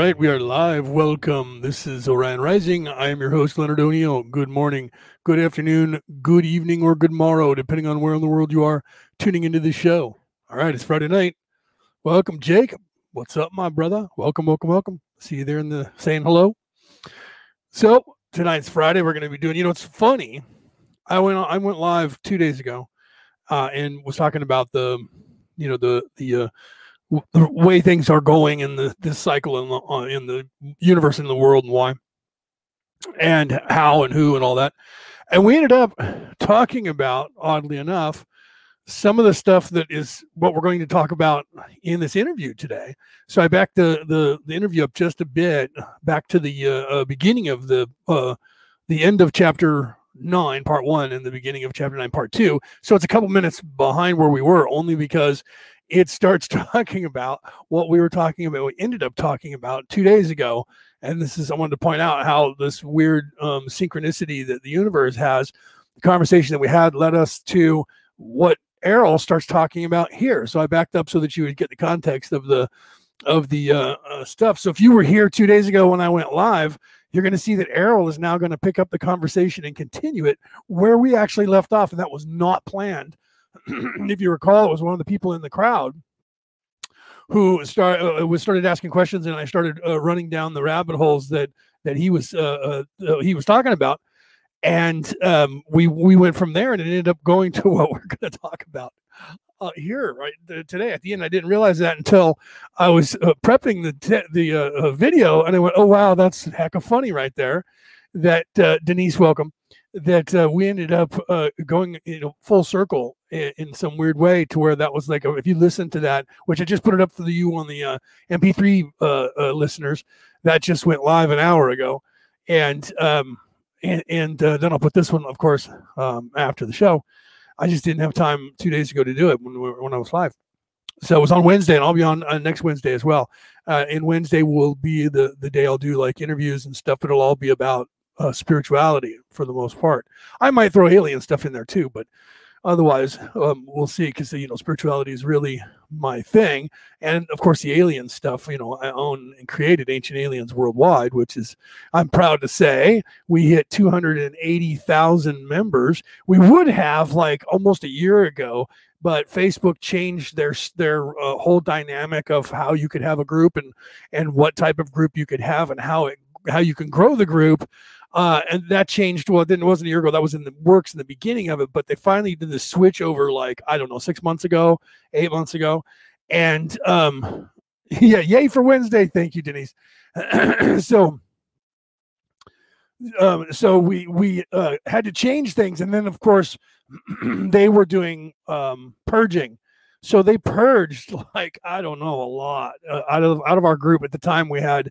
Right, we are live. Welcome. This is Orion Rising. I am your host, Leonard O'Neill. Good morning, good afternoon, good evening, or good morrow, depending on where in the world you are tuning into the show. All right, it's Friday night. Welcome, Jake. What's up, my brother? Welcome, welcome, welcome. See you there in the saying hello. So tonight's Friday. We're going to be doing. You know, it's funny. I went. I went live two days ago, uh, and was talking about the, you know, the the uh, the way things are going in the this cycle in the uh, in the universe and the world and why and how and who and all that. And we ended up talking about oddly enough some of the stuff that is what we're going to talk about in this interview today. So i backed the the, the interview up just a bit back to the uh, uh, beginning of the uh, the end of chapter 9 part 1 and the beginning of chapter 9 part 2 so it's a couple minutes behind where we were only because it starts talking about what we were talking about, we ended up talking about two days ago. And this is, I wanted to point out how this weird um, synchronicity that the universe has, the conversation that we had led us to what Airl starts talking about here. So I backed up so that you would get the context of the of the uh, uh, stuff. So if you were here two days ago when I went live, you're going to see that Airl is now going to pick up the conversation and continue it where we actually left off, and that was not planned if you recall, it was one of the people in the crowd who start, uh, was started asking questions, and I started uh, running down the rabbit holes that that he was uh, uh, uh he was talking about, and um, we we went from there, and it ended up going to what we're going to talk about uh, here right today. At the end, I didn't realize that until I was prepping the the video, and I went, "Oh wow, that's heck of funny right there." That Denise, welcome that uh, we ended up uh, going you know full circle in, some weird way to where that was like if you listen to that which i just put it up for the you on the uh, mp3 uh, uh, listeners that just went live an hour ago. And um and, and uh, then i'll put this one of course um, after the show. I just didn't have time two days ago to do it when, when i was live. So it was on wednesday and i'll be on next wednesday as well. And wednesday will be the the day i'll do like interviews and stuff. It'll all be about uh, spirituality for the most part. I might throw alien stuff in there too, but otherwise, um, we'll see. Because you know, spirituality is really my thing, and of course, the alien stuff. You know, I own and created Ancient Aliens Worldwide, which is I'm proud to say we hit 280,000 members. We would have like almost a year ago but Facebook changed their their uh, whole dynamic of how you could have a group and and what type of group you could have and how it how you can grow the group uh, and that changed. Well, it didn't. It wasn't a year ago. That was in the works in the beginning of it. But they finally did the switch over, like I don't know, six months ago, eight months ago, and um, yeah, yay for Wednesday. Thank you, Denise. so, um, so we we uh, had to change things, and then of course they were doing um, purging. So they purged like I don't know a lot uh, out of out of our group at the time. We had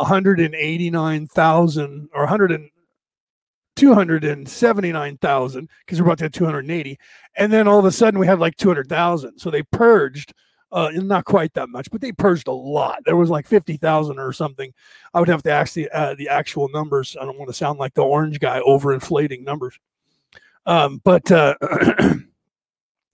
189,000 or 100 and 279,000 because we're about to have 280. And then all of a sudden we had like 200,000. So they purged, uh, not quite that much, but they purged a lot. There was like 50,000 or something. I would have to ask the, uh, the actual numbers. I don't want to sound like the orange guy overinflating numbers. Um, but, uh,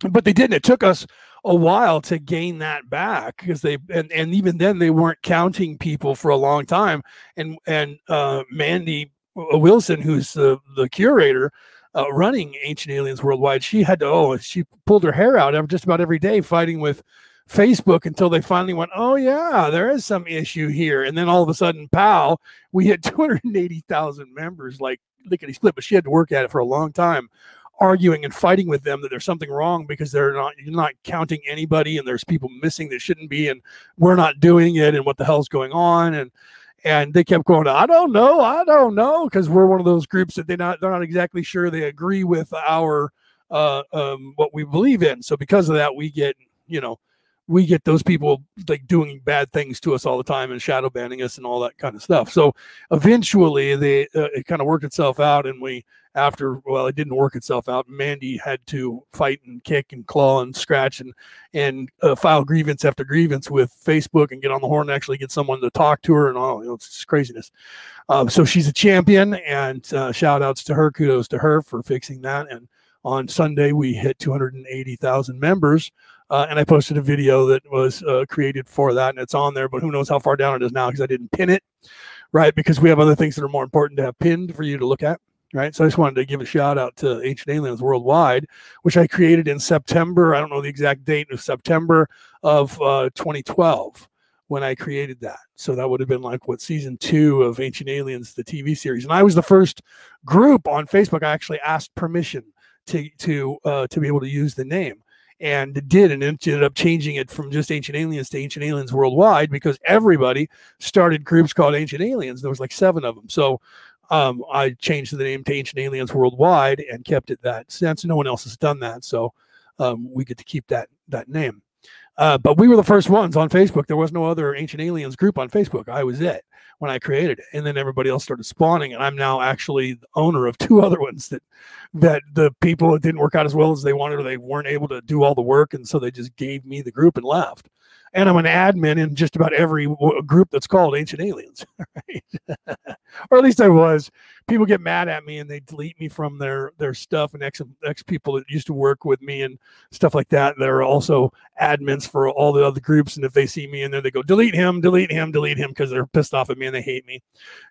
but they didn't. It took us a while to gain that back because they and, and even then they weren't counting people for a long time. And and uh, mandy uh, wilson who's the, the curator uh, running ancient aliens worldwide she had to oh she pulled her hair out just about every day fighting with facebook until they finally went oh yeah there is some issue here. And then all of a sudden pow we had 280000 members like lickety split but she had to work at it for a long time arguing and fighting with them that there's something wrong because they're not you're not counting anybody and there's people missing that shouldn't be and we're not doing it and what the hell's going on and and they kept going i don't know i don't know because we're one of those groups that they're not they're not exactly sure they agree with our uh um what we believe in so because of that we get you know we get those people like doing bad things to us all the time and shadow banning us and all that kind of stuff. So eventually, they uh, it kind of worked itself out, and we after well, it didn't work itself out. Mandy had to fight and kick and claw and scratch and and uh, file grievance after grievance with Facebook and get on the horn and actually get someone to talk to her and all. You know, it's craziness. Um, so she's a champion, and uh, shout outs to her. Kudos to her for fixing that and on Sunday we hit 280,000 members. Uh, and I posted a video that was uh, created for that, and it's on there. But who knows how far down it is now because I didn't pin it, right? Because we have other things that are more important to have pinned for you to look at, right? So I just wanted to give a shout out to Ancient Aliens Worldwide, which I created in September. I don't know the exact date of September of uh, 2012 when I created that. So that would have been like what season two of Ancient Aliens, the TV series. And I was the first group on Facebook. I actually asked permission to to uh, to be able to use the name, and did, and it ended up changing it from just Ancient Aliens to Ancient Aliens Worldwide because everybody started groups called Ancient Aliens. There was like seven of them. So um, I changed the name to Ancient Aliens Worldwide and kept it that since no one else has done that. So um, we get to keep that that name. Uh, but we were the first ones on Facebook. There was no other Ancient Aliens group on Facebook. I was it when I created it, and then everybody else started spawning. And I'm now actually the owner of two other ones that that the people didn't work out as well as they wanted, or they weren't able to do all the work, and so they just gave me the group and left. And I'm an admin in just about every group that's called Ancient Aliens, right? or at least I was people get mad at me and they delete me from their their stuff and ex ex people that used to work with me and stuff like that. They're also admins for all the other groups, and if they see me in there, they go delete him, delete him, delete him because they're pissed off at me and they hate me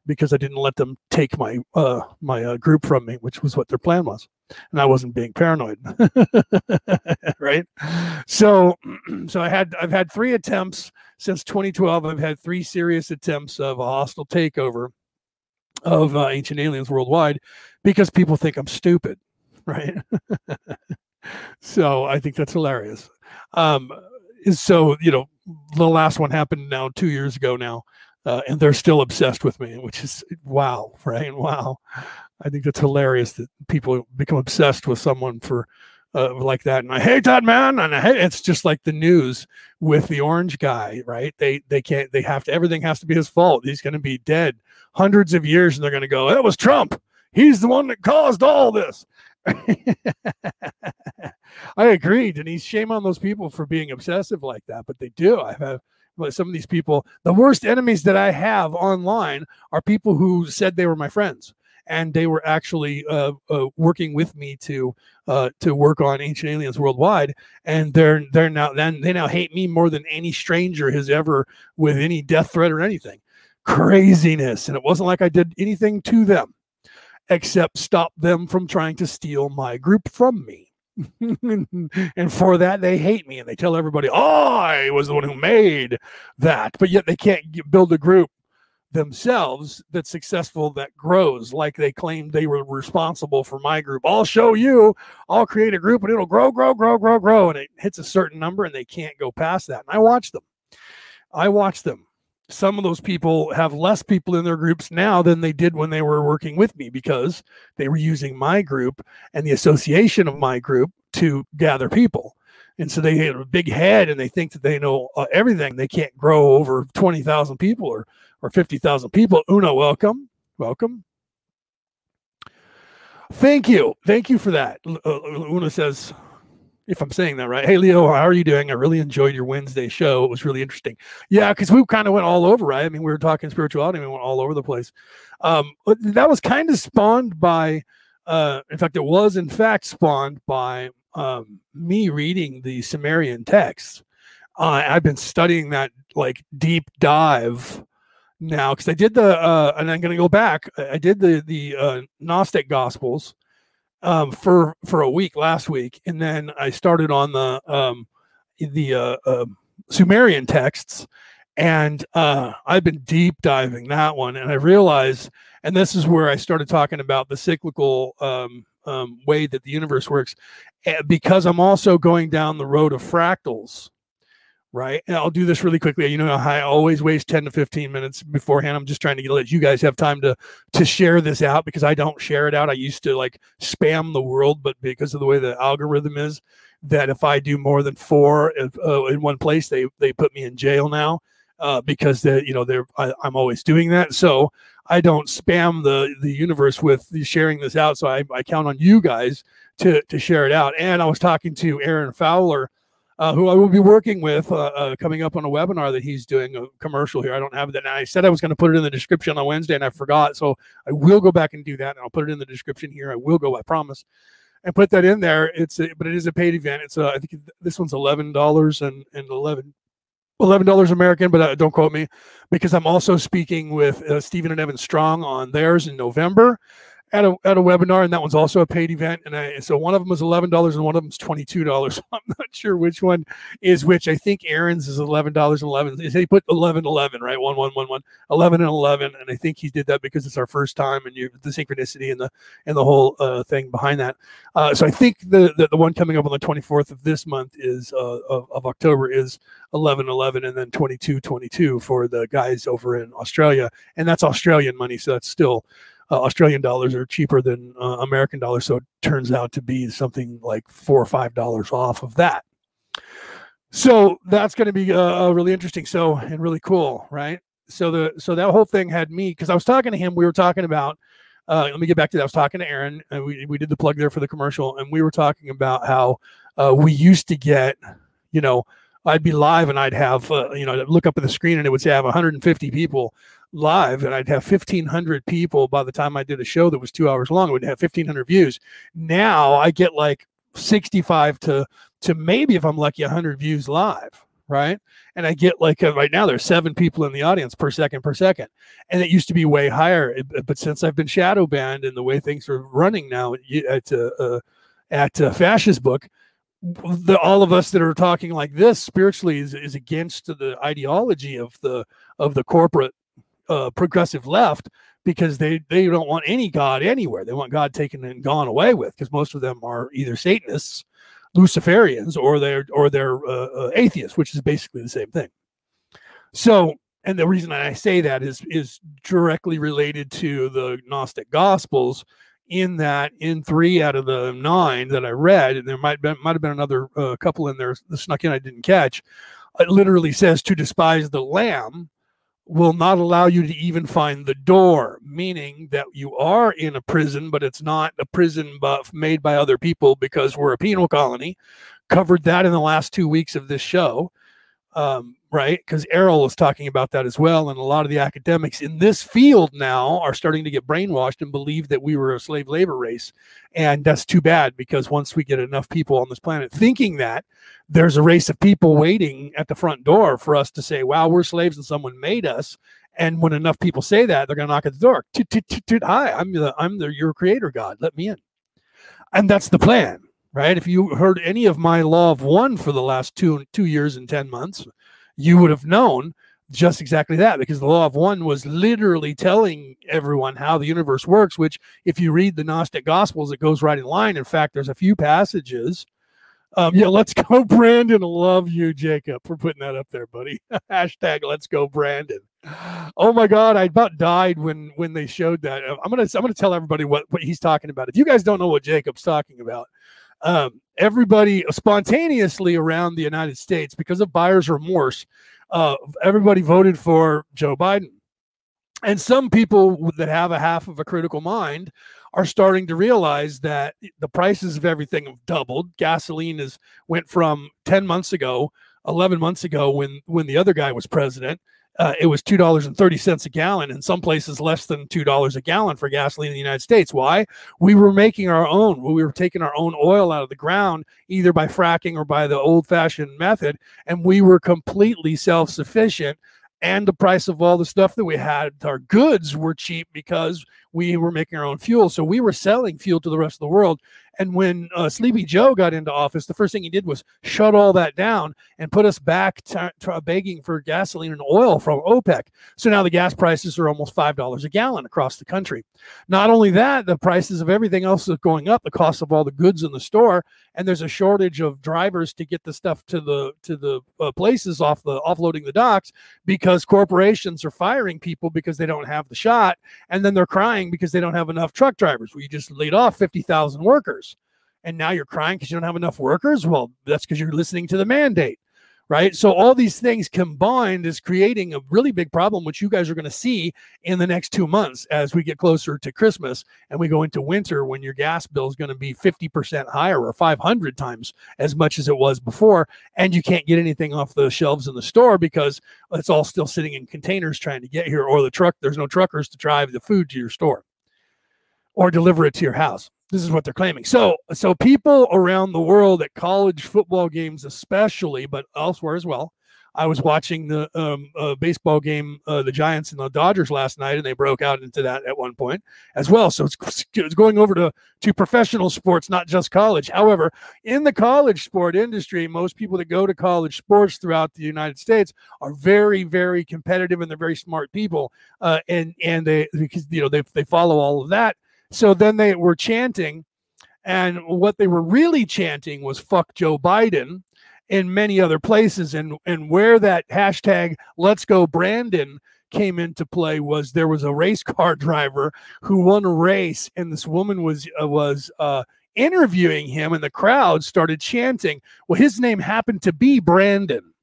because I didn't let them take my uh my uh, group from me, which was what their plan was, and I wasn't being paranoid, right? So so I had I've had three attempts since 2012. I've had three serious attempts of a hostile takeover of uh, ancient aliens worldwide because people think I'm stupid, right? so I think that's hilarious. Um, so you know, the last one happened now two years ago now, uh, and they're still obsessed with me, which is wow, right? Wow, I think that's hilarious that people become obsessed with someone for uh, like that. And I hate that man. And I hate, it's just like the news with the orange guy, right? They they can't they have to everything has to be his fault. He's going to be dead hundreds of years, and they're going to go, "That was Trump. He's the one that caused all this." I agree, Denise. Shame on those people for being obsessive like that, but they do. I have some of these people. The worst enemies that I have online are people who said they were my friends and they were actually uh, uh, working with me to uh, to work on Ancient Aliens Worldwide, and they're they're now then they now hate me more than any stranger has ever with any death threat or anything. Craziness, and it wasn't like I did anything to them except stop them from trying to steal my group from me. and for that they hate me and they tell everybody oh, i was the one who made that but yet they can't build a group themselves that's successful that grows like they claimed they were responsible for my group. I'll show you i'll create a group and it'll grow grow grow grow grow and it hits a certain number and they can't go past that. And i watch them. I watch them. Some of those people have less people in their groups now than they did when they were working with me because they were using my group and the association of my group to gather people. And so they have a big head and they think that they know uh, everything. They can't grow over 20,000 people or or 50,000 people. Una, welcome. Welcome. Thank you. Thank you for that. Uh, Una says, if I'm saying that right. Hey, Leo, how are you doing? I really enjoyed your Wednesday show. It was really interesting. Yeah, because we kind of went all over, right? I mean, we were talking spirituality, we went all over the place. Um, that was kind of spawned by, uh, in fact, it was in fact spawned by um, me reading the Sumerian texts. Uh, I've been studying that like deep dive now because I did the uh, and I'm going to go back. I did the the uh, Gnostic Gospels um, for for a week last week, and then I started on the um, the uh, uh, Sumerian texts, and uh, I've been deep diving that one, and I realized, and this is where I started talking about the cyclical um, um, way that the universe works, eh, because I'm also going down the road of fractals right? And I'll do this really quickly. You know, I always waste 10 to 15 minutes beforehand. I'm just trying to let you guys have time to to share this out because I don't share it out. I used to like spam the world, but because of the way the algorithm is, that if I do more than four uh, in one place, they they put me in jail now uh, because they you know they're I, I'm always doing that. So I don't spam the the universe with sharing this out. So I, I count on you guys to to share it out. And I was talking to Aaron Fowler uh, who I will be working with uh, uh, coming up on a webinar that he's doing a commercial here. I don't have that. And I said I was going to put it in the description on Wednesday and I forgot. So I will go back and do that. And I'll put it in the description here. I will go, I promise. and put that in there. It's a, but it is a paid event. It's a, I think this one's eleven dollars and and eleven eleven dollars American, but uh, don't quote me because I'm also speaking with uh, Steven and Evan Strong on theirs in November, at a at a webinar, and that one's also a paid event. And I, so one of them was eleven dollars, and one of them is twenty two dollars. I'm not sure which one is which. I think Aaron's is eleven dollars and eleven. He put 11, 11, right? One, one, one, one, 11 and eleven. And I think he did that because it's our first time, and you the synchronicity and the and the whole uh, thing behind that. Uh, so I think the, the, the one coming up on the twenty fourth of this month is uh, of, of October is 11 11 and then 22 22 for the guys over in Australia, and that's Australian money, so that's still uh, Australian dollars are cheaper than uh, American dollars, so it turns out to be something like four or five dollars off of that. So that's going to be uh, really interesting. So and really cool, right? So the so that whole thing had me because I was talking to him. We were talking about. Uh, let me get back to that. I was talking to Aaron, and we we did the plug there for the commercial, and we were talking about how uh, we used to get, you know, I'd be live and I'd have, uh, you know, look up at the screen and it would say I have 150 people live and I'd have 1500 people by the time I did a show that was two hours long, it would have 1500 views. Now I get like 65 to, to maybe if I'm lucky, 100 views live. Right. And I get like uh, right now there's seven people in the audience per second per second. And it used to be way higher. But since I've been shadow banned and the way things are running now at, uh, uh, at uh, Fascist Book, the, all of us that are talking like this spiritually is, is against the ideology of the of the corporate uh, progressive left because they they don't want any God anywhere. They want God taken and gone away with because most of them are either Satanists, Luciferians, or they're or they're uh, uh, atheists, which is basically the same thing. So, and the reason I say that is is directly related to the Gnostic Gospels. In that, in three out of the nine that I read, and there might be, might have been another uh, couple in there that snuck in I didn't catch. It literally says to despise the Lamb will not allow you to even find the door, meaning that you are in a prison, but it's not a prison buff made by other people because we're a penal colony. Covered that in the last two weeks of this show um, right? Because Airl was talking about that as well. And a lot of the academics in this field now are starting to get brainwashed and believe that we were a slave labor race. And that's too bad because once we get enough people on this planet thinking that, there's a race of people waiting at the front door for us to say, wow, we're slaves and someone made us. And when enough people say that, they're going to knock at the door. Hi, I'm the I'm the your creator God. Let me in. And that's the plan right? If you heard any of my law of one for the last two two years and ten months, you would have known just exactly that because the law of one was literally telling everyone how the universe works. Which, if you read the Gnostic Gospels, it goes right in line. In fact, there's a few passages. Um, yeah, let's go, Brandon. Love you, Jacob, for putting that up there, buddy. Hashtag let's go, Brandon. Oh my God, I about died when when they showed that. I'm gonna I'm gonna tell everybody what what he's talking about. If you guys don't know what Jacob's talking about, um, everybody spontaneously around the United States because of buyer's remorse. Uh, everybody voted for Joe Biden. And some people that have a half of a critical mind are starting to realize that the prices of everything have doubled. Gasoline has went from 10 months ago, 11 months ago when when the other guy was president uh, it was two dollars and thirty cents a gallon. In some places, less than two dollars a gallon for gasoline in the United States. Why? We were making our own. We were taking our own oil out of the ground, either by fracking or by the old-fashioned method, and we were completely self-sufficient. And the price of all the stuff that we had, our goods were cheap because we were making our own fuel. So we were selling fuel to the rest of the world. And when uh, Sleepy Joe got into office, the first thing he did was shut all that down and put us back to, to begging for gasoline and oil from OPEC. So now the gas prices are almost $5 a gallon across the country. Not only that, the prices of everything else is going up, the cost of all the goods in the store, and there's a shortage of drivers to get the stuff to the to the uh, places off the offloading the docks because corporations are firing people because they don't have the shot and then they're crying because they don't have enough truck drivers. We just laid off 50,000 workers and now you're crying because you don't have enough workers. Well, that's because you're listening to the mandate, right? So all these things combined is creating a really big problem, which you guys are going to see in the next two months as we get closer to Christmas and we go into winter when your gas bill is going to be 50% higher or 500 times as much as it was before. And you can't get anything off the shelves in the store because it's all still sitting in containers trying to get here or the truck, there's no truckers to drive the food to your store or deliver it to your house. This is what they're claiming. So, so people around the world at college football games, especially, but elsewhere as well, I was watching the um, uh, baseball game, uh, the Giants and the Dodgers last night, and they broke out into that at one point as well. So it's, it's going over to to professional sports, not just college. However, in the college sport industry, most people that go to college sports throughout the United States are very, very competitive, and they're very smart people, uh, and and they because you know they they follow all of that. So then they were chanting. And what they were really chanting was "fuck Joe Biden," in many other places. And and where that hashtag Let's Go Brandon came into play was there was a race car driver who won a race, and this woman was uh, was uh, interviewing him, and the crowd started chanting. Well, his name happened to be Brandon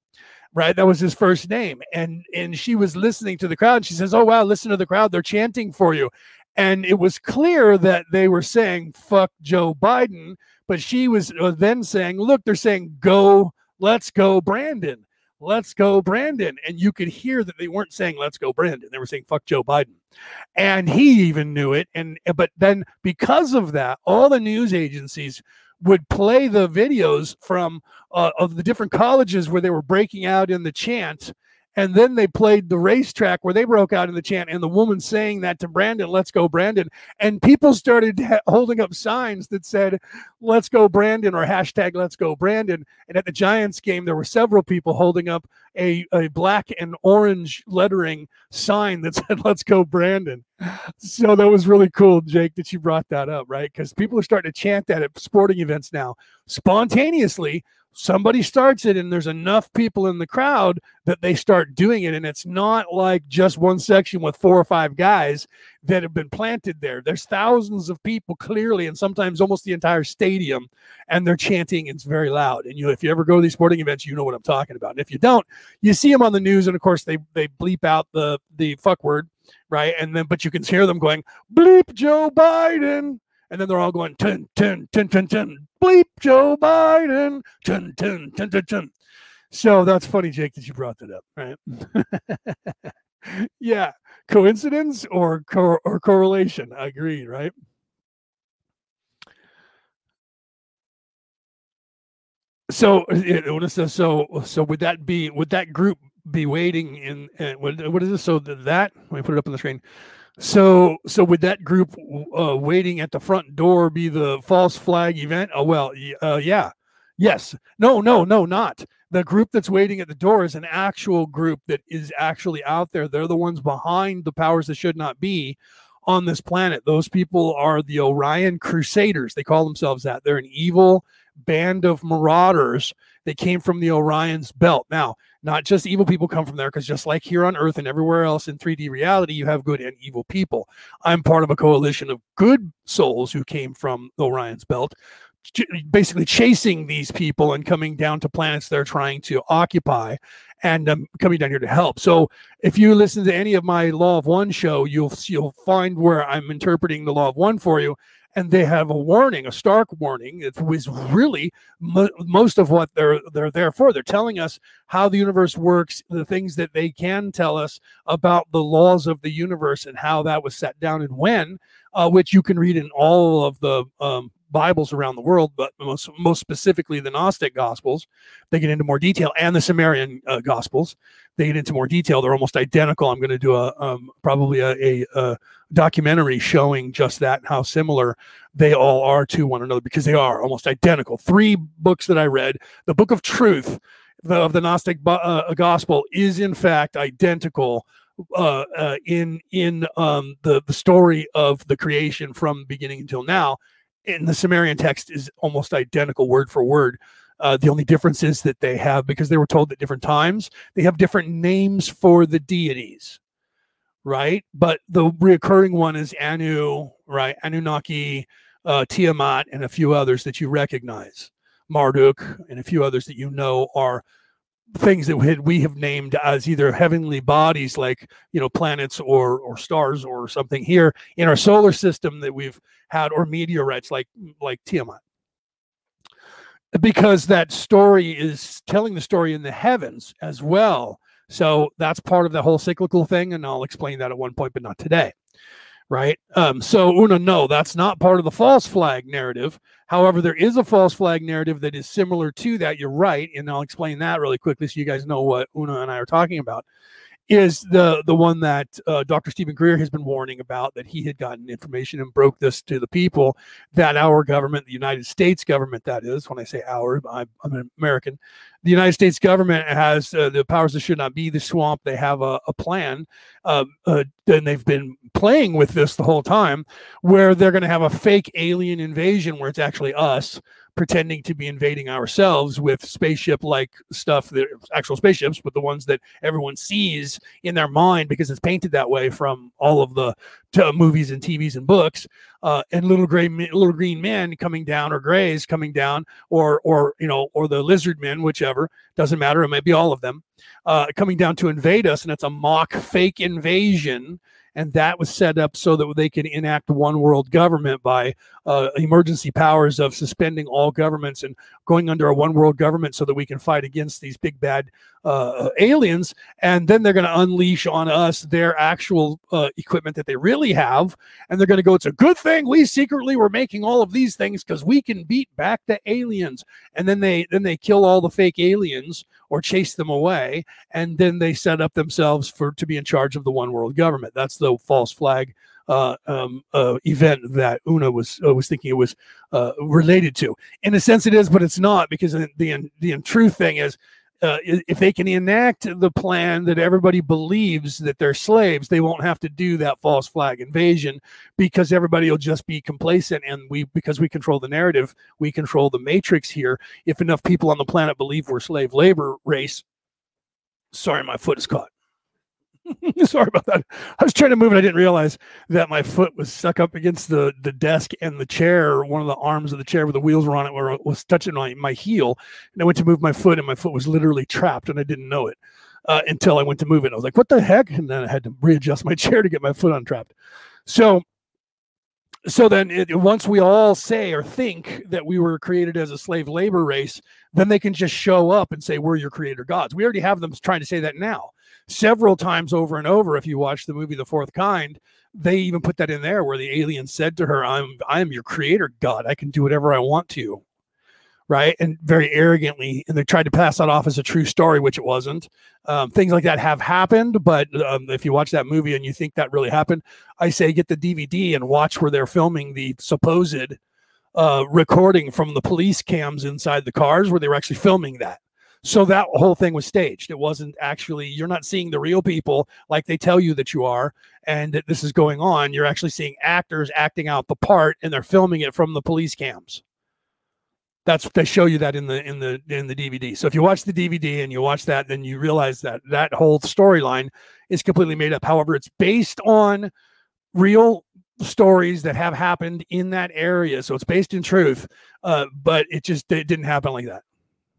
right that was his first name and and she was listening to the crowd she says oh wow listen to the crowd they're chanting for you and it was clear that they were saying fuck joe biden but she was uh, then saying, look, they're saying, go, let's go, Brandon. Let's go, Brandon. And you could hear that they weren't saying, let's go, Brandon. They were saying, fuck Joe Biden. And he even knew it. And, but then because of that, all the news agencies would play the videos from uh, of the different colleges where they were breaking out in the chant and then they played the racetrack where they broke out in the chant, and the woman saying that to Brandon, let's go, Brandon. And people started ha- holding up signs that said, let's go, Brandon, or hashtag let's go, Brandon. And at the Giants game, there were several people holding up a, a black and orange lettering sign that said, let's go, Brandon. So that was really cool, Jake, that you brought that up, right? Because people are starting to chant that at sporting events now spontaneously somebody starts it and there's enough people in the crowd that they start doing it. And it's not like just one section with four or five guys that have been planted there. There's thousands of people clearly and sometimes almost the entire stadium and they're chanting it's very loud. And you if you ever go to these sporting events you know what i'm talking about. And if you don't you see them on the news and of course they they bleep out the the fuck word right? And then but you can hear them going bleep joe biden and then they're all going ten, ten, ten, ten, ten, bleep Joe Biden, ten, ten, ten, ten, ten. So that's funny, Jake, that you brought that up, right? yeah, coincidence or or correlation? Agreed, right? So, so, so would that be would that group be waiting in? Uh, what, what is this? So that let me put it up on the screen. So, so would that group uh, waiting at the front door be the false flag event? Oh well, uh, yeah, yes, no, no, no, not the group that's waiting at the door is an actual group that is actually out there. They're the ones behind the powers that should not be on this planet. Those people are the Orion Crusaders. They call themselves that. They're an evil band of marauders that came from the Orion's belt. Now, not just evil people come from there, because just like here on Earth and everywhere else in 3D reality, you have good and evil people. I'm part of a coalition of good souls who came from Orion's belt, basically chasing these people and coming down to planets they're trying to occupy and um, coming down here to help. So if you listen to any of my Law of One show, you'll you'll find where I'm interpreting the Law of One for you, and they have a warning, a stark warning. It was really mo- most of what they're they're there for. They're telling us how the universe works, the things that they can tell us about the laws of the universe and how that was set down and when, uh, which you can read in all of the um, Bibles around the world, but most, most specifically the Gnostic Gospels. They get into more detail, and the Sumerian uh, Gospels. They get into more detail. They're almost identical. I'm going to do a um, probably a, a, a, documentary showing just that how similar they all are to one another because they are almost identical. Three books that I read: the Book of Truth the, of the Gnostic uh, Gospel is in fact identical uh, uh, in in um, the the story of the creation from beginning until now in the Sumerian text is almost identical word for word. Uh, the only difference is that they have, because they were told at different times, they have different names for the deities, right? But the reoccurring one is Anu, right? Anunnaki, uh, Tiamat, and a few others that you recognize. Marduk, and a few others that you know are things that we have named as either heavenly bodies like you know planets or or stars or something here in our solar system that we've had or meteorites like like Tiamat because that story is telling the story in the heavens as well so that's part of the whole cyclical thing and I'll explain that at one point but not today right? Um, so Una, no, that's not part of the false flag narrative. However, there is a false flag narrative that is similar to that. You're right, and I'll explain that really quickly so you guys know what Una and I are talking about is the the one that uh, Dr. Steven Greer has been warning about that he had gotten information and broke this to the people that our government, the United States government, that is when I say our, I'm, I'm an American. The United States government has uh, the powers that should not be the swamp. They have a, a plan, um, uh, and they've been playing with this the whole time, where they're going to have a fake alien invasion where it's actually us pretending to be invading ourselves with spaceship like stuff that actual spaceships but the ones that everyone sees in their mind because it's painted that way from all of the t- movies and tvs and books uh, and little gray little green men coming down or grays coming down or or you know or the lizard men whichever doesn't matter it might be all of them uh, coming down to invade us and it's a mock fake invasion and that was set up so that they could enact one world government by uh, emergency powers of suspending all governments and going under a one world government so that we can fight against these big bad uh, aliens. And then they're going to unleash on us their actual uh, equipment that they really have. And they're going to go, it's a good thing we secretly were making all of these things because we can beat back the aliens. And then they then they kill all the fake aliens or chase them away. And then they set up themselves for to be in charge of the one world government. That's the false flag uh, um, uh, event that Una was uh, was thinking it was uh, related to. In a sense, it is, but it's not because the the, the true thing is. Uh, if they can enact the plan that everybody believes that they're slaves, they won't have to do that false flag invasion because everybody will just be complacent. And we, because we control the narrative, we control the matrix here. If enough people on the planet believe we're slave labor race, sorry, my foot is caught. Sorry about that. I was trying to move and I didn't realize that my foot was stuck up against the, the desk and the chair. One of the arms of the chair with the wheels were on it were, was touching my, my heel. And I went to move my foot and my foot was literally trapped and I didn't know it uh, until I went to move it. I was like, what the heck? And then I had to readjust my chair to get my foot untrapped. So so then it, once we all say or think that we were created as a slave labor race then they can just show up and say we're your creator gods we already have them trying to say that now several times over and over if you watch the movie the fourth kind they even put that in there where the alien said to her i'm i'm your creator god. I can do whatever i want to right? And very arrogantly and they tried to pass that off as a true story which it wasn't. Um, things like that have happened but um, if you watch that movie and you think that really happened i say get the dvd and watch where they're filming the supposed uh, recording from the police cams inside the cars where they were actually filming that so that whole thing was staged. It wasn't actually, you're not seeing the real people like they tell you that you are and that this is going on. You're actually seeing actors acting out the part and they're filming it from the police cams. That's they show you that in the in the in the DVD. So if you watch the DVD and you watch that, then you realize that that whole storyline is completely made up. However, it's based on real stories that have happened in that area. So it's based in truth, uh, but it just it didn't happen like that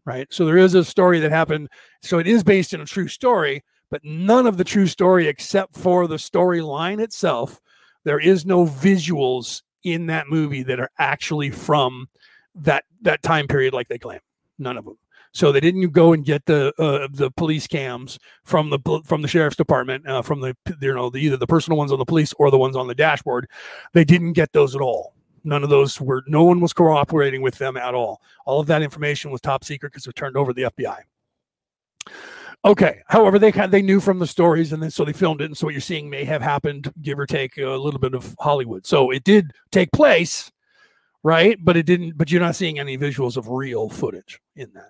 right? So there is a story that happened. So it is based in a true story, but none of the true story except for the storyline itself. There is no visuals in that movie that are actually from that that time period like they claim. None of them. So they didn't go and get the uh, the police cams from the from the sheriff's department, uh, from the you know the, either the personal ones on the police or the ones on the dashboard. They didn't get those at all. None of those were, no one was cooperating with them at all. All of that information was top secret because it turned over to the FBI. Okay. However, they kind they knew from the stories, and then so they filmed it. And so what you're seeing may have happened, give or take a little bit of Hollywood. So it did take place, right? But it didn't. But you're not seeing any visuals of real footage in that.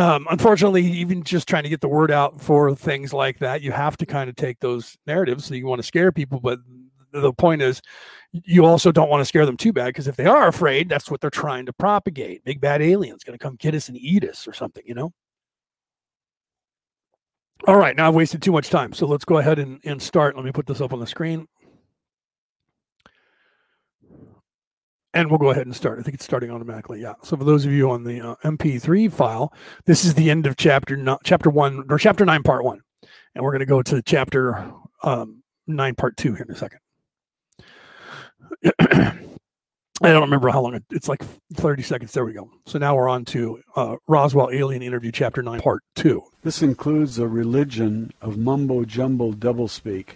Um, unfortunately, even just trying to get the word out for things like that, you have to kind of take those narratives. So you want to scare people, but the point is you also don't want to scare them too bad because if they are afraid, that's what they're trying to propagate. Big bad aliens going to come get us and eat us or something, you know? All right, now I've wasted too much time. So let's go ahead and, and start. Let me put this up on the screen. And we'll go ahead and start. I think it's starting automatically. Yeah. So for those of you on the uh, MP3 file, this is the end of chapter no, chapter one or chapter nine, part one, and we're going to go to chapter um, nine, part two here in a second. I don't remember how long it, it's like 30 seconds. There we go. So now we're on to uh, Roswell Alien Interview, Chapter 9, Part 2. This includes a religion of mumbo jumbo doublespeak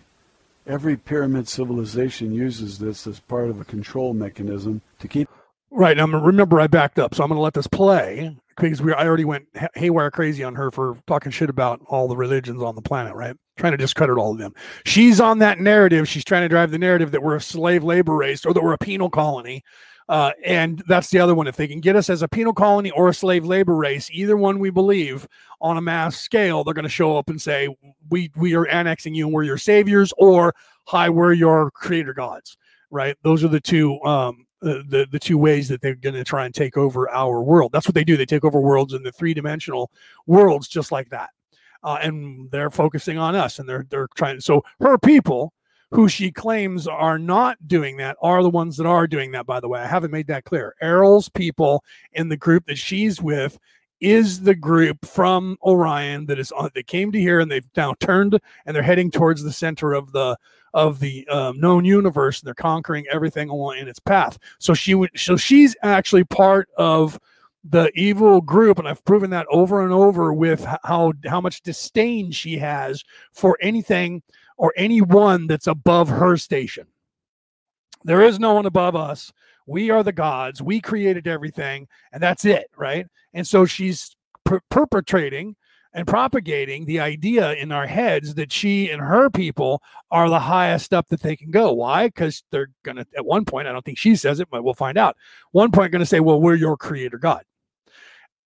Every pyramid civilization uses this as part of a control mechanism to keep. Right. Now, remember, I backed up, so I'm going to let this play because we I already went haywire crazy on her for talking shit about all the religions on the planet, right? Trying to discredit all of them. She's on that narrative. She's trying to drive the narrative that we're a slave labor race or that we're a penal colony. Uh, and that's the other one. If they can get us as a penal colony or a slave labor race, either one we believe on a mass scale, they're going to show up and say, "We we are annexing you and we're your saviors," or "Hi, we're your creator gods." Right? Those are the two um, the, the two ways that they're going to try and take over our world. That's what they do. They take over worlds in the three dimensional worlds, just like that. Uh, and they're focusing on us, and they're they're trying. So her people, who she claims are not doing that, are the ones that are doing that. By the way, I haven't made that clear. Airl's people in the group that she's with is the group from Orion that is on, that came to here and they've now turned and they're heading towards the center of the of the um, known universe and they're conquering everything along in its path. So she would, so she's actually part of the evil group, and I've proven that over and over with how how much disdain she has for anything or anyone that's above her station. There is no one above us. We are the gods. We created everything, and that's it, right? And so she's per- perpetrating and propagating the idea in our heads that she and her people are the highest up that they can go. Why? Because they're going to, at one point, I don't think she says it, but we'll find out. One point, going to say, well, we're your creator God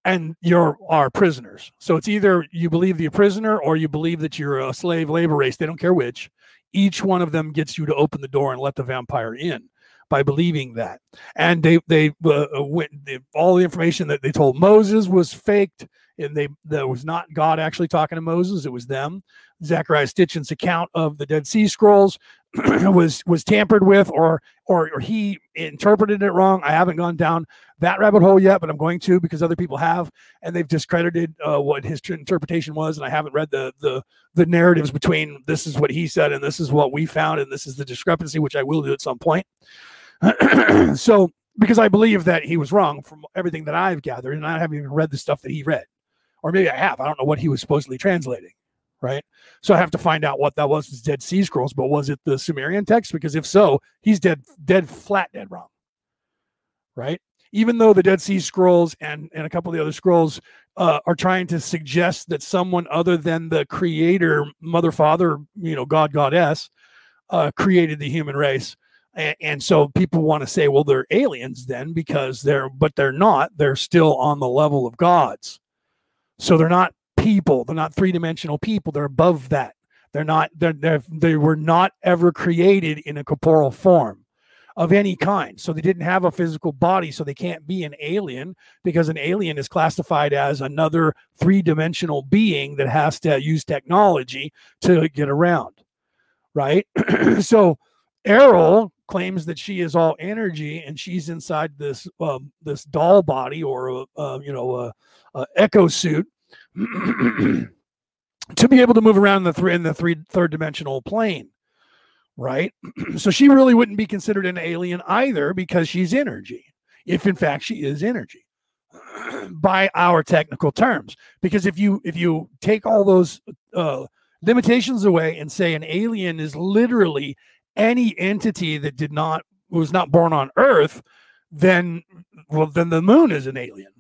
and you're our prisoners. So it's either you believe you're a prisoner or you believe that you're a slave labor race. They don't care which. Each one of them gets you to open the door and let the vampire in by believing that. And they they uh, went they, all the information that they told Moses was faked and they that was not God actually talking to Moses. It was them. Zecharia Sitchin's account of the Dead Sea Scrolls was was tampered with, or, or or he interpreted it wrong. I haven't gone down that rabbit hole yet, but I'm going to because other people have, and they've discredited uh, what his interpretation was, and I haven't read the the the narratives between this is what he said and this is what we found, and this is the discrepancy, which I will do at some point. so because I believe that he was wrong from everything that I've gathered, and I haven't even read the stuff that he read or maybe I have. I don't know what he was supposedly translating, right? So I have to find out what that was. It's Dead Sea Scrolls, but was it the Sumerian text? Because if so, he's dead, dead flat, dead wrong, right? Even though the Dead Sea Scrolls and and a couple of the other scrolls uh, are trying to suggest that someone other than the Creator, Mother, Father, you know, God, Goddess, uh, created the human race. And, and so people want to say, well, they're aliens then because they're, but they're not. They're still on the level of gods so they're not people. They're not three dimensional people. They're above that. They're not. They're, they're they were not ever created in a corporeal form of any kind. So they didn't have a physical body. So they can't be an alien because an alien is classified as another three dimensional being that has to use technology to get around. Right. so Airl claims that she is all energy and she's inside this um, this doll body or uh, you know a, a echo suit to be able to move around in the three in the three third dimensional plane right so she really wouldn't be considered an alien either because she's energy if in fact she is energy by our technical terms because if you if you take all those uh, limitations away and say an alien is literally any entity that did not was not born on Earth, then well, then the moon is an alien.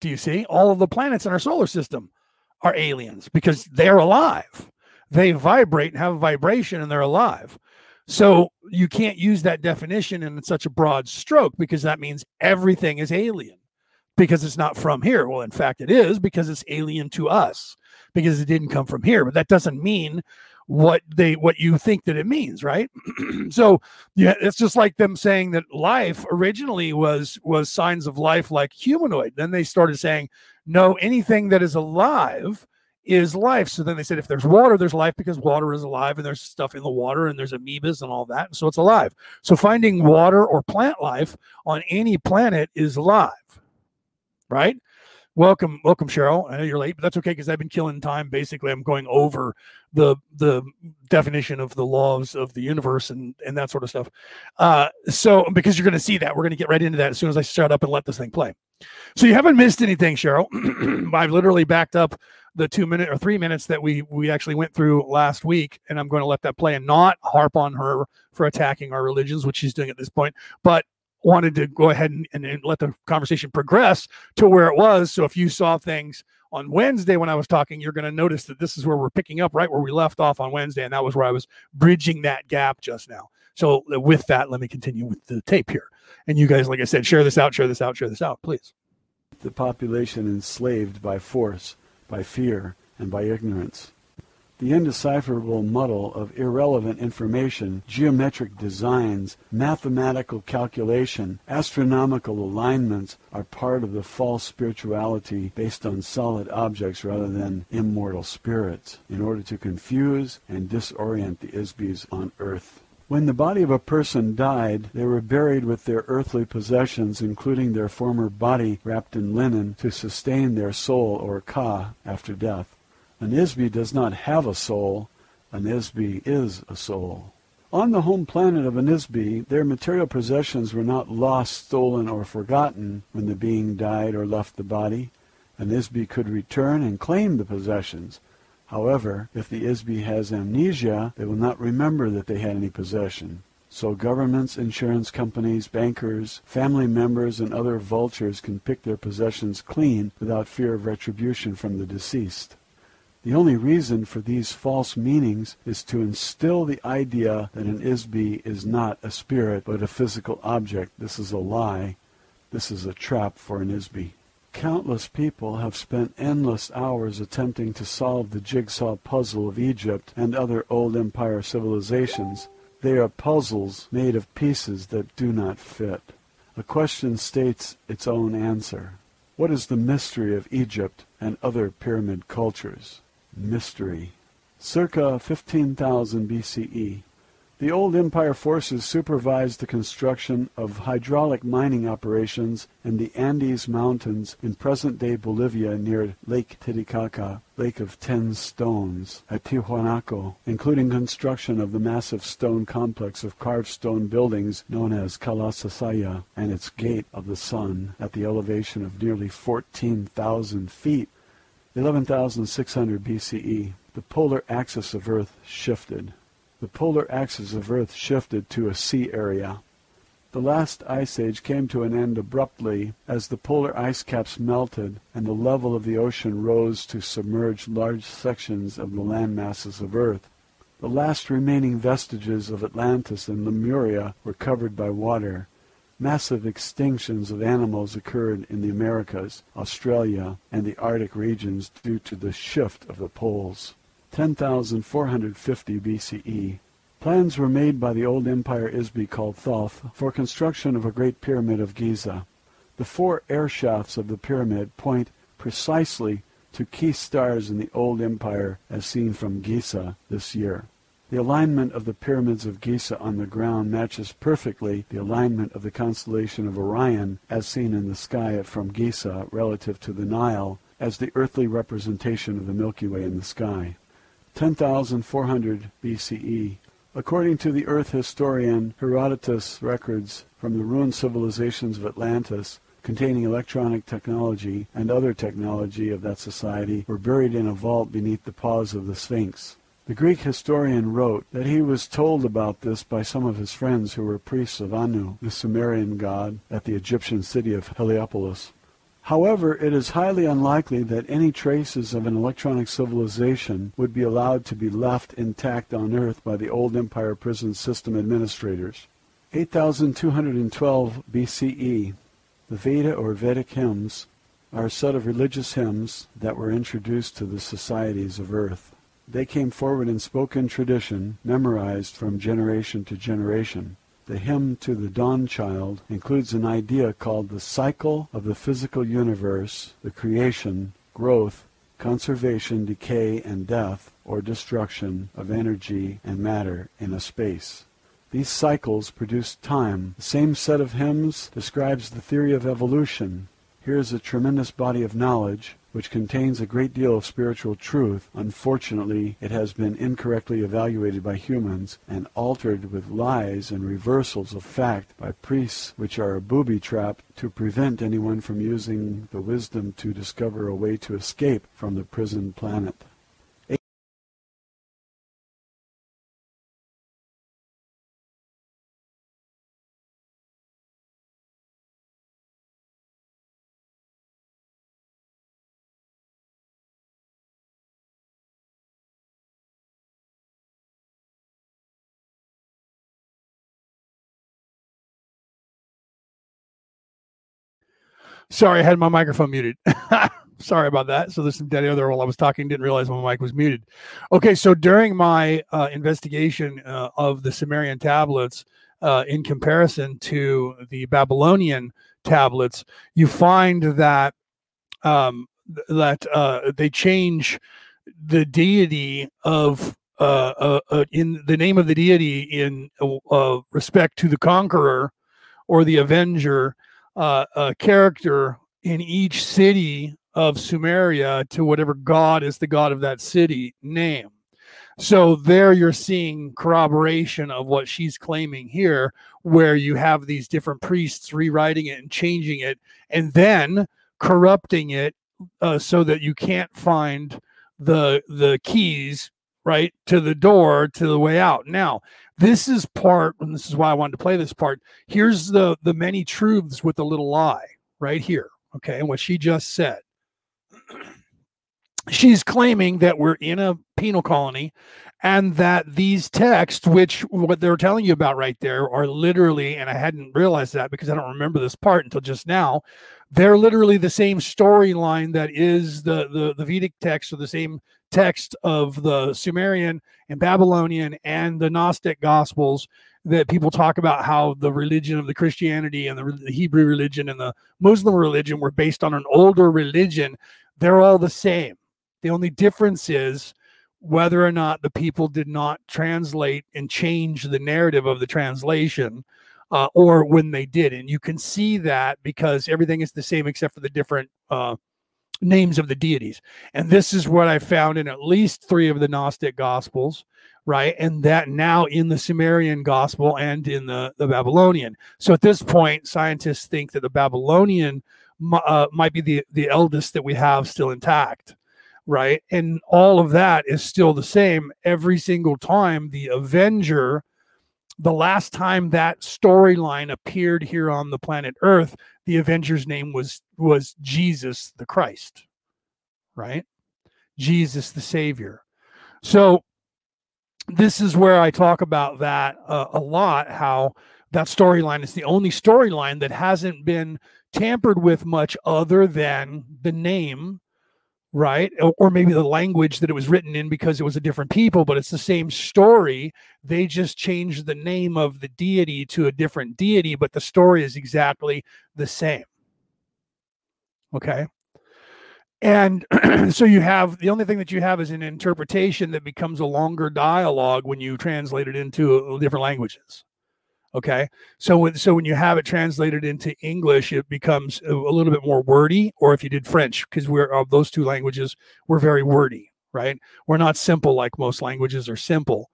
Do you see? All of the planets in our solar system are aliens because they're alive. They vibrate and have a vibration and they're alive. So you can't use that definition in such a broad stroke because that means everything is alien because it's not from here. Well, in fact, it is because it's alien to us because it didn't come from here. But that doesn't mean what they what you think that it means right? So yeah it's just like them saying that life originally was was signs of life like humanoid. Then they started saying no anything that is alive is life. So then they said if there's water there's life because water is alive and there's stuff in the water and there's amoebas and all that so it's alive. So finding water or plant life on any planet is alive right welcome welcome cheryl. I know you're late but that's okay because i've been killing time. Basically i'm going over the the definition of the laws of the universe and and that sort of stuff. Uh so because you're going to see that we're going to get right into that as soon as i shut up and let this thing play. So you haven't missed anything cheryl. I've literally backed up the two minute or three minutes that we we actually went through last week, and I'm going to let that play and not harp on her for attacking our religions, which she's doing at this point, but wanted to go ahead and, and, and let the conversation progress to where it was. So if you saw things on Wednesday when I was talking, you're going to notice that this is where we're picking up right where we left off on Wednesday, and that was where I was bridging that gap just now. So uh, with that, let me continue with the tape here. And you guys, like I said, share this out, share this out, share this out, please. The population enslaved by force, by fear, and by ignorance. The indecipherable muddle of irrelevant information, geometric designs, mathematical calculation, astronomical alignments are part of the false spirituality based on solid objects rather than immortal spirits, in order to confuse and disorient the IS-BEs on earth. When the body of a person died, they were buried with their earthly possessions, including their former body wrapped in linen, to sustain their soul or ka after death. An IS-BE does not have a soul. An IS-BE is a soul. On the home planet of an IS-BE, their material possessions were not lost, stolen, or forgotten when the being died or left the body. An IS-BE could return and claim the possessions. However, if the IS-BE has amnesia, they will not remember that they had any possession. So governments, insurance companies, bankers, family members, and other vultures can pick their possessions clean without fear of retribution from the deceased. The only reason for these false meanings is to instill the idea that an IS-BE is not a spirit but a physical object. This is a lie. This is a trap for an IS-BE. Countless people have spent endless hours attempting to solve the jigsaw puzzle of Egypt and other old empire civilizations. They are puzzles made of pieces that do not fit. A question states its own answer. What is the mystery of Egypt and other pyramid cultures? Mystery. Circa 15,000 BCE, the old empire forces supervised the construction of hydraulic mining operations in the Andes Mountains in present-day Bolivia near Lake Titicaca, Lake of Ten Stones, at Tiwanaku, including construction of the massive stone complex of carved stone buildings known as Kalasasaya and its Gate of the Sun at the elevation of nearly 14,000 feet, 11,600 BCE. The polar axis of Earth shifted the polar axis of Earth shifted to a sea area. The last ice age came to an end abruptly as the polar ice caps melted and the level of the ocean rose to submerge large sections of the land masses of Earth. The last remaining vestiges of Atlantis and Lemuria were covered by water. Massive extinctions of animals occurred in the Americas, Australia, and the Arctic regions due to the shift of the poles. 10,450 BCE. Plans were made by the old empire IS-BE called Thoth for construction of a great pyramid of Giza. The four air shafts of the pyramid point precisely to key stars in the old empire as seen from Giza this year. The alignment of the pyramids of Giza on the ground matches perfectly the alignment of the constellation of Orion as seen in the sky from Giza relative to the Nile as the earthly representation of the Milky Way in the sky. 10,400 BCE. According to the earth historian Herodotus records from the ruined civilizations of Atlantis, containing electronic technology and other technology of that society, were buried in a vault beneath the paws of the Sphinx. The Greek historian wrote that he was told about this by some of his friends who were priests of Anu, the Sumerian god, at the Egyptian city of Heliopolis. However, it is highly unlikely that any traces of an electronic civilization would be allowed to be left intact on Earth by the old Empire prison system administrators. 8212 BCE, the Veda or Vedic hymns are a set of religious hymns that were introduced to the societies of Earth. They came forward and spoke in spoken tradition, memorized from generation to generation. The hymn to the dawn child includes an idea called the cycle of the physical universe, the creation, growth, conservation, decay, and death, or destruction of energy and matter in a space. These cycles produce time. The same set of hymns describes the theory of evolution. Here is a tremendous body of knowledge, which contains a great deal of spiritual truth. Unfortunately, it has been incorrectly evaluated by humans and altered with lies and reversals of fact by priests, which are a booby trap to prevent anyone from using the wisdom to discover a way to escape from the prison planet. Sorry, I had my microphone muted. Sorry about that. So there's some dead air there while I was talking. Didn't realize my mic was muted. Okay, so during my uh, investigation uh, of the Sumerian tablets, uh, in comparison to the Babylonian tablets, you find that um, that uh, they change the deity of uh, uh, in the name of the deity in respect to the conqueror or the avenger uh, a character in each city of Sumeria to whatever god is the god of that city name. So there you're seeing corroboration of what she's claiming here, where you have these different priests rewriting it and changing it, and then corrupting it uh, so that you can't find the the keys right to the door to the way out. Now, this is part and this is why i wanted to play this part. Here's the the many truths with the little lie right here okay and what she just said. She's claiming that we're in a penal colony and that these texts which what they're telling you about right there are literally and i hadn't realized that because i don't remember this part until just now they're literally the same storyline that is the, the the vedic text or the same text of the Sumerian and Babylonian and the Gnostic Gospels that people talk about how the religion of the Christianity and the, the, Hebrew religion and the Muslim religion were based on an older religion. They're all the same. The only difference is whether or not the people did not translate and change the narrative of the translation. Uh, or when they did. And you can see that because everything is the same except for the different uh, names of the deities. And this is what I found in at least three of the Gnostic Gospels, right? And that now in the Sumerian Gospel and in the, the Babylonian. So at this point, scientists think that the Babylonian uh, might be the, the eldest that we have still intact, right? And all of that is still the same every single time the Avenger the last time that storyline appeared here on the planet Earth, the Avenger's name was was Jesus the Christ, right? Jesus the Savior. So this is where I talk about that uh, a lot. How that storyline is the only storyline that hasn't been tampered with much, other than the name right? Or maybe the language that it was written in because it was a different people, but it's the same story. They just changed the name of the deity to a different deity, but the story is exactly the same. Okay. And so you have the only thing that you have is an interpretation that becomes a longer dialogue when you translate it into uh, different languages. Okay. So when so when you have it translated into English, it becomes a, little bit more wordy. Or if you did French, because we're of those two languages, we're very wordy, right? We're not simple like most languages are simple.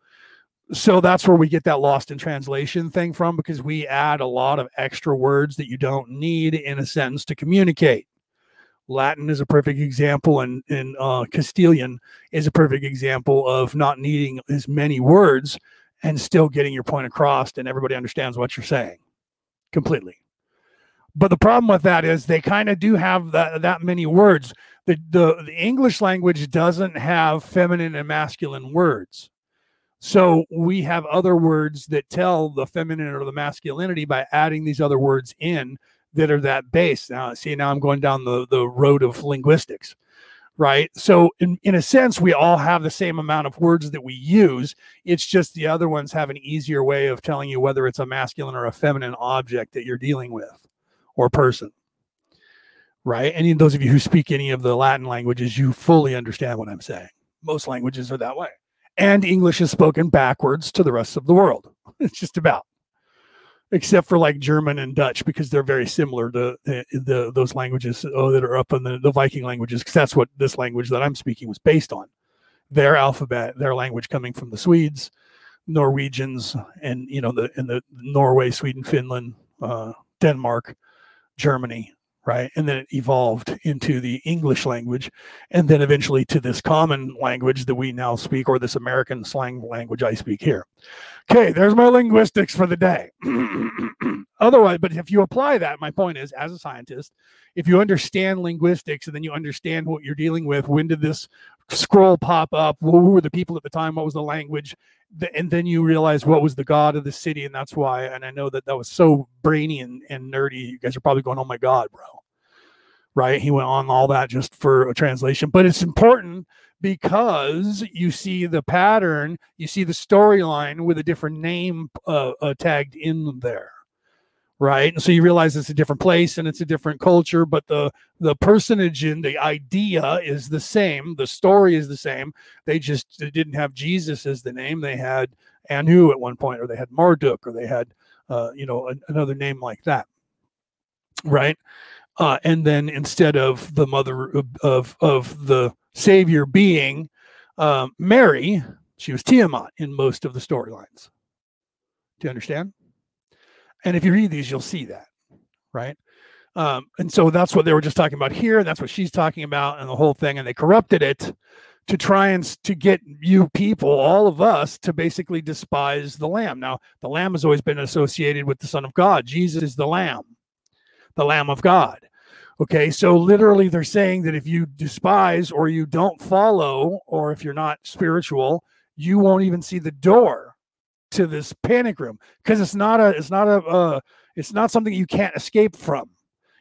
So that's where we get that lost in translation thing from because we add a lot of extra words that you don't need in a sentence to communicate. Latin is a perfect example, and, and uh, Castilian is a perfect example of not needing as many words and still getting your point across and everybody understands what you're saying completely. But the problem with that is they kind of do have that, that many words. The, the, the English language doesn't have feminine and masculine words. So we have other words that tell the feminine or the masculinity by adding these other words in that are that base. Now, see, now I'm going down the, the road of linguistics right? So in, in a sense, we all have the same amount of words that we use. It's just the other ones have an easier way of telling you whether it's a masculine or a feminine object that you're dealing with or person. Right. Any of those of you who speak any of the Latin languages, you fully understand what I'm saying. Most languages are that way. And English is spoken backwards to the rest of the world. It's just about. Except for like German and Dutch because they're very similar to the, the those languages oh, that are up in the, the Viking languages because that's what this language that I'm speaking was based on. Their alphabet, their language coming from the Swedes, Norwegians, and you know the in the Norway, Sweden, Finland, uh, Denmark, Germany, right? And then it evolved into the English language, and then eventually to this common language that we now speak, or this American slang language I speak here. Okay, there's my linguistics for the day. Otherwise, but if you apply that, my point is, as a scientist, if you understand linguistics and then you understand what you're dealing with, when did this scroll pop up? Who were the people at the time? What was the language? and then you realize what was the god of the city and that's why and i know that that was so brainy and, and nerdy you guys are probably going oh my god bro right he went on all that just for a translation but it's important because you see the pattern you see the storyline with a different name uh, uh, tagged in there right? And so you realize it's a different place and it's a different culture but the the personage and the idea is the same. The story is the same. They just didn't have jesus as the name. They had anu at one point or they had marduk or they had uh, you know another name like that right? Uh, and then instead of the mother of of, of the savior being uh, mary she was tiamat in most of the storylines. Do you understand and if you read these, you'll see that, right? Um, and so that's what they were just talking about here. And that's what she's talking about, and the whole thing. And they corrupted it to try and to get you people, all of us, to basically despise the Lamb. Now, the Lamb has always been associated with the Son of God. Jesus is the Lamb, the Lamb of God. Okay, so literally they're saying that if you despise or you don't follow, or if you're not spiritual, you won't even see the door to this panic room because it's not a it's not a uh, it's not something you can't escape from.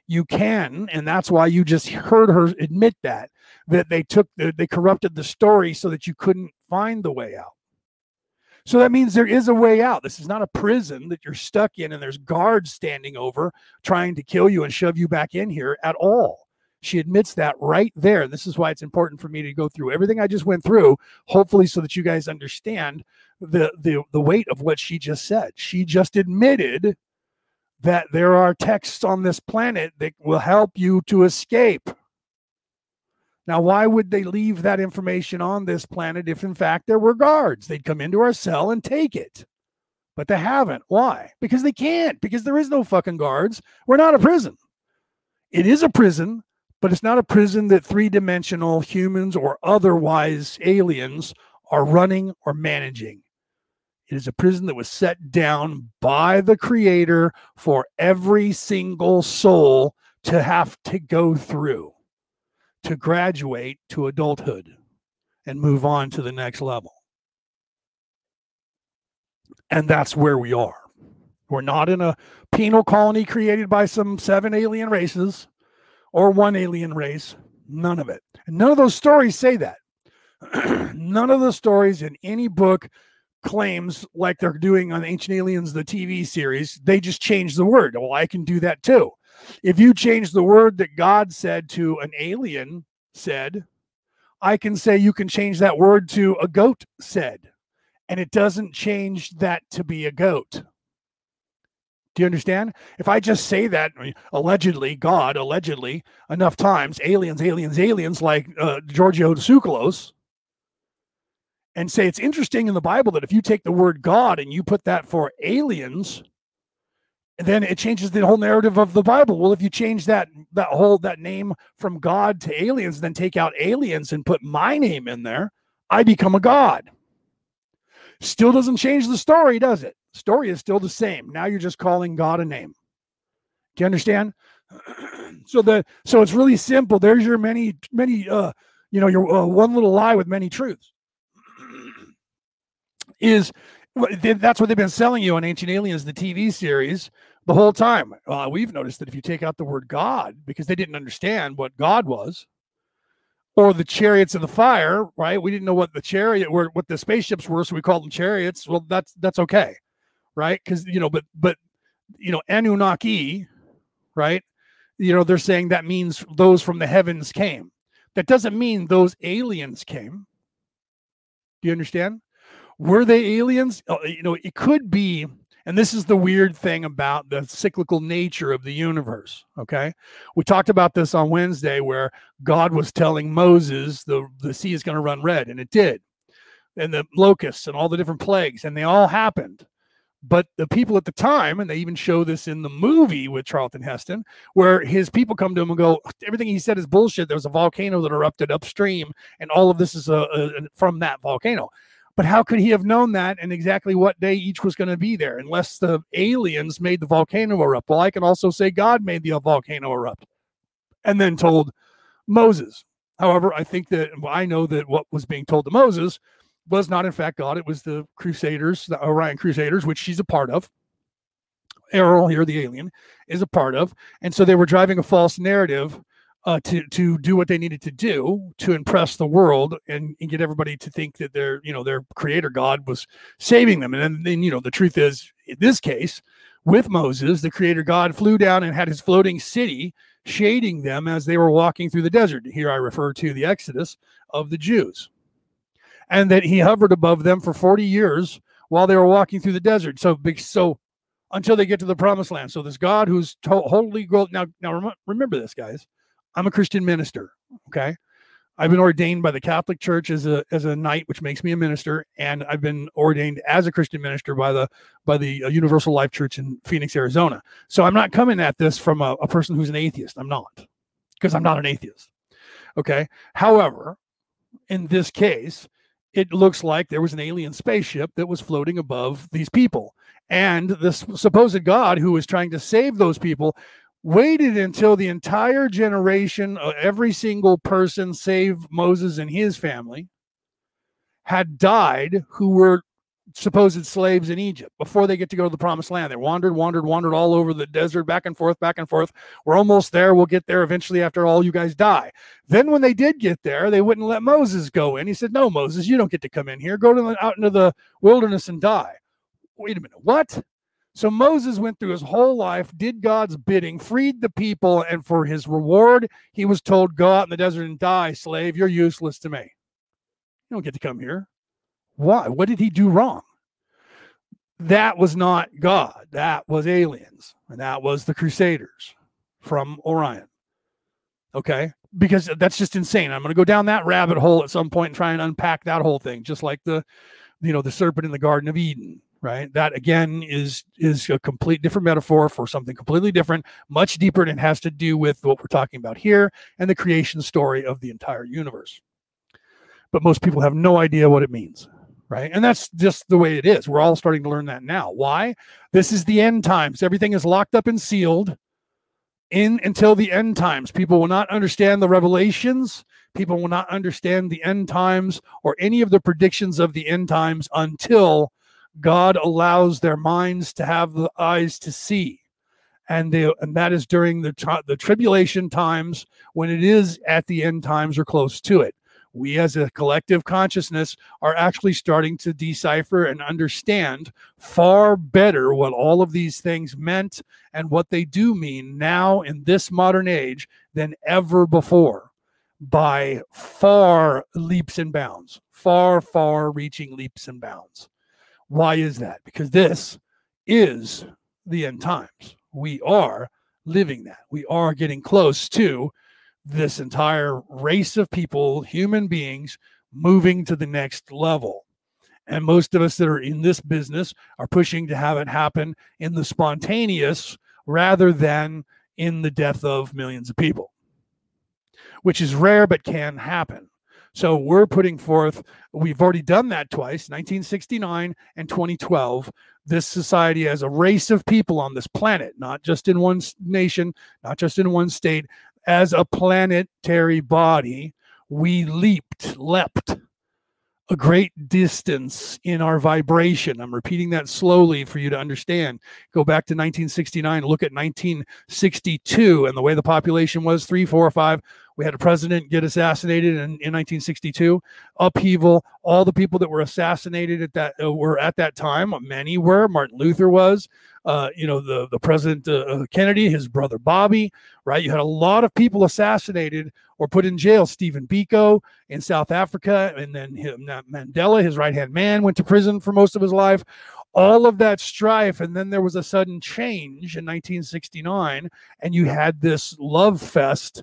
You can and that's why you just heard her admit that that they took they corrupted the story so that you couldn't find the way out. So that means there is a way out. This is not a prison that you're stuck in and there's guards standing over trying to kill you and shove you back in here at all she admits that right there. This is why it's important for me to go through everything I just went through, hopefully, so that you guys understand the the the weight of what she just said. She just admitted that there are texts on this planet that will help you to escape. Now, why would they leave that information on this planet if, in fact, there were guards? They'd come into our cell and take it. But they haven't. Why? Because they can't, because there is no fucking guards. We're not a prison. It is a prison, but it's not a prison that three dimensional humans or otherwise aliens are running or managing. It is a prison that was set down by the Creator for every single soul to have to go through to graduate to adulthood and move on to the next level. And that's where we are. We're not in a penal colony created by some seven alien races or one alien race. None of it. And none of those stories say that. none of the stories in any book claims like they're doing on Ancient Aliens, the TV series. They just change the word. Well, I can do that too. If you change the word that God said to an alien said, I can say you can change that word to a goat said, and it doesn't change that to be a goat. Do you understand? If I just say that allegedly, God allegedly enough times, aliens, aliens, aliens, like uh, Giorgio Tsoukalos, and say it's interesting in the Bible that if you take the word God and you put that for aliens, then it changes the whole narrative of the Bible. Well, if you change that that whole that name from God to aliens, then take out aliens and put my name in there, I become a God. Still doesn't change the story, does it? Story is still the same. Now you're just calling God a name. Do you understand? so the so it's really simple. There's your many many uh you know your uh, one little lie with many truths. is that's what they've been selling you on Ancient Aliens, the TV series, the whole time. Uh, we've noticed that if you take out the word God, because they didn't understand what God was, or the chariots of the fire, right? We didn't know what the chariot were, what the spaceships were, so we called them chariots. Well, that's that's okay right? Because you know, but but you know, Anunnaki, right? You know, they're saying that means those from the heavens came. That doesn't mean those aliens came. Do you understand? Were they aliens? Uh, you know, it could be, And this is the weird thing about the cyclical nature of the universe. Okay. We talked about this on Wednesday where God was telling Moses the, the sea is going to run red, and it did. And the locusts and all the different plagues, and they all happened. But the people at the time, and they even show this in the movie with Charlton Heston, where his people come to him and go, everything he said is bullshit. There was a volcano that erupted upstream, and all of this is uh, uh, a, a, from that volcano. But how could he have known that and exactly what day each was going to be there unless the aliens made the volcano erupt? Well, I can also say God made the volcano erupt and then told Moses. However, I think that I know that what was being told to Moses was not, in fact, God. It was the Crusaders, the Orion Crusaders, which she's a part of. Airl here, the alien, is a part of. And so they were driving a false narrative uh, to to do what they needed to do to impress the world and, and, get everybody to think that their you know their creator God was saving them. And then, then you know the truth is in this case with Moses, the creator God flew down and had his floating city shading them as they were walking through the desert. Here I refer to the Exodus of the Jews, and that he hovered above them for forty years while they were walking through the desert. So so until they get to the promised land. So this God who's to- holy now now remember this guys I'm a Christian minister. Okay. I've been ordained by the Catholic Church as a as a knight, which makes me a minister, and I've been ordained as a Christian minister by the by the uh, Universal Life Church in Phoenix, Arizona. So I'm not coming at this from a, a person who's an atheist. I'm not, because I'm not an atheist. Okay. However, in this case, it looks like there was an alien spaceship that was floating above these people, and this supposed God who was trying to save those people waited until the entire generation uh, every single person save Moses and his family had died who were supposed slaves in Egypt before they get to go to the promised land. They wandered, wandered, wandered all over the desert, back and forth, back and forth. We're almost there. We'll get there eventually after all you guys die. Then when they did get there, they wouldn't let Moses go in. He said, No, Moses, you don't get to come in here. Go to the, out into the wilderness and die. Wait a minute. What? So Moses went through his whole life, did God's bidding, freed the people, and for his reward, he was told, Go out in the desert and die, slave. You're useless to me. You don't get to come here. Why? What did he do wrong? That was not God. That was aliens. And that was the Crusaders from Orion. Okay. Because that's just insane. I'm going to go down that rabbit hole at some point and try and unpack that whole thing, just like the, you know, the serpent in the Garden of Eden right that again is is a complete different metaphor for something completely different much deeper and it has to do with what we're talking about here and the creation story of the entire universe but most people have no idea what it means right? And that's just the way it is. We're all starting to learn that now. Why? This is the end times. Everything is locked up and sealed in until the end times. People will not understand the revelations. People will not understand the end times or any of the predictions of the end times until God allows their minds to have the eyes to see. And, they, and that is during the, the tribulation times when it is at the end times or close to it. We, as a collective consciousness, are actually starting to decipher and understand far better what all of these things meant and what they do mean now in this modern age than ever before by far leaps and bounds, far, far reaching leaps and bounds. Why is that? Because this is the end times. We are living that. We are getting close to this entire race of people, human beings, moving to the next level. And most of us that are in this business are pushing to have it happen in the spontaneous rather than in the death of millions of people, which is rare but can happen. So we're putting forth, we've already done that twice, 1969 and 2012. This society as a race of people on this planet, not just in one nation, not just in one state, as a planetary body, we leaped, leapt a great distance in our vibration. I'm repeating that slowly for you to understand. Go back to 1969, look at 1962 and the way the population was three, four, five. We had a president get assassinated in, in 1962, upheaval. All the people that were assassinated at that uh, were at that time. Many were. Martin Luther was. Uh, you know, the the president uh, Kennedy, his brother Bobby. Right. You had a lot of people assassinated or put in jail. Stephen Biko in South Africa, and then him, Mandela, his right hand man, went to prison for most of his life. All of that strife and then there was a sudden change in 1969 and you had this love fest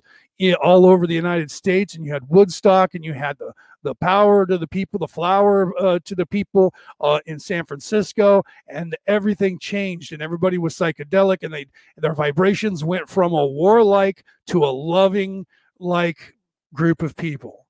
all over the United States, and you had Woodstock, and you had the the power to the people, the flower uh, to the people uh, in San Francisco, and everything changed, and everybody was psychedelic, and they their vibrations went from a warlike to a loving like group of people.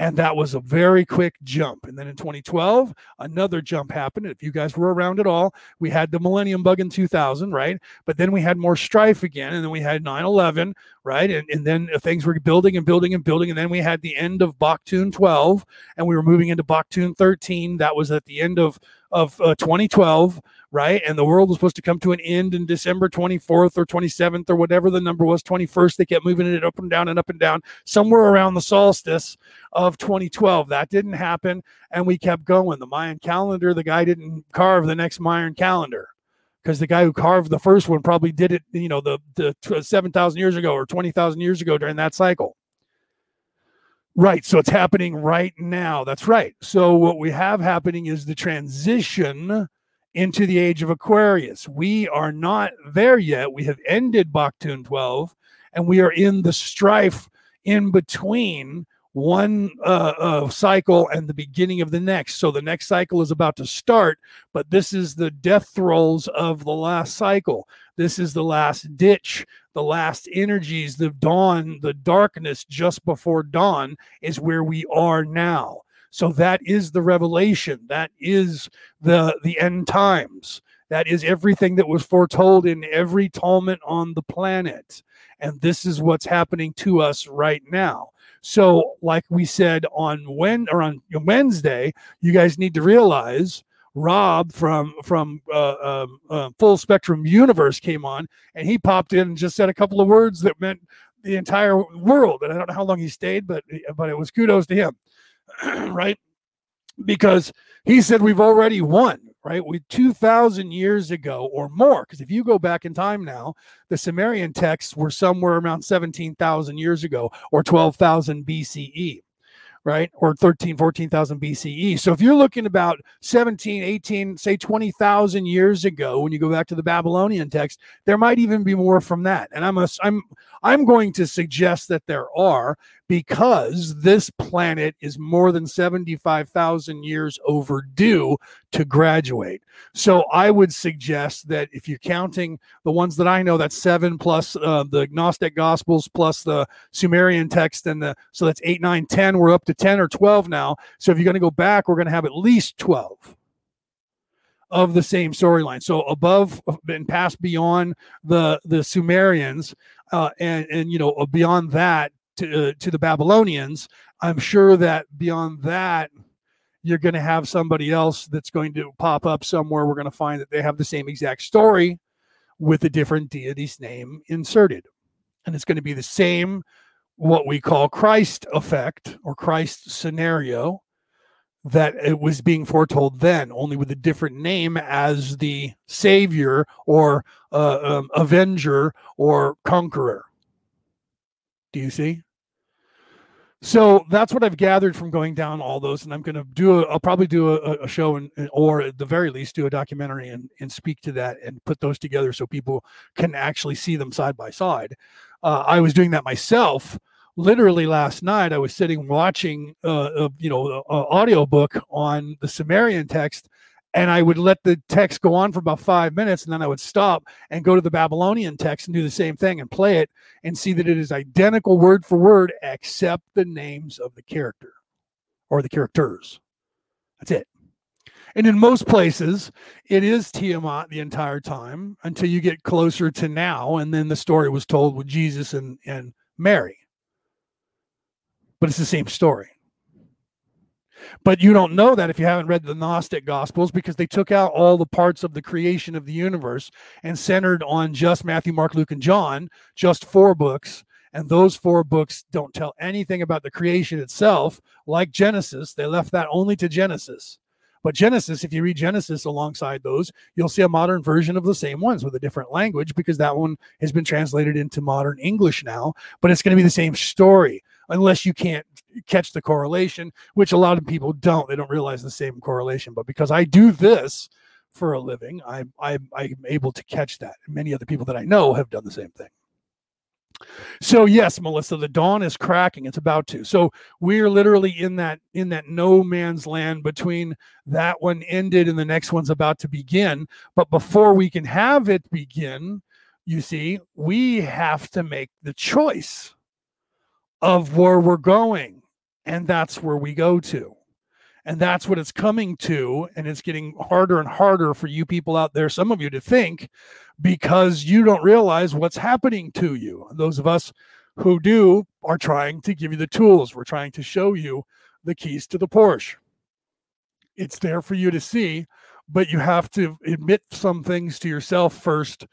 And that was a very quick jump. And then in 2012, another jump happened. If you guys were around at all, we had the Millennium Bug in 2000, right? But then we had more strife again. And then we had 9 11, right? And, and then uh, things were building and building and building. And then we had the end of Baktun 12, and we were moving into Baktun 13. That was at the end of, of uh, 2012 right? And the world was supposed to come to an end in December 24th or 27th or whatever the number was, 21st. They kept moving it up and down and up and down, somewhere around the solstice of 2012. That didn't happen. And we kept going. The Mayan calendar, the guy didn't carve the next Mayan calendar because the guy who carved the first one probably did it, you know, the, the 7,000 years ago or 20,000 years ago during that cycle. Right. So it's happening right now. That's right. So what we have happening is the transition into the age of Aquarius. We are not there yet. We have ended Baktun 12 and we are in the strife in between one uh, uh, cycle and the beginning of the next. So the next cycle is about to start, but this is the death throes of the last cycle. This is the last ditch, the last energies, the dawn, the darkness just before dawn is where we are now. So that is the revelation. That is the the end times. That is everything that was foretold in every Talmud on the planet. And this is what's happening to us right now. So, like we said on when or on Wednesday, you guys need to realize Rob from from uh, uh, uh, Full Spectrum Universe came on, and he popped in and just said a couple of words that meant the entire world. And I don't know how long he stayed, but but it was kudos to him. right? Because he said we've already won, right? We 2,000 years ago or more. Because if you go back in time now, the Sumerian texts were somewhere around 17,000 years ago or 12,000 BCE right? Or 13, 14,000 BCE. So if you're looking about 17, 18, say 20,000 years ago, when you go back to the Babylonian text, there might even be more from that. And I'm, a, I'm, I'm going to suggest that there are because this planet is more than 75,000 years overdue to graduate. So I would suggest that if you're counting the ones that I know, that's seven plus uh, the Gnostic Gospels plus the Sumerian text, and the so that's eight, nine, 10. We're up to 10 or 12 now. So if you're going to go back, we're going to have at least 12 of the same storyline. So above and past beyond the the Sumerians, uh, and and you know beyond that to uh, to the Babylonians, I'm sure that beyond that, you're going to have somebody else that's going to pop up somewhere. We're going to find that they have the same exact story with a different deity's name inserted, and it's going to be the same what we call Christ effect or Christ scenario that it was being foretold then, only with a different name as the Savior or uh, um, Avenger or Conqueror. Do you see? So that's what I've gathered from going down all those, and I'm going to do. A, I'll probably do a, a show, and or at the very least, do a documentary and and speak to that and put those together so people can actually see them side by side. Uh, I was doing that myself. Literally last night, I was sitting watching, uh, a, you know, an audio book on the Sumerian text, and I would let the text go on for about five minutes, and then I would stop and go to the Babylonian text and do the same thing and play it and see that it is identical word for word except the names of the character or the characters. That's it. And in most places, it is Tiamat the entire time until you get closer to now, and then the story was told with Jesus and, and Mary. But it's the same story. But you don't know that if you haven't read the Gnostic Gospels because they took out all the parts of the creation of the universe and centered on just Matthew, Mark, Luke, and John, just four books. And those four books don't tell anything about the creation itself, like Genesis. They left that only to Genesis. But Genesis, if you read Genesis alongside those, you'll see a modern version of the same ones with a different language because that one has been translated into modern English now. But it's going to be the same story unless you can't catch the correlation, which a lot of people don't. They don't realize the same correlation. But because I do this for a living. I, I, I'm able to catch that. Many other people that I know have done the same thing. So yes, Melissa, the dawn is cracking. It's about to. So we're literally in that in that no man's land between that one ended and the next one's about to begin. But before we can have it begin, you see, we have to make the choice of where we're going, and that's where we go to. And that's what it's coming to. And it's getting harder and harder for you people out there, some of you to think, because you don't realize what's happening to you. Those of us who do are trying to give you the tools. We're trying to show you the keys to the Porsche. It's there for you to see, but you have to admit some things to yourself first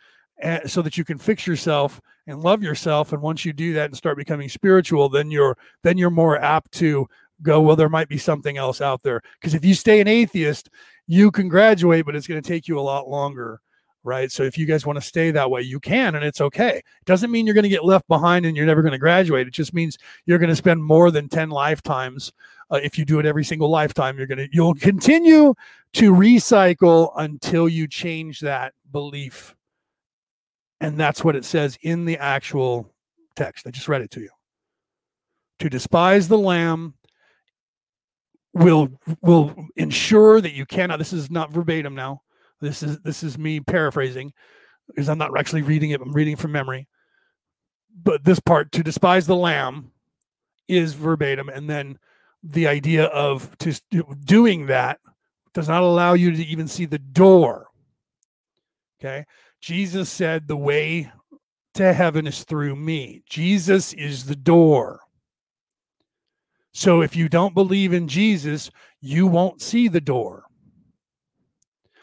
so that you can fix yourself and love yourself and once you do that and start becoming spiritual then you're then you're more apt to go, well, there might be something else out there. Because if you stay an atheist, you can graduate, but it's going to take you a lot longer. Right. So if you guys want to stay that way, you can, and it's okay. It doesn't mean you're going to get left behind and you're never going to graduate. It just means you're going to spend more than 10 lifetimes. Uh, if you do it every single lifetime, you're going to, you'll continue to recycle until you change that belief. And that's what it says in the actual text. I just read it to you. To despise the lamb will will ensure that you cannot this is not verbatim now. This is this is me paraphrasing because i'm not actually reading it i'm reading from memory. But this part to despise the lamb is verbatim. And then the idea of just doing that does not allow you to even see the door. Okay jesus said the way to heaven is through me jesus is the door so if you don't believe in Jesus, you won't see the door.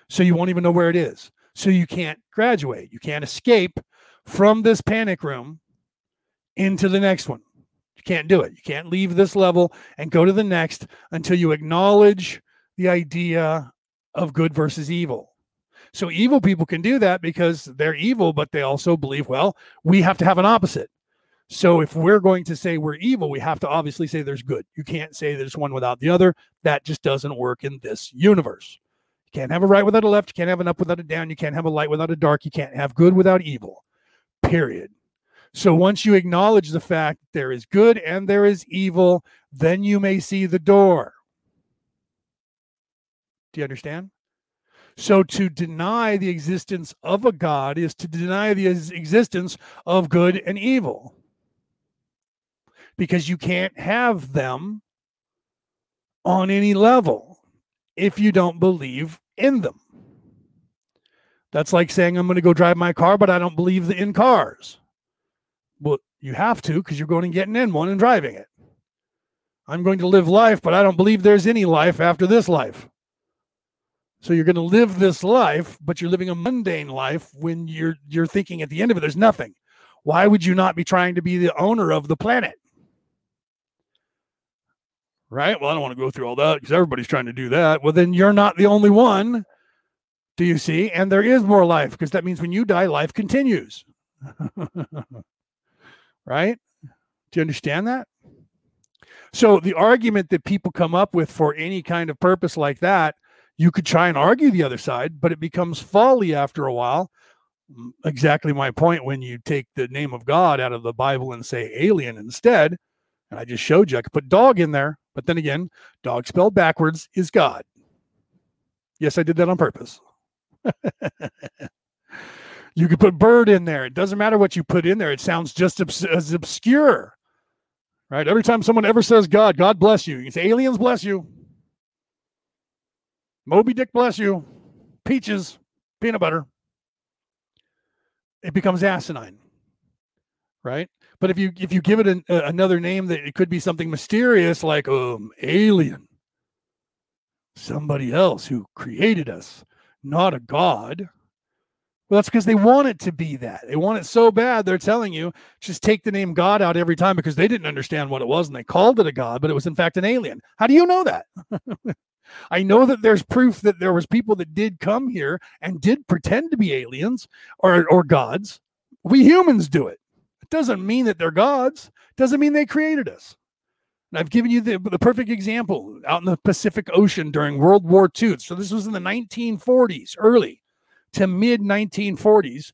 So you won't even know where it is. So you can't graduate. You can't escape from this panic room into the next one. You can't do it. You can't leave this level and go to the next until you acknowledge the idea of good versus evil. So evil people can do that because they're evil, but they also believe, well, we have to have an opposite. So if we're going to say we're evil, we have to obviously say there's good. You can't say there's one without the other. That just doesn't work in this universe. You can't have a right without a left. You can't have an up without a down. You can't have a light without a dark. You can't have good without evil. Period. So once you acknowledge the fact there is good and there is evil, then you may see the door. Do you understand? So to deny the existence of a God is to deny the existence of good and evil because you can't have them on any level if you don't believe in them. That's like saying, I'm going to go drive my car, but I don't believe in cars. Well, you have to because you're going and getting in one and driving it. I'm going to live life, but I don't believe there's any life after this life. So you're going to live this life, but you're living a mundane life when you're you're thinking at the end of it there's nothing. Why would you not be trying to be the owner of the planet? right? Well, I don't want to go through all that because everybody's trying to do that. Well, then you're not the only one. Do you see? And there is more life because that means when you die, life continues. right? Do you understand that? So the argument that people come up with for any kind of purpose like that, you could try and argue the other side, but it becomes folly after a while. Exactly my point when you take the name of God out of the Bible and say alien instead. And I just showed you I could put dog in there. But then again, dog spelled backwards is God. Yes, I did that on purpose. you could put bird in there. It doesn't matter what you put in there. It sounds just obs- as obscure. Right? Every time someone ever says God, God bless you. You say aliens bless you. Moby Dick bless you. Peaches, peanut butter. It becomes asinine. Right? But if you if you give it an, uh, another name that it could be something mysterious like um alien, somebody else who created us, not a god. Well, that's because they want it to be that. They want it so bad. They're telling you just take the name God out every time because they didn't understand what it was and they called it a god, but it was in fact an alien. How do you know that? I know that there's proof that there was people that did come here and did pretend to be aliens or or gods. We humans do it. It doesn't mean that they're gods. It doesn't mean they created us. And I've given you the, the perfect example out in the Pacific Ocean during World War II. So this was in the 1940s, early to mid 1940s.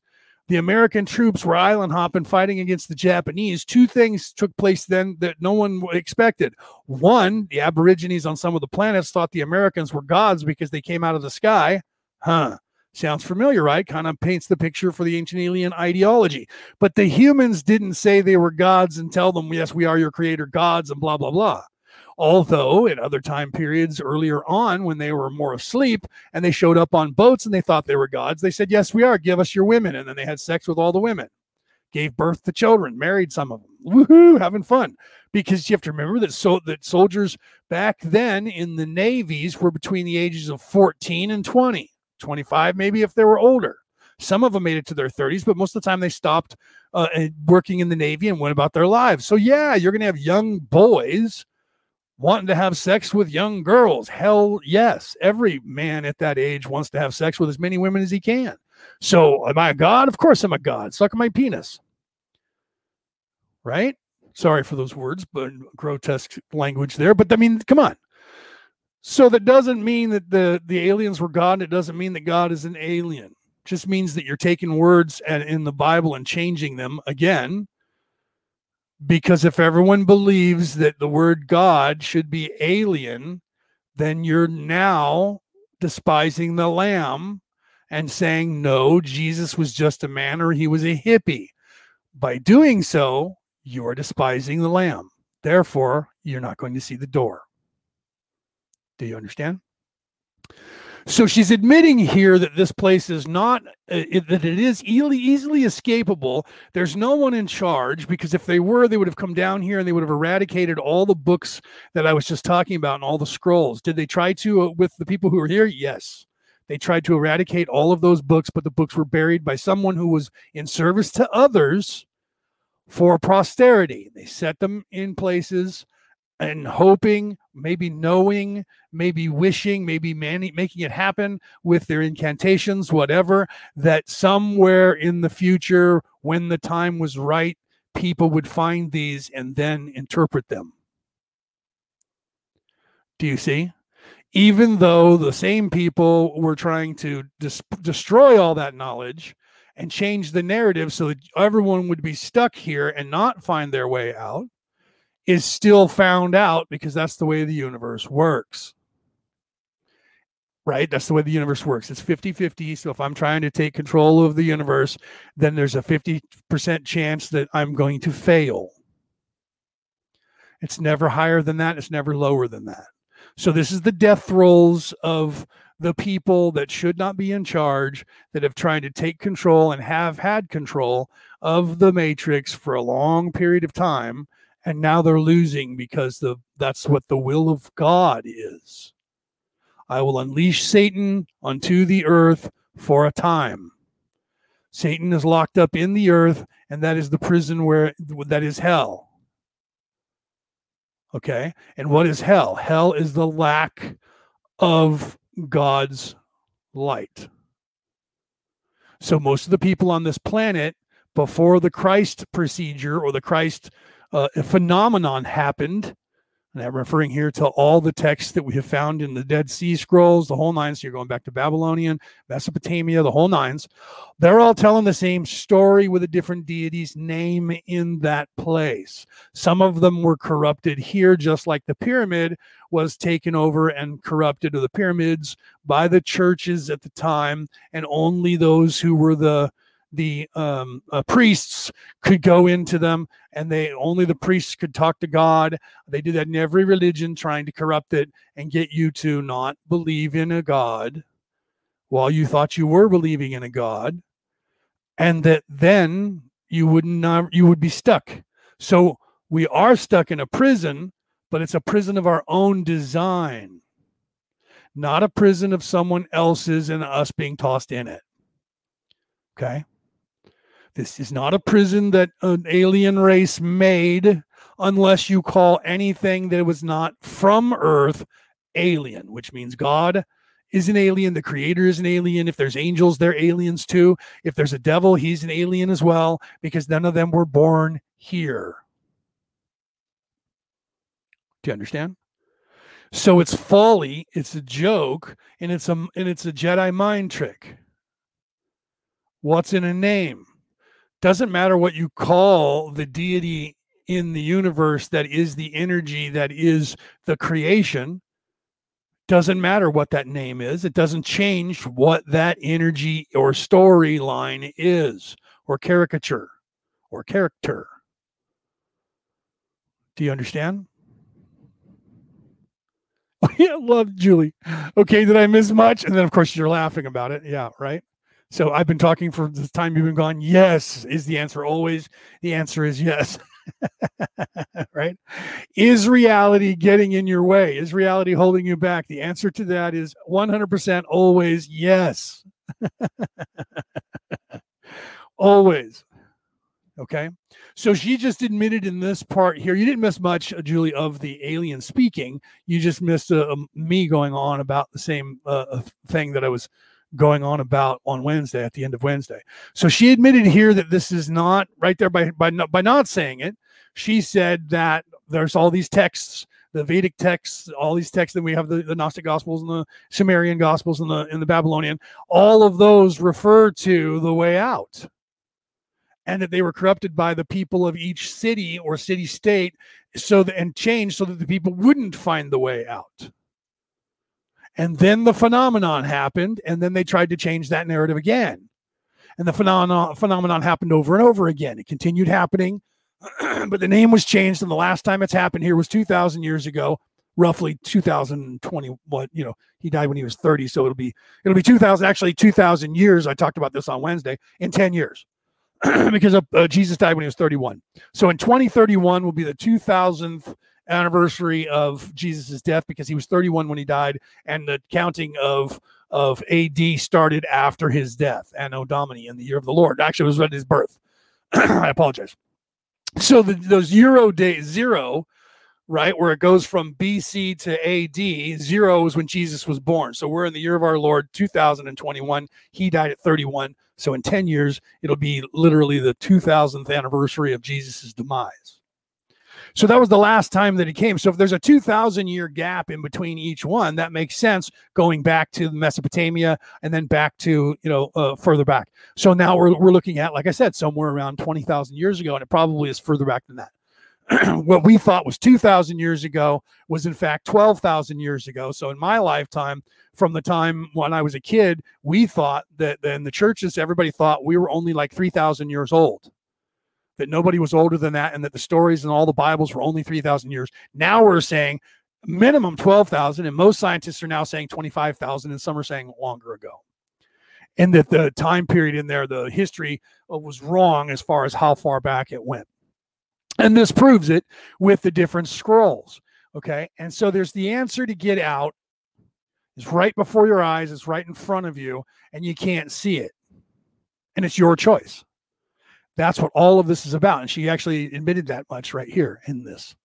The American troops were island hopping, fighting against the Japanese. Two things took place then that no one expected. One, the Aborigines on some of the planets thought the Americans were gods because they came out of the sky. Huh. Sounds familiar, right? Kind of paints the picture for the ancient alien ideology. But the humans didn't say they were gods and tell them, yes, we are your creator gods and blah, blah, blah. Although at other time periods earlier on, when they were more asleep and they showed up on boats and they thought they were gods, they said, Yes, we are. Give us your women. And then they had sex with all the women, gave birth to children, married some of them. Woohoo, having fun. Because you have to remember that so that soldiers back then in the navies were between the ages of 14 and 20, 25, maybe if they were older. Some of them made it to their 30s, but most of the time they stopped uh, working in the Navy and went about their lives. So, yeah, you're going to have young boys wanting to have sex with young girls. Hell yes. Every man at that age wants to have sex with as many women as he can. So, am I a god? Of course I'm a god. Suck my penis. Right? Sorry for those words, but grotesque language there. But I mean, come on. So that doesn't mean that the the aliens were God. It doesn't mean that God is an alien. It just means that you're taking words and in the Bible and changing them again because if everyone believes that the word God should be alien, then you're now despising the lamb and saying, no, Jesus was just a man or he was a hippie. By doing so, you are despising the lamb. Therefore, you're not going to see the door. Do you understand? So she's admitting here that this place is not uh, it, that it is easily easily escapable. There's no one in charge because if they were, they would have come down here and they would have eradicated all the books that I was just talking about and all the scrolls. Did they try to uh, with the people who were here? Yes. They tried to eradicate all of those books, but the books were buried by someone who was in service to others for posterity. They set them in places and hoping, maybe knowing, maybe wishing, maybe man- making it happen with their incantations, whatever, that somewhere in the future, when the time was right, people would find these and then interpret them. Do you see? Even though the same people were trying to dis- destroy all that knowledge and change the narrative so that everyone would be stuck here and not find their way out is still found out because that's the way the universe works. Right? That's the way the universe works. It's 50 50. So if I'm trying to take control of the universe, then there's a 50% chance that I'm going to fail. It's never higher than that, it's never lower than that. So this is the death rolls of the people that should not be in charge that have tried to take control and have had control of the matrix for a long period of time and now they're losing because the that's what the will of God is. I will unleash Satan unto the earth for a time. Satan is locked up in the earth, and that is the prison where that is hell. Okay. And what is hell? Hell is the lack of God's light. So most of the people on this planet before the Christ procedure or the Christ uh, a phenomenon happened. And I'm referring here to all the texts that we have found in the Dead Sea Scrolls, the whole nines. So you're going back to Babylonian, Mesopotamia, the whole nines. They're all telling the same story with a different deity's name in that place. Some of them were corrupted here, just like the pyramid was taken over and corrupted, or the pyramids by the churches at the time, and only those who were the the um, uh, priests could go into them and they only the priests could talk to god. They do that in every religion trying to corrupt it and get you to not believe in a god while you thought you were believing in a god and that then you would not you would be stuck. So we are stuck in a prison but it's a prison of our own design not a prison of someone else's and us being tossed in it. Okay this is not a prison that an alien race made unless you call anything that was not from Earth alien, which means God is an alien. The creator is an alien. If there's angels, they're aliens too. If there's a devil, he's an alien as well, because none of them were born here. Do you understand? So it's folly, it's a joke, and it's a and it's a Jedi mind trick. What's in a name? Doesn't matter what you call the deity in the universe that is the energy that is the creation. Doesn't matter what that name is. It doesn't change what that energy or storyline is, or caricature, or character. Do you understand? Yeah, love Julie. Okay, did I miss much? And then, of course, you're laughing about it. Yeah, right. So I've been talking for the time you've been gone. Yes, is the answer always? The answer is yes. right? Is reality getting in your way? Is reality holding you back? The answer to that is 100% always yes. always. Okay. So she just admitted in this part here, you didn't miss much, uh, Julie, of the alien speaking. You just missed uh, um, me going on about the same uh, thing that I was going on about on Wednesday at the end of Wednesday. So she admitted here that this is not right there by by not, by not saying it. She said that there's all these texts, the Vedic texts, all these texts that we have the, the Gnostic Gospels and the Sumerian Gospels and the in the Babylonian. All of those refer to the way out and that they were corrupted by the people of each city or city state so that, and changed so that the people wouldn't find the way out and then the phenomenon happened and then they tried to change that narrative again. And the phenomenon phenomenon happened over and over again. It continued happening but the name was changed and the last time it's happened here was 2000 years ago roughly 2020 what you know he died when he was 30 so it'll be it'll be 2000 actually 2000 years. I talked about this on wednesday in 10 years because uh, Jesus died when he was 31. So in 2031 will be the 2000th anniversary of Jesus' death because he was 31 when he died, and the counting of of AD started after his death, Anno Domini, in the year of the Lord. Actually, it was at his birth. I apologize. So the, those Euro days, zero, right, where it goes from BC to AD, zero is when Jesus was born. So we're in the year of our Lord, 2021. He died at 31. So in 10 years, it'll be literally the 2000th anniversary of Jesus' demise. So that was the last time that he came. So if there's a 2,000 year gap in between each one, that makes sense going back to Mesopotamia and then back to, you know, uh, further back. So now we're, we're looking at, like I said, somewhere around 20,000 years ago, and it probably is further back than that. what we thought was 2,000 years ago was in fact 12,000 years ago. So in my lifetime, from the time when I was a kid, we thought that in the churches, everybody thought we were only like 3,000 years old, that nobody was older than that, and that the stories and all the Bibles were only 3,000 years. Now we're saying minimum 12,000, and most scientists are now saying 25,000, and some are saying longer ago. And that the time period in there, the history uh, was wrong as far as how far back it went. And this proves it with the different scrolls. Okay. And so there's the answer to get out is right before your eyes, it's right in front of you, and you can't see it. And it's your choice. That's what all of this is about. And she actually admitted that much right here in this.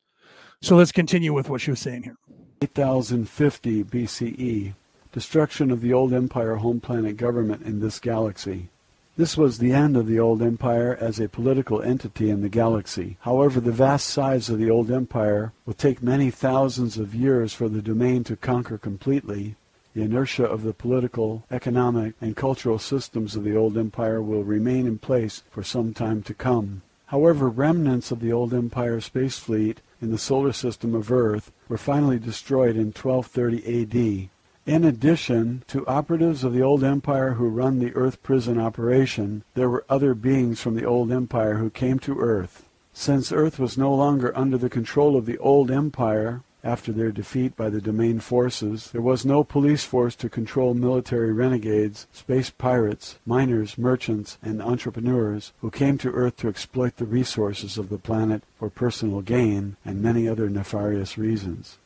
So let's continue with what she was saying here. 8050 BCE, destruction of the old empire home planet government in this galaxy. This was the end of the old empire as a political entity in the galaxy. However, the vast size of the old empire will take many thousands of years for the domain to conquer completely. The inertia of the political, economic, and cultural systems of the old empire will remain in place for some time to come. However, remnants of the old empire space fleet in the solar system of Earth were finally destroyed in 1230 AD. In addition to operatives of the old empire who run the Earth prison operation, there were other beings from the old empire who came to Earth. Since Earth was no longer under the control of the old empire, after their defeat by the domain forces, there was no police force to control military renegades, space pirates, miners, merchants, and entrepreneurs who came to Earth to exploit the resources of the planet for personal gain and many other nefarious reasons.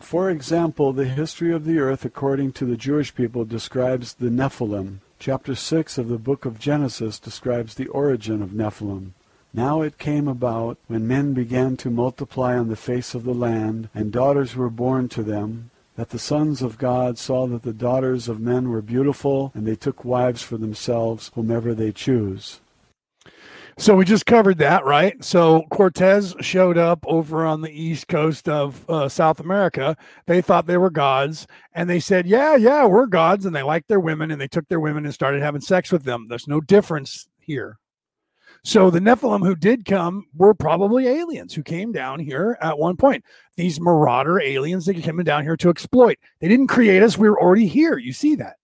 For example, the history of the earth according to the Jewish people describes the Nephilim. Chapter 6 of the book of Genesis describes the origin of Nephilim. Now it came about, when men began to multiply on the face of the land, and daughters were born to them, that the sons of God saw that the daughters of men were beautiful, and they took wives for themselves, whomever they choose. So we just covered that, right? So Cortez showed up over on the east coast of uh, South America. They thought they were gods, and they said, "Yeah, yeah, we're gods," and they liked their women, and they took their women and started having sex with them. There's no difference here. So the Nephilim who did come were probably aliens who came down here at one point. These marauder aliens that came down here to exploit. They didn't create us. We were already here. You see that.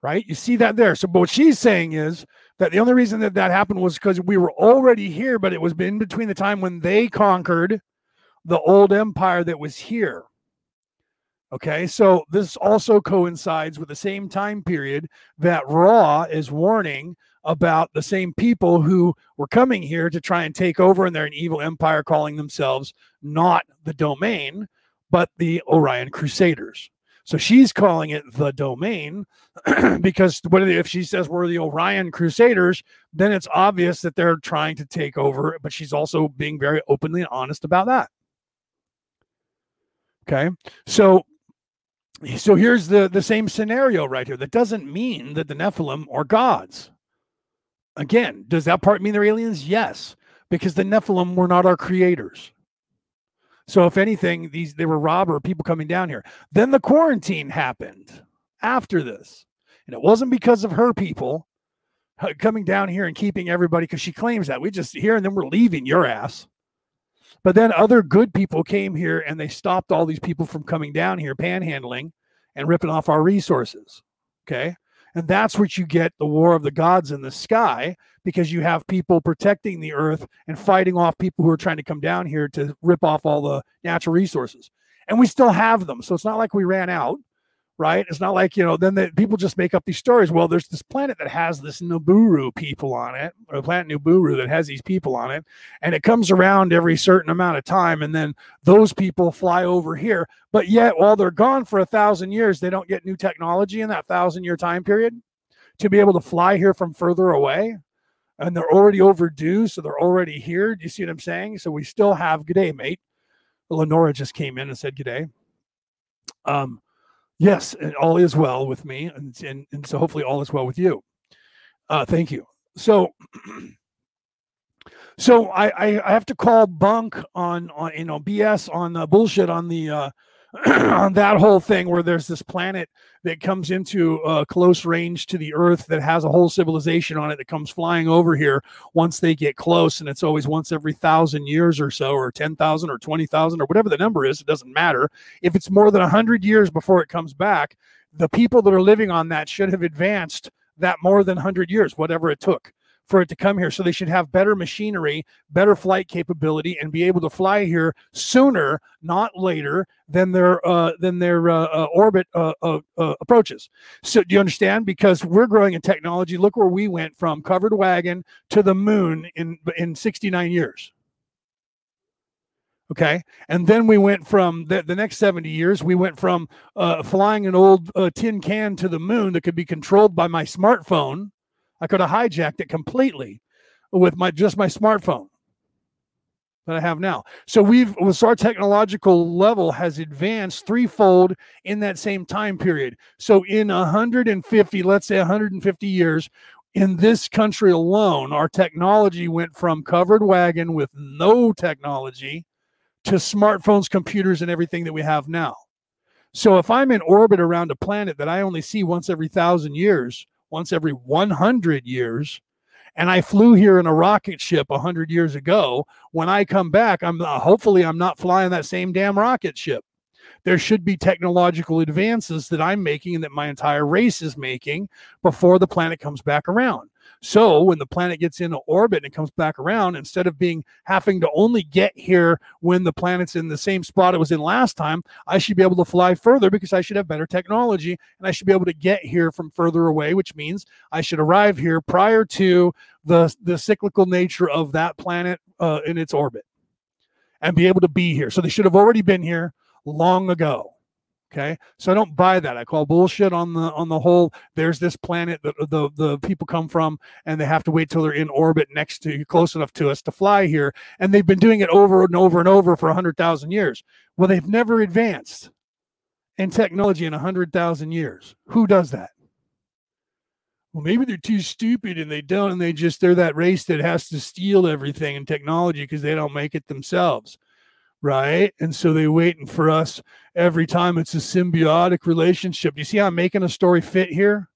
Right? You see that there. So, what she's saying is that the only reason that that happened was because we were already here, but it was in between the time when they conquered the old empire that was here. Okay, so this also coincides with the same time period that Ra is warning about the same people who were coming here to try and take over, and they're an evil empire calling themselves not the domain, but the Orion Crusaders. So she's calling it the domain because what if she says we're the Orion Crusaders, then it's obvious that they're trying to take over, but she's also being very openly and honest about that. Okay. So so here's the the same scenario right here. That doesn't mean that the Nephilim are gods. Again, does that part mean they're aliens? Yes, because the Nephilim were not our creators. So if anything, these they were robber people coming down here. Then the quarantine happened after this. And it wasn't because of her people uh, coming down here and keeping everybody because she claims that we just here and then we're leaving your ass. But then other good people came here and they stopped all these people from coming down here panhandling and ripping off our resources. Okay. And that's what you get the war of the gods in the sky because you have people protecting the earth and fighting off people who are trying to come down here to rip off all the natural resources. And we still have them. So it's not like we ran out right? It's not like, you know, then the, people just make up these stories. Well, there's this planet that has this Nibiru people on it, or planet Nibiru that has these people on it, and it comes around every certain amount of time, and then those people fly over here. But yet, while they're gone for a thousand years, they don't get new technology in that thousand year time period to be able to fly here from further away. And they're already overdue, so they're already here. Do you see what I'm saying? So we still have good day, mate. Lenora just came in and said good day. Um, Yes, all is well with me, and and, and so hopefully all is well with you. Uh, thank you. So, so I, I have to call bunk on on you know BS on the bullshit on the uh, on that whole thing where there's this planet that comes into a close range to the earth that has a whole civilization on it that comes flying over here once they get close and it's always once every thousand years or so or 10,000 or 20,000 or whatever the number is it doesn't matter. If it's more than 100 years before it comes back the people that are living on that should have advanced that more than 100 years whatever it took for it to come here. So they should have better machinery, better flight capability, and be able to fly here sooner, not later, than their uh, than their uh, uh, orbit uh, uh, uh, approaches. So do you understand? Because we're growing in technology. Look where we went from covered wagon to the moon in in 69 years. Okay. And then we went from the, the next 70 years, we went from flying an old tin can to the moon that could be controlled by my smartphone I could have hijacked it completely with my just my smartphone that I have now. So we've so our technological level has advanced threefold in that same time period. So in 150, let's say 150 years, in this country alone, our technology went from covered wagon with no technology to smartphones, computers, and everything that we have now. So if I'm in orbit around a planet that I only see once every thousand years, once every 100 years and I flew here in a rocket ship 100 years ago, when I come back, I'm uh, hopefully I'm not flying that same damn rocket ship. There should be technological advances that I'm making and that my entire race is making before the planet comes back around. So when the planet gets into orbit and comes back around, instead of being having to only get here when the planet's in the same spot it was in last time, I should be able to fly further because I should have better technology and I should be able to get here from further away, which means I should arrive here prior to the the cyclical nature of that planet uh, in its orbit and be able to be here. So they should have already been here long ago. Okay, so I don't buy that. I call bullshit on the on the whole. There's this planet that the the people come from, and they have to wait till they're in orbit next to close enough to us to fly here, and they've been doing it over and over and over for hundred thousand years. Well, they've never advanced in technology in hundred thousand years. Who does that? well, maybe they're too stupid and they don't, and they just, they're that race that has to steal everything and technology because they don't make it themselves. Right. And so they waiting for us every time. It's a symbiotic relationship. You see how I'm making a story fit here?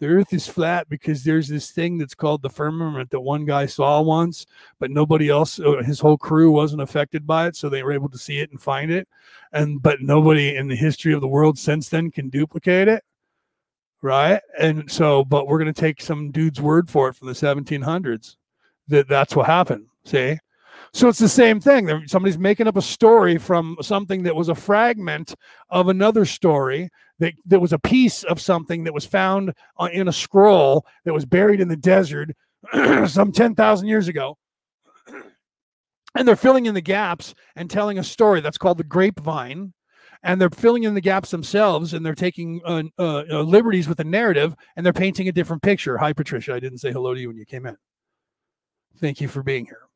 The earth is flat because there's this thing that's called the firmament that one guy saw once, but nobody else, uh, his whole crew wasn't affected by it. So they were able to see it and find it. And, but nobody in the history of the world since then can duplicate it right? And so, but we're going to take some dude's word for it from the 1700s that that's what happened. See? So it's the same thing. Somebody's making up a story from something that was a fragment of another story that, that was a piece of something that was found uh, in a scroll that was buried in the desert some 10,000 years ago. And they're filling in the gaps and telling a story that's called the grapevine and they're filling in the gaps themselves and they're taking uh, uh, uh, liberties with the narrative and they're painting a different picture. Hi, Patricia. I didn't say hello to you when you came in. Thank you for being here.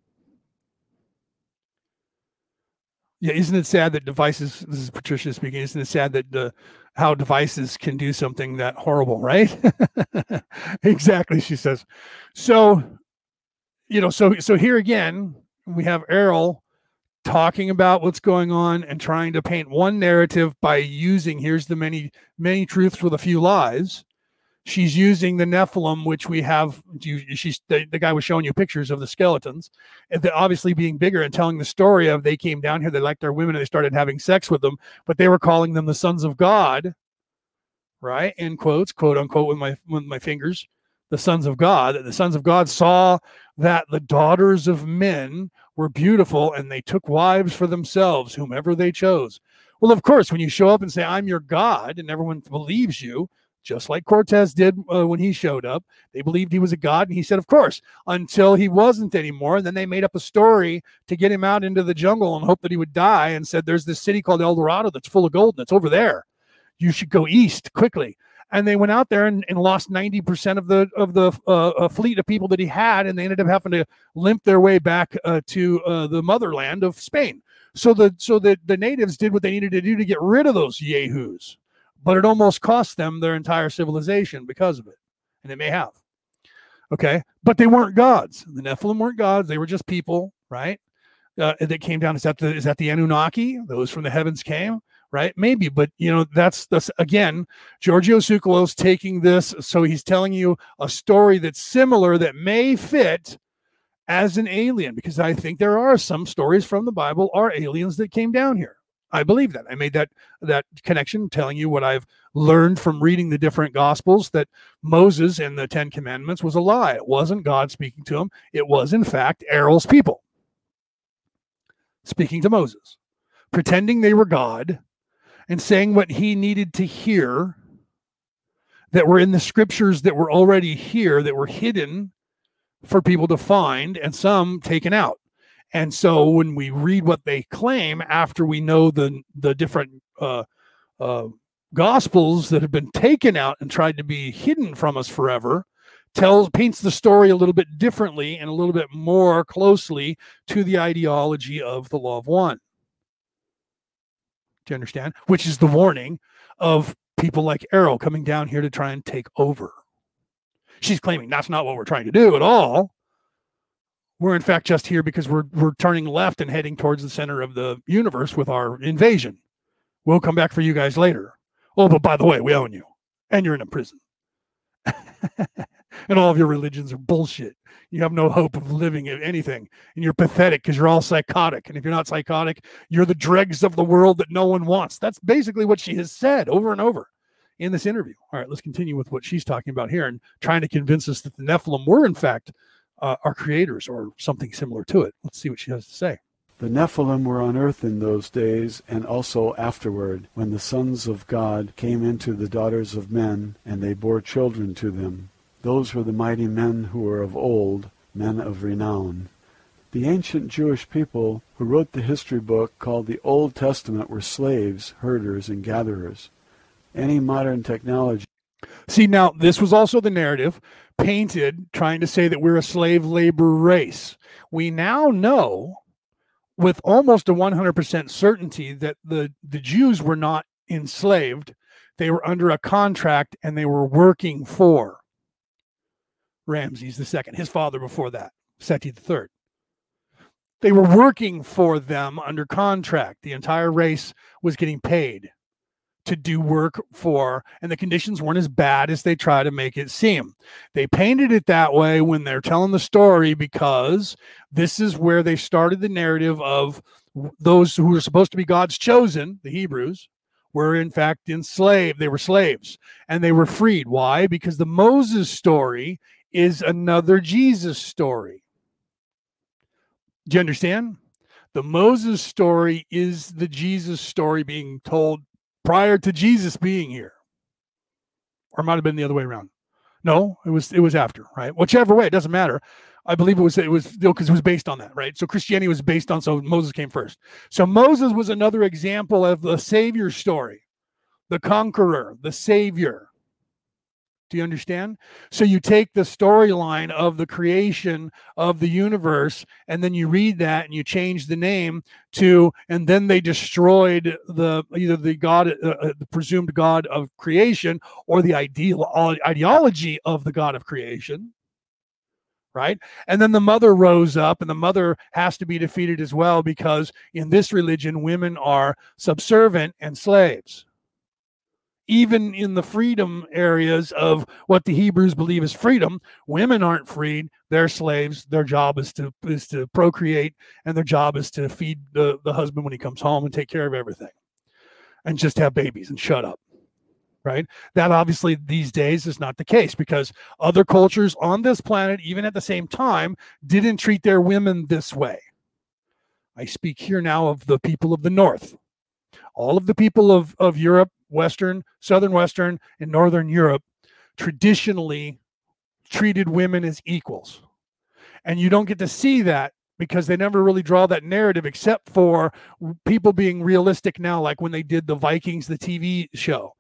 Yeah, isn't it sad that devices? This is Patricia speaking. Isn't it sad that uh, how devices can do something that horrible, right? exactly, she says. So, you know, so so here again, we have Airl talking about what's going on and trying to paint one narrative by using here's the many many truths with a few lies she's using the nephilim which we have she's the, the guy was showing you pictures of the skeletons and obviously being bigger and telling the story of they came down here they liked our women and they started having sex with them but they were calling them the sons of god right in quotes quote unquote with my with my fingers the sons of God, the sons of God saw that the daughters of men were beautiful and they took wives for themselves, whomever they chose. Well, of course, when you show up and say, I'm your God, and everyone believes you, just like Cortez did uh, when he showed up, they believed he was a God. And he said, Of course, until he wasn't anymore. And then they made up a story to get him out into the jungle and hope that he would die and said, There's this city called El Dorado that's full of gold and it's over there. You should go east quickly and they went out there and, and lost 90% of the of the uh, fleet of people that he had and they ended up having to limp their way back uh, to uh, the motherland of spain so the so the, the natives did what they needed to do to get rid of those yahoos but it almost cost them their entire civilization because of it and it may have. Okay? But they weren't gods. The nephilim weren't gods. They were just people right? Uh, that came down. Is that the is that the anunnaki? Those from the heavens came right? Maybe, but you know, that's that's again, Giorgio Tsoukalos taking this, so he's telling you a story that's similar that may fit as an alien, because I think there are some stories from the Bible are aliens that came down here. I believe that. I made that that connection, telling you what I've learned from reading the different gospels that Moses and the Ten Commandments was a lie. It wasn't God speaking to him. It was, in fact, Airl's people speaking to Moses, pretending they were God, and saying what he needed to hear that were in the scriptures that were already here that were hidden for people to find and some taken out and so when we read what they claim after we know the the different uh, uh, gospels that have been taken out and tried to be hidden from us forever tells paints the story a little bit differently and a little bit more closely to the ideology of the law of one do you understand? Which is the warning of people like Airl coming down here to try and take over. She's claiming that's not what we're trying to do at all. We're in fact just here because we're we're turning left and heading towards the center of the universe with our invasion. We'll come back for you guys later. Oh, but by the way, we own you, and you're in a prison. and all of your religions are bullshit. You have no hope of living anything, and you're pathetic because you're all psychotic. And if you're not psychotic, you're the dregs of the world that no one wants. That's basically what she has said over and over in this interview. All right, let's continue with what she's talking about here and trying to convince us that the Nephilim were, in fact, uh, our creators or something similar to it. Let's see what she has to say. The Nephilim were on earth in those days and also afterward, when the sons of God came into the daughters of men, and they bore children to them. Those were the mighty men who were of old, men of renown. The ancient Jewish people who wrote the history book called the Old Testament were slaves, herders, and gatherers. Any modern technology. See, now, this was also the narrative painted trying to say that we're a slave labor race. We now know with almost a 100% certainty that the, the Jews were not enslaved, they were under a contract and they were working for Ramses II, his father before that, Seti III. They were working for them under contract. The entire race was getting paid to do work for, and the conditions weren't as bad as they try to make it seem. They painted it that way when they're telling the story because this is where they started the narrative of those who were supposed to be God's chosen, the Hebrews, were in fact enslaved. They were slaves and they were freed. Why? Because the Moses story is another Jesus story. Do you understand? The Moses story is the Jesus story being told prior to Jesus being here. Or might have been the other way around. No, it was it was after, right? Whichever way, it doesn't matter. I believe it was it was because it was based on that, right? So Christianity was based on so Moses came first. So Moses was another example of the Savior story, the conqueror, the Savior. Do you understand? So you take the storyline of the creation of the universe, and then you read that and you change the name to, and then they destroyed the either the God, uh, uh the presumed God of creation, or the ideal ideology of the God of creation. Right. And then the mother rose up, and the mother has to be defeated as well because in this religion, women are subservient and slaves even in the freedom areas of what the Hebrews believe is freedom, women aren't freed. They're slaves. Their job is to is to procreate, and their job is to feed the, the husband when he comes home and take care of everything, and just have babies and shut up. Right? That obviously these days is not the case because other cultures on this planet, even at the same time, didn't treat their women this way. I speak here now of the people of the North. All of the people of, of Europe Western, Southern Western, and Northern Europe traditionally treated women as equals. And you don't get to see that because they never really draw that narrative except for people being realistic now, like when they did the Vikings, the TV show.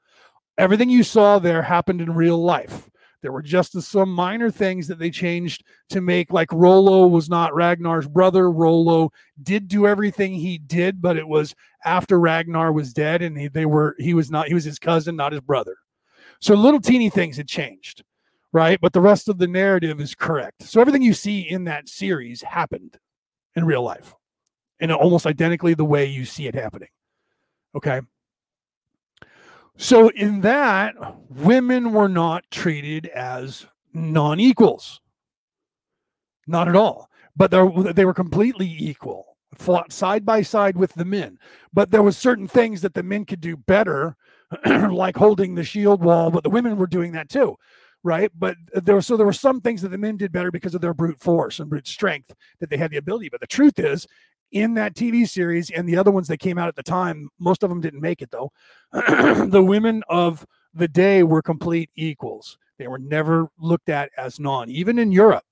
Everything you saw there happened in real life. There were just some minor things that they changed to make, like Rollo was not Ragnar's brother. Rollo did do everything he did, but it was after Ragnar was dead, and he, they were he was not he was his cousin, not his brother. So little teeny things had changed, right? But the rest of the narrative is correct. So everything you see in that series happened in real life, and almost identically the way you see it happening. Okay. So, in that, women were not treated as non equals. Not at all. But they were completely equal, fought side by side with the men. But there was certain things that the men could do better, like holding the shield wall, but the women were doing that too. Right. But there were so there were some things that the men did better because of their brute force and brute strength that they had the ability. But the truth is, in that TV series and the other ones that came out at the time, most of them didn't make it though. the women of the day were complete equals. They were never looked at as non, even in Europe.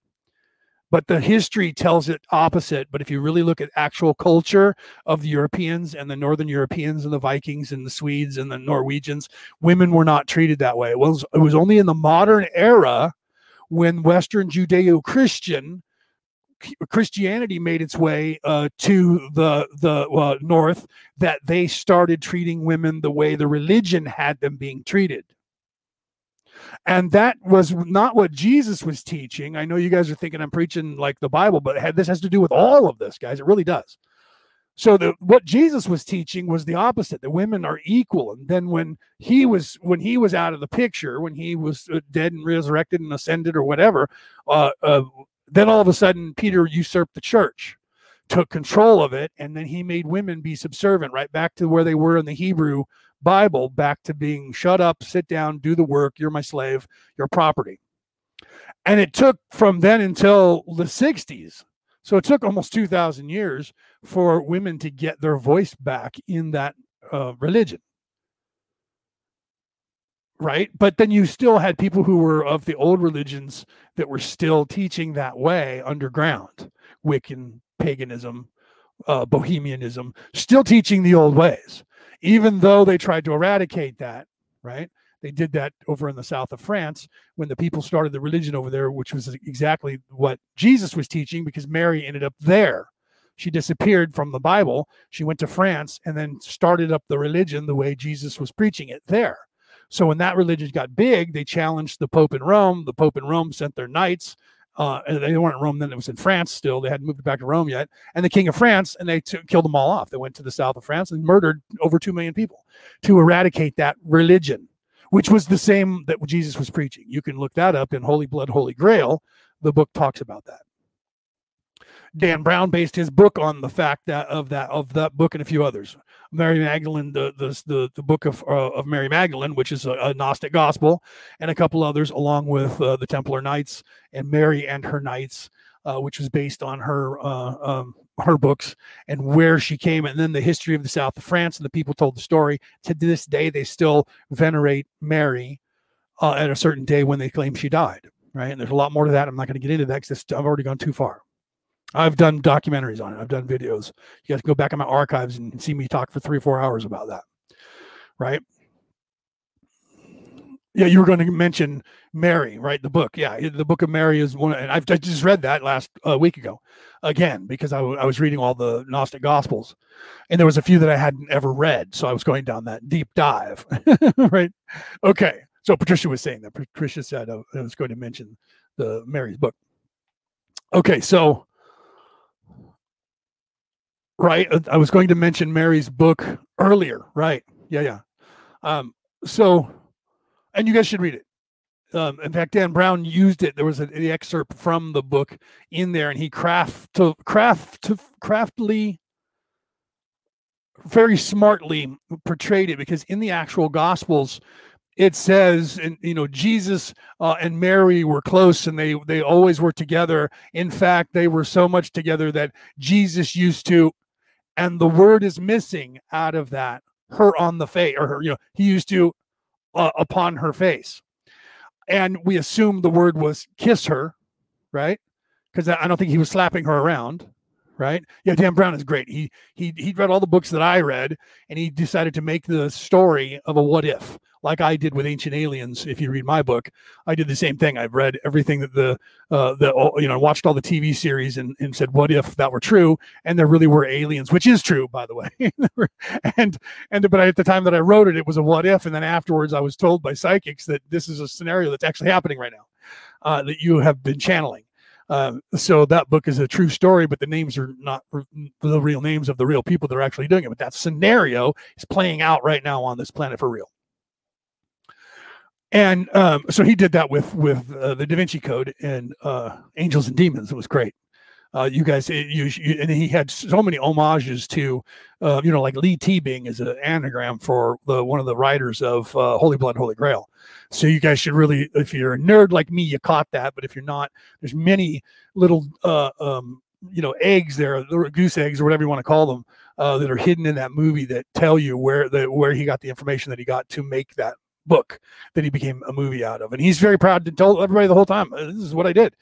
But the history tells it opposite. But if you really look at actual culture of the Europeans and the Northern Europeans and the Vikings and the Swedes and the Norwegians, women were not treated that way. It was, it was only in the modern era when Western Judeo Christian Christianity made its way uh, to the the uh, north, that they started treating women the way the religion had them being treated. And that was not what Jesus was teaching. I know you guys are thinking I'm preaching like the Bible, but this has to do with all of this, guys. It really does. So the what Jesus was teaching was the opposite. The women are equal. And then when he was when he was out of the picture, when he was uh, dead and resurrected and ascended or whatever, uh, uh, then all of a sudden, Peter usurped the church, took control of it, and then he made women be subservient, right back to where they were in the Hebrew Bible, back to being shut up, sit down, do the work, you're my slave, your property. And it took from then until the 60s. So it took almost 2,000 years for women to get their voice back in that uh, religion right? But then you still had people who were of the old religions that were still teaching that way underground, Wiccan paganism, uh, Bohemianism, still teaching the old ways, even though they tried to eradicate that, right? They did that over in the south of France when the people started the religion over there, which was exactly what Jesus was teaching because Mary ended up there. She disappeared from the Bible. She went to France and then started up the religion the way Jesus was preaching it there So when that religion got big, they challenged the Pope in Rome. The Pope in Rome sent their knights. Uh, and they weren't in Rome then; it was in France still. They hadn't moved back to Rome yet. And the King of France, and they t- killed them all off. They went to the south of France and murdered over two million people to eradicate that religion, which was the same that Jesus was preaching. You can look that up in Holy Blood, Holy Grail. The book talks about that. Dan Brown based his book on the fact that of that of that book and a few others. Mary Magdalene, the the the, the book of uh, of Mary Magdalene, which is a, a, Gnostic gospel, and a couple others, along with uh, the Templar Knights and Mary and her Knights, uh, which was based on her uh, um, her books and where she came, and then the history of the south of France, and the people told the story. To this day, they still venerate Mary uh, at a certain day when they claim she died. Right, and there's a lot more to that. I'm not going to get into that because I've already gone too far. I've done documentaries on it. I've done videos. You guys can go back in my archives and see me talk for three or four hours about that. Right. Yeah, you were going to mention Mary, right? The book. Yeah, the book of Mary is one, and I've I just read that last uh, week ago again because I, w- I was reading all the Gnostic Gospels, and there was a few that I hadn't ever read, so I was going down that deep dive. right. Okay. So Patricia was saying that. Patricia said I was going to mention the Mary's book. Okay, so Right. Uh, I was going to mention Mary's book earlier. Right. Yeah. Yeah. Um, so, and you guys should read it. Um, in fact, Dan Brown used it. There was an excerpt from the book in there, and he craft to craft to craftily, very smartly portrayed it because in the actual Gospels, it says and you know jesus uh, and mary were close and they they always were together in fact they were so much together that jesus used to and the word is missing out of that her on the face or her you know he used to uh, upon her face. And we assume the word was kiss her right? Because i don't think he was slapping her around right yeah dan brown is great he he he read all the books that i read and he decided to make the story of a what if like I did with Ancient Aliens. If you read my book, I did the same thing. I've read everything that the uh, the you know watched all the TV series and, and said, what if that were true? And there really were aliens, which is true, by the way. and and but at the time that I wrote it, it was a what if, and then afterwards, I was told by psychics that this is a scenario that's actually happening right now, uh, that you have been channeling. Um, so that book is a true story, but the names are not the real names of the real people that are actually doing it. But that scenario is playing out right now on this planet for real and um, so he did that with with uh, the Da Vinci Code and uh, Angels and Demons. It was great. Uh, you guys, it, you, you, and he had so many homages to, uh, you know, like Leigh Teabing is an anagram for the one of the writers of uh, Holy Blood, Holy Grail. So you guys should really, if you're a nerd like me, you caught that. But if you're not, there's many little, uh, um, you know, eggs there, goose eggs or whatever you want to call them, uh, that are hidden in that movie that tell you where the where he got the information that he got to make that book that he became a movie out of. And he's very proud to tell everybody the whole time, uh, this is what I did.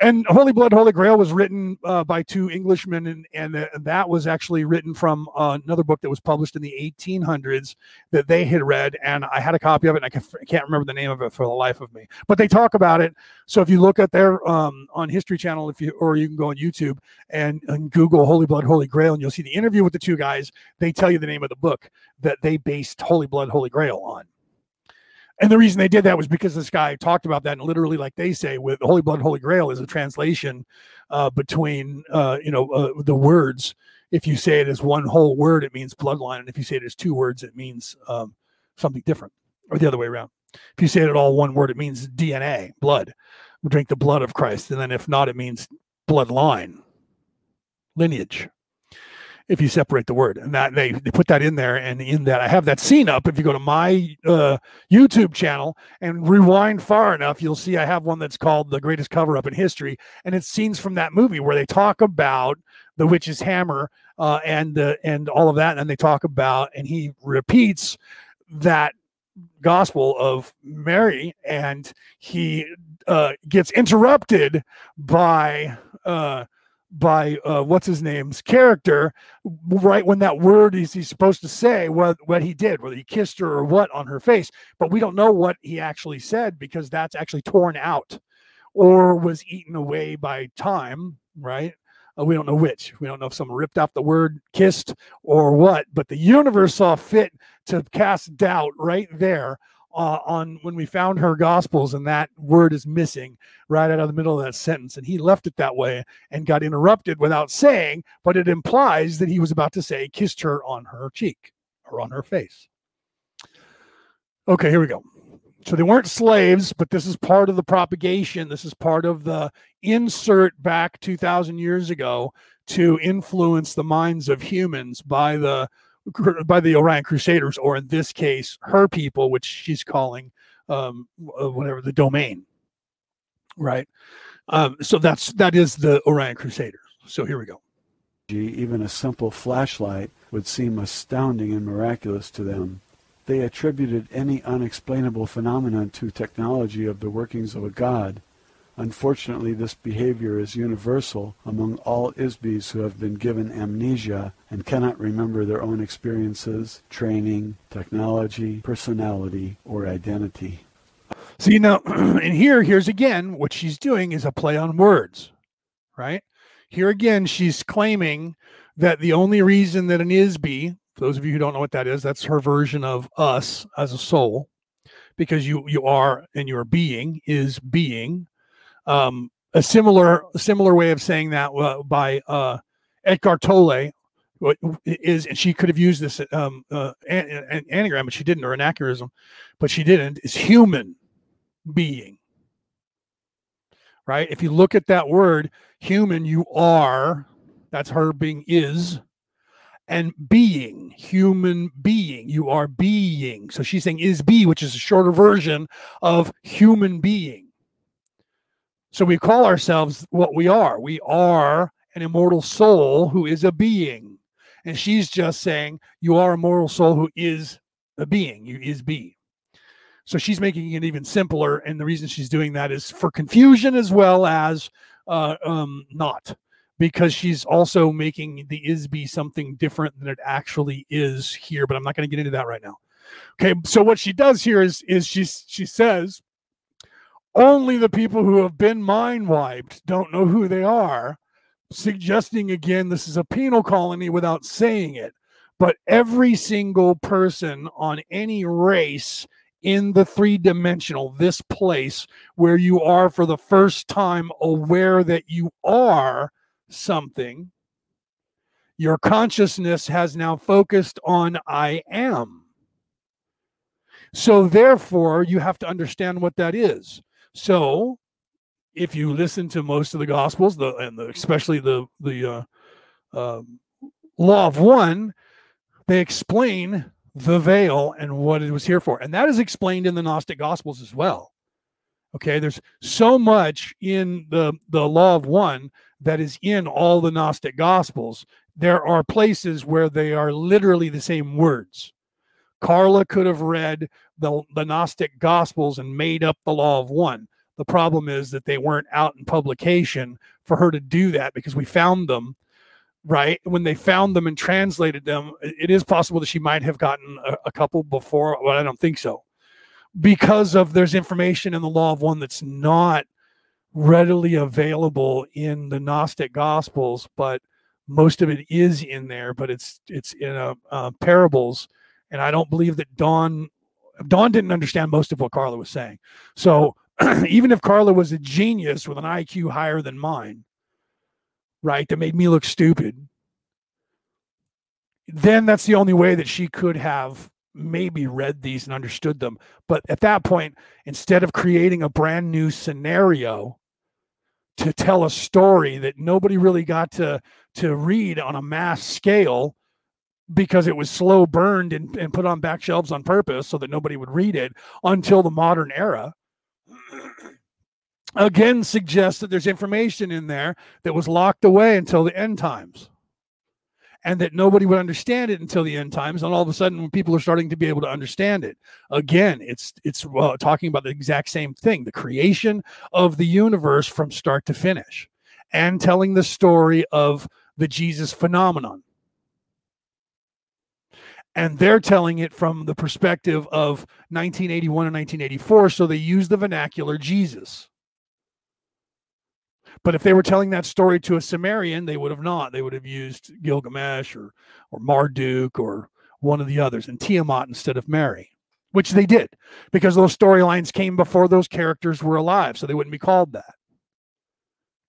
And Holy Blood, Holy Grail was written uh, by two Englishmen, and, and uh, that was actually written from uh, another book that was published in the 1800s that they had read. And I had a copy of it, and I, can, can't remember the name of it for the life of me. But they talk about it. So if you look at their um, on History Channel, if you or you can go on YouTube and, and Google Holy Blood, Holy Grail, and you'll see the interview with the two guys. They tell you the name of the book that they based Holy Blood, Holy Grail on. And the reason they did that was because this guy talked about that, and literally, like they say, with Holy Blood, Holy Grail is a translation uh, between, uh, you know, uh, the words. If you say it as one whole word, it means bloodline, and if you say it as two words, it means um, something different, or the other way around. If you say it at all one word, it means DNA, blood. We drink the blood of Christ, and then if not, it means bloodline, lineage if you separate the word. And that they, they put that in there and in that i have that scene up. If you go to my uh, youtube channel and rewind far enough you'll see i have one that's called the greatest cover up in history. And it's scenes from that movie where they talk about the witch's hammer uh, and uh, and all of that. And they talk about and he repeats that gospel of mary. And he uh, gets interrupted by uh, by uh, what's his name's character right when that word is he's supposed to say what what he did whether he kissed her or what on her face. But we don't know what he actually said because that's actually torn out or was eaten away by time right? Uh, we don't know which. We don't know if someone ripped off the word kissed or what. But the universe saw fit to cast doubt right there uh, on when we found her gospels and that word is missing right out of the middle of that sentence. And he left it that way and got interrupted without saying but it implies that he was about to say kissed her on her cheek or on her face. Okay here we go. So they weren't slaves but this is part of the propagation. This is part of the insert back 2000 years ago to influence the minds of humans by the by the Orion Crusaders, or in this case, her people, which she's calling um, uh, whatever the domain, right? Um, so that's that is the Orion Crusaders. So here we go. Even a simple flashlight would seem astounding and miraculous to them. They attributed any unexplainable phenomenon to technology of the workings of a god, Unfortunately, this behavior is universal among all IS-BEs who have been given amnesia and cannot remember their own experiences, training, technology, personality, or identity. See now, and here, here's again what she's doing is a play on words, right? Here again, she's claiming that the only reason that an IS-BE, for those of you who don't know what that is, that's her version of us as a soul, because you you are and your being is being um, a similar similar way of saying that uh, by uh, Eckhart Tolle is, and she could have used this um, uh, an, an anagram, but she didn't, or anachronism, but she didn't. Is human being, right? If you look at that word, human, you are. That's her being is, and being, human being. You are being. So she's saying is be, which is a shorter version of human being so we call ourselves what we are. We are an immortal soul who is a being. And she's just saying, You are a mortal soul who is a being. You is be. So she's making it even simpler. And the reason she's doing that is for confusion as well as uh, um, not, because she's also making the is be something different than it actually is here. But I'm not going to get into that right now. Okay. So what she does here is, is she, she says, only the people who have been mind wiped don't know who they are, suggesting again this is a penal colony without saying it. But every single person on any race in the three dimensional, this place where you are for the first time aware that you are something, your consciousness has now focused on I am. So, therefore, you have to understand what that is. So, if you listen to most of the Gospels, the and the, especially the the uh, uh, Law of One, they explain the veil and what it was here for, and that is explained in the Gnostic Gospels as well. Okay, there's so much in the the Law of One that is in all the Gnostic Gospels. There are places where they are literally the same words. Carla could have read the, the Gnostic Gospels and made up the Law of One. The problem is that they weren't out in publication for her to do that because we found them right? When they found them and translated them it is possible that she might have gotten a, a, couple before but i don't think so. Because of there's information in the law of one that's not readily available in the gnostic gospels but most of it is in there but it's it's in a, uh, parables and I don't believe that Don Don didn't understand most of what Carla was saying. So even if Carla was a genius with an IQ higher than mine, right, that made me look stupid, then that's the only way that she could have maybe read these and understood them. But at that point, instead of creating a brand new scenario to tell a story that nobody really got to to read on a mass scale, because it was slow burned and, and put on back shelves on purpose so that nobody would read it until the modern era. Again suggests that there's information in there that was locked away until the end times and that nobody would understand it until the end times and all of a sudden when people are starting to be able to understand it. Again it's it's uh, talking about the exact same thing the creation of the universe from start to finish and telling the story of the jesus phenomenon and they're telling it from the perspective of 1981 and 1984 so they use the vernacular jesus but if they were telling that story to a sumerian they would have not they would have used gilgamesh or or marduk or one of the others and Tiamat instead of Mary, which they did because those storylines came before those characters were alive, so they wouldn't be called that.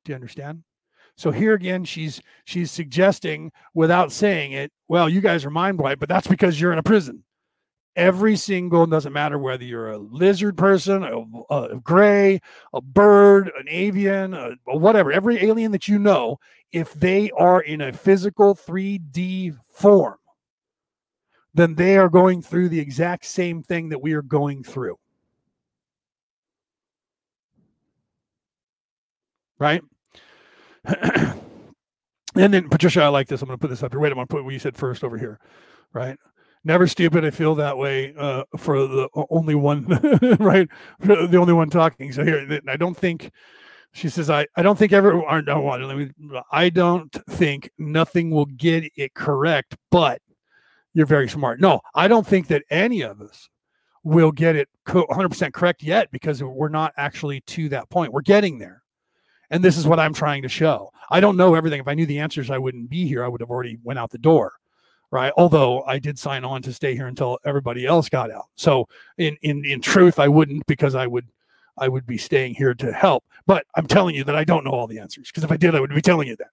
Do you understand? So here again, she's she's suggesting without saying it, well, you guys are mind wiped, but that's because you're in a prison. Every single doesn't matter whether you're a lizard person a, a gray a bird an avian a, a whatever every alien that you know if they are in a physical 3d form then they are going through the exact same thing that we are going through. Right and then patricia i like this i'm going to put this up here wait i'm going to put what you said first over here right never stupid. I feel that way uh, for the only one, right? The only one talking. So here, I don't think she says, I, I don't think ever, I don't think nothing will get it correct, but you're very smart. No, I don't think that any of us will get it 100% correct yet because we're not actually to that point. We're getting there. And this is what I'm trying to show. I don't know everything. If I knew the answers, I wouldn't be here. I would have already went out the door right? Although I did sign on to stay here until everybody else got out. So in in in truth, I wouldn't because I would I would be staying here to help. But I'm telling you that I don't know all the answers because if I did, I would be telling you that.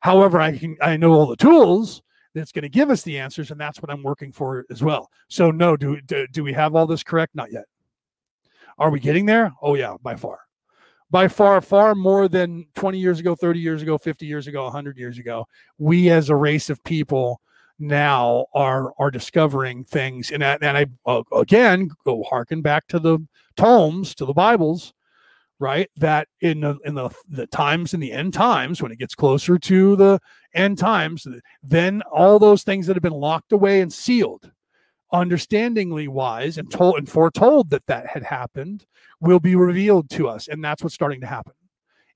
However, I can I know all the tools that's going to give us the answers, and that's what I'm working for as well. So no, do, do do we have all this correct? Not yet. Are we getting there? Oh yeah, by far. By far, far more than 20 years ago, 30 years ago, 50 years ago, 100 years ago. We as a race of people now are are discovering things and and I uh, again go harken back to the tomes to the bibles right that in the in the, the times in the end times when it gets closer to the end times then all those things that have been locked away and sealed understandingly wise and told and foretold that that had happened will be revealed to us and that's what's starting to happen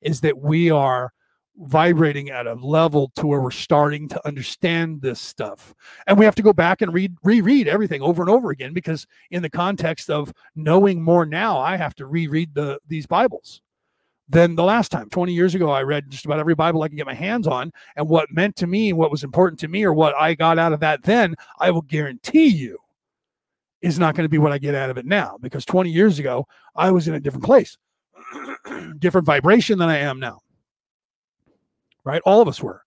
is that we are vibrating at a level to where we're starting to understand this stuff. And we have to go back and read reread everything over and over again because in the context of knowing more now i have to reread the these bibles than the last time. 20 years ago i read just about every bible i could get my hands on and what meant to me what was important to me or what i got out of that then i will guarantee you is not going to be what i get out of it now because 20 years ago i was in a different place different vibration than i am now right? All of us were.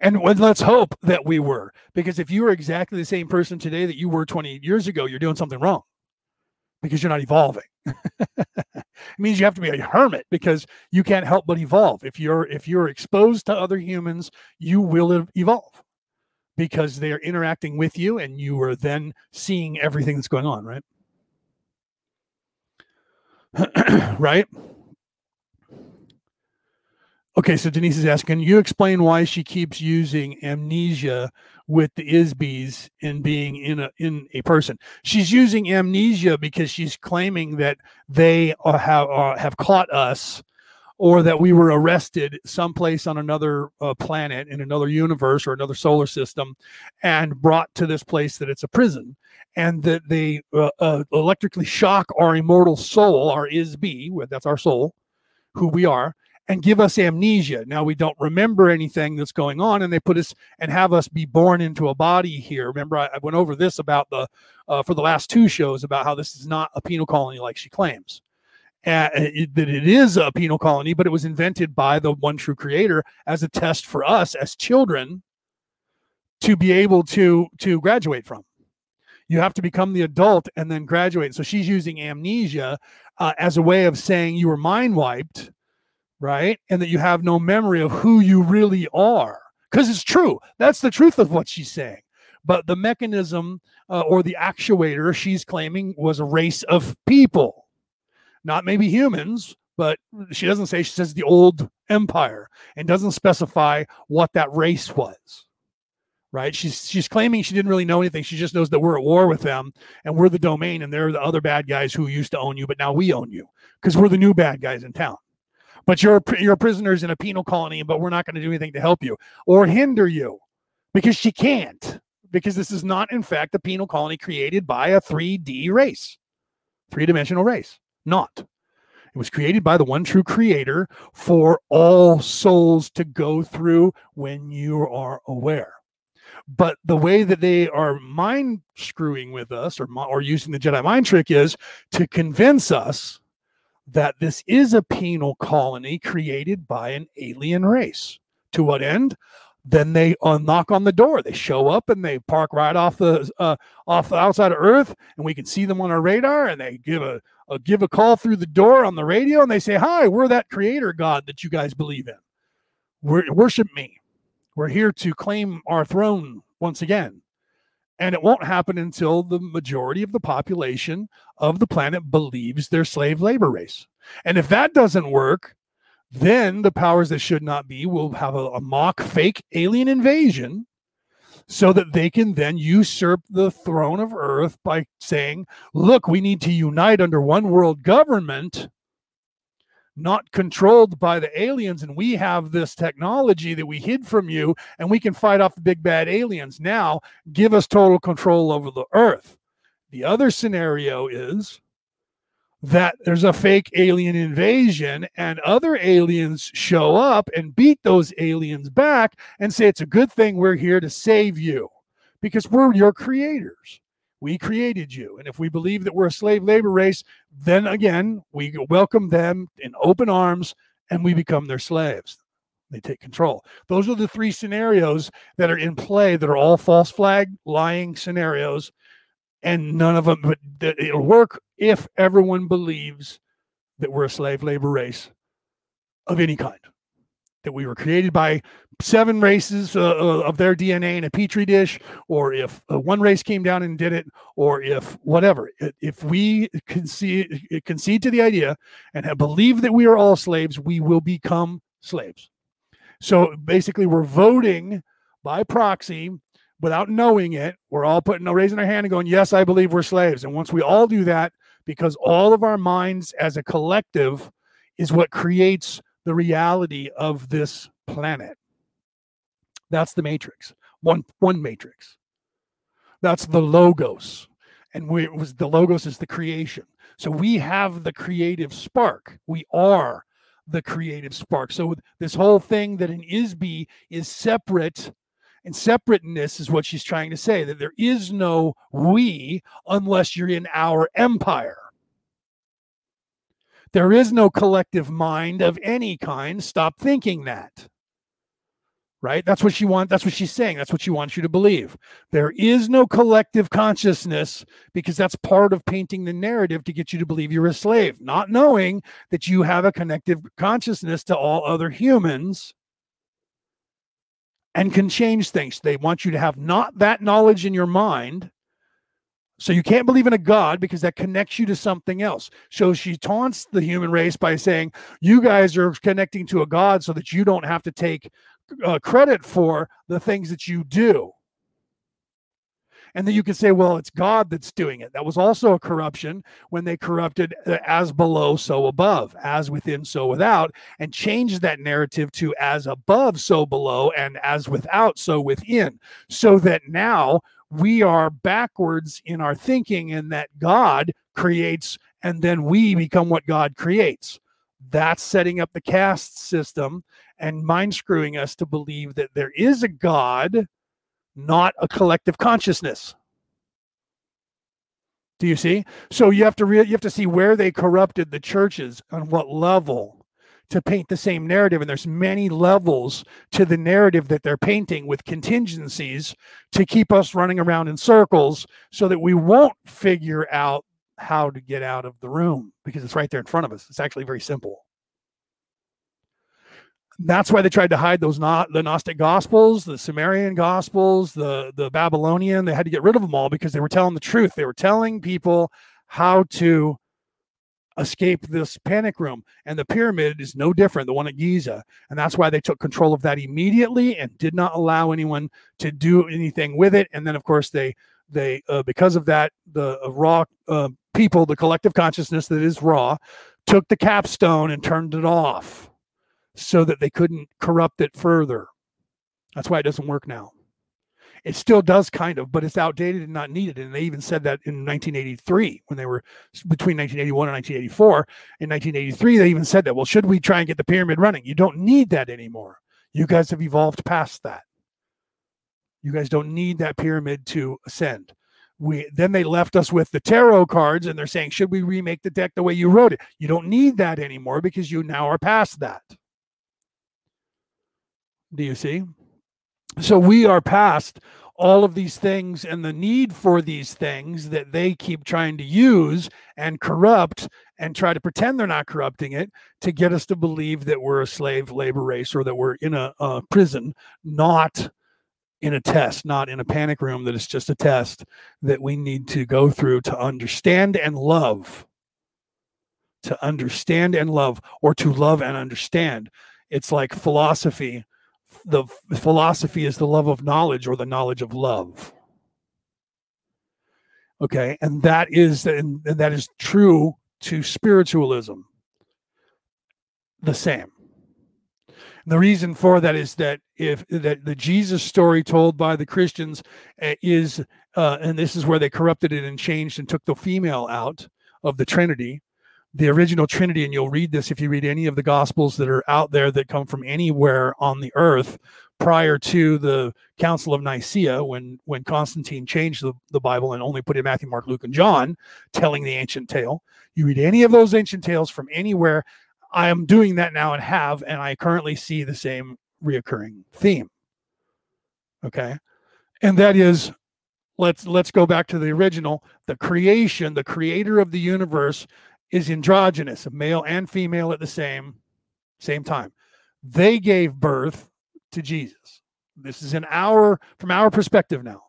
And let's hope that we were, because if you are exactly the same person today that you were 20 years ago, you're doing something wrong because you're not evolving. it means you have to be a hermit because you can't help but evolve. If you're if you're exposed to other humans, you will evolve because they are interacting with you and you are then seeing everything that's going on, right? right? Okay, so Denise is asking, you explain why she keeps using amnesia with the IS-BEs in being in a in a person? She's using amnesia because she's claiming that they are, have are, have caught us, or that we were arrested someplace on another uh, planet in another universe or another solar system, and brought to this place that it's a prison, and that they uh, uh, electrically shock our immortal soul, our is be that's our soul, who we are and give us amnesia. Now we don't remember anything that's going on, and they put us and have us be born into a body here. Remember, I, I went over this about the uh, for the last two shows about how this is not a penal colony like she claims. It, that it is a penal colony, but it was invented by the one true creator as a test for us as children to be able to to graduate from. You have to become the adult and then graduate. So she's using amnesia uh, as a way of saying you were mind wiped right? And that you have no memory of who you really are. Because it's true. That's the truth of what she's saying. But the mechanism uh, or the actuator she's claiming was a race of people, not maybe humans, but she doesn't say, she says the old empire and doesn't specify what that race was. Right? She's she's claiming she didn't really know anything. She just knows that we're at war with them and we're the domain and they're the other bad guys who used to own you, but now we own you because we're the new bad guys in town but you're you're prisoners in a penal colony, but we're not going to do anything to help you or hinder you because she can't. Because this is not, in fact, a penal colony created by a 3D race, three dimensional race. Not. It was created by the one true creator for all souls to go through when you are aware. But the way that they are mind screwing with us or, or using the Jedi mind trick is to convince us that this is a penal colony created by an alien race. To what end? Then they uh, knock on the door. They show up and they park right off the uh, off the outside of Earth, and we can see them on our radar. And they give a, a give a call through the door on the radio, and they say, "Hi, we're that Creator God that you guys believe in. We're, worship me. We're here to claim our throne once again." And it won't happen until the majority of the population of the planet believes they're slave labor race. And if that doesn't work, then the powers that should not be will have a, a mock fake alien invasion so that they can then usurp the throne of earth by saying, look, we need to unite under one world government, not controlled by the aliens. And we have this technology that we hid from you, and we can fight off the big bad aliens. Now, give us total control over the earth. The other scenario is that there's a fake alien invasion and other aliens show up and beat those aliens back and say it's a good thing we're here to save you because we're your creators. We created you. And if we believe that we're a slave labor race, then again, we welcome them in open arms and we become their slaves. They take control. Those are the three scenarios that are in play that are all false flag, lying scenarios and none of them but it'll work if everyone believes that we're a slave labor race of any kind that we were created by seven races uh, uh of their dna in a petri dish or if uh, one race came down and did it or if whatever. If we concede, concede to the idea and have believed that we are all slaves we will become slaves. So basically we're voting by proxy without knowing it, we're all putting raising our hand and going, Yes, I believe we're slaves. And once we all do that, because all of our minds as a collective is what creates the reality of this planet. That's the matrix. One one matrix. That's the logos. And we was the logos is the creation. So we have the creative spark. We are the creative spark. So this whole thing that an IS-BE is separate and separateness is what she's trying to say that there is no we unless you're in our empire. There is no collective mind of any kind. Stop thinking that. Right? That's what she wants. That's what she's saying. That's what she wants you to believe. There is no collective consciousness because that's part of painting the narrative to get you to believe you're a slave, not knowing that you have a connective consciousness to all other humans and can change things. They want you to have not that knowledge in your mind. So you can't believe in a God because that connects you to something else. So she taunts the human race by saying, You guys are connecting to a God so that you don't have to take uh, credit for the things that you do. And then you can say, well, it's God that's doing it. That was also a corruption when they corrupted uh, as below, so above, as within, so without, and changed that narrative to as above, so below, and as without, so within. So that now we are backwards in our thinking, and that God creates, and then we become what God creates. That's setting up the caste system and mind screwing us to believe that there is a God not a collective consciousness. Do you see? So you have to re- you have to see where they corrupted the churches on what level to paint the same narrative and there's many levels to the narrative that they're painting with contingencies to keep us running around in circles so that we won't figure out how to get out of the room because it's right there in front of us. It's actually very simple. That's why they tried to hide those not the Gnostic Gospels, the Sumerian Gospels, the the Babylonian. They had to get rid of them all because they were telling the truth. They were telling people how to escape this panic room. And the pyramid is no different, the one at Giza. And that's why they took control of that immediately and did not allow anyone to do anything with it. And then, of course, they they uh, because of that, the uh, Ra uh, people, the collective consciousness that is Ra, took the capstone and turned it off so that they couldn't corrupt it further. That's why it doesn't work now. It still does kind of, but it's outdated and not needed. And they even said that in 1983 when they were between 1981 and 1984. In 1983, they even said that, well, should we try and get the pyramid running? You don't need that anymore. You guys have evolved past that. You guys don't need that pyramid to ascend. We then they left us with the tarot cards and they're saying, should we remake the deck the way you wrote it? You don't need that anymore because you now are past that. Do you see? So we are past all of these things and the need for these things that they keep trying to use and corrupt and try to pretend they're not corrupting it to get us to believe that we're a slave labor race or that we're in a, a prison, not in a test, not in a panic room, that it's just a test that we need to go through to understand and love. To understand and love, or to love and understand. It's like philosophy the philosophy is the love of knowledge or the knowledge of love. Okay? And that is and, that is true to spiritualism. The same. And the reason for that is that if that the jesus story told by the christians eh, is uh, and this is where they corrupted it and changed and took the female out of the trinity the original Trinity, and you'll read this if you read any of the Gospels that are out there that come from anywhere on the earth prior to the Council of Nicaea, when when Constantine changed the, the Bible and only put in Matthew, Mark, Luke, and John, telling the ancient tale. You read any of those ancient tales from anywhere. I am doing that now and have, and I currently see the same reoccurring theme. Okay. And that is let's let's go back to the original the creation the creator of the universe is androgynous, male and female at the same same time. They gave birth to Jesus. This is an hour from our perspective now.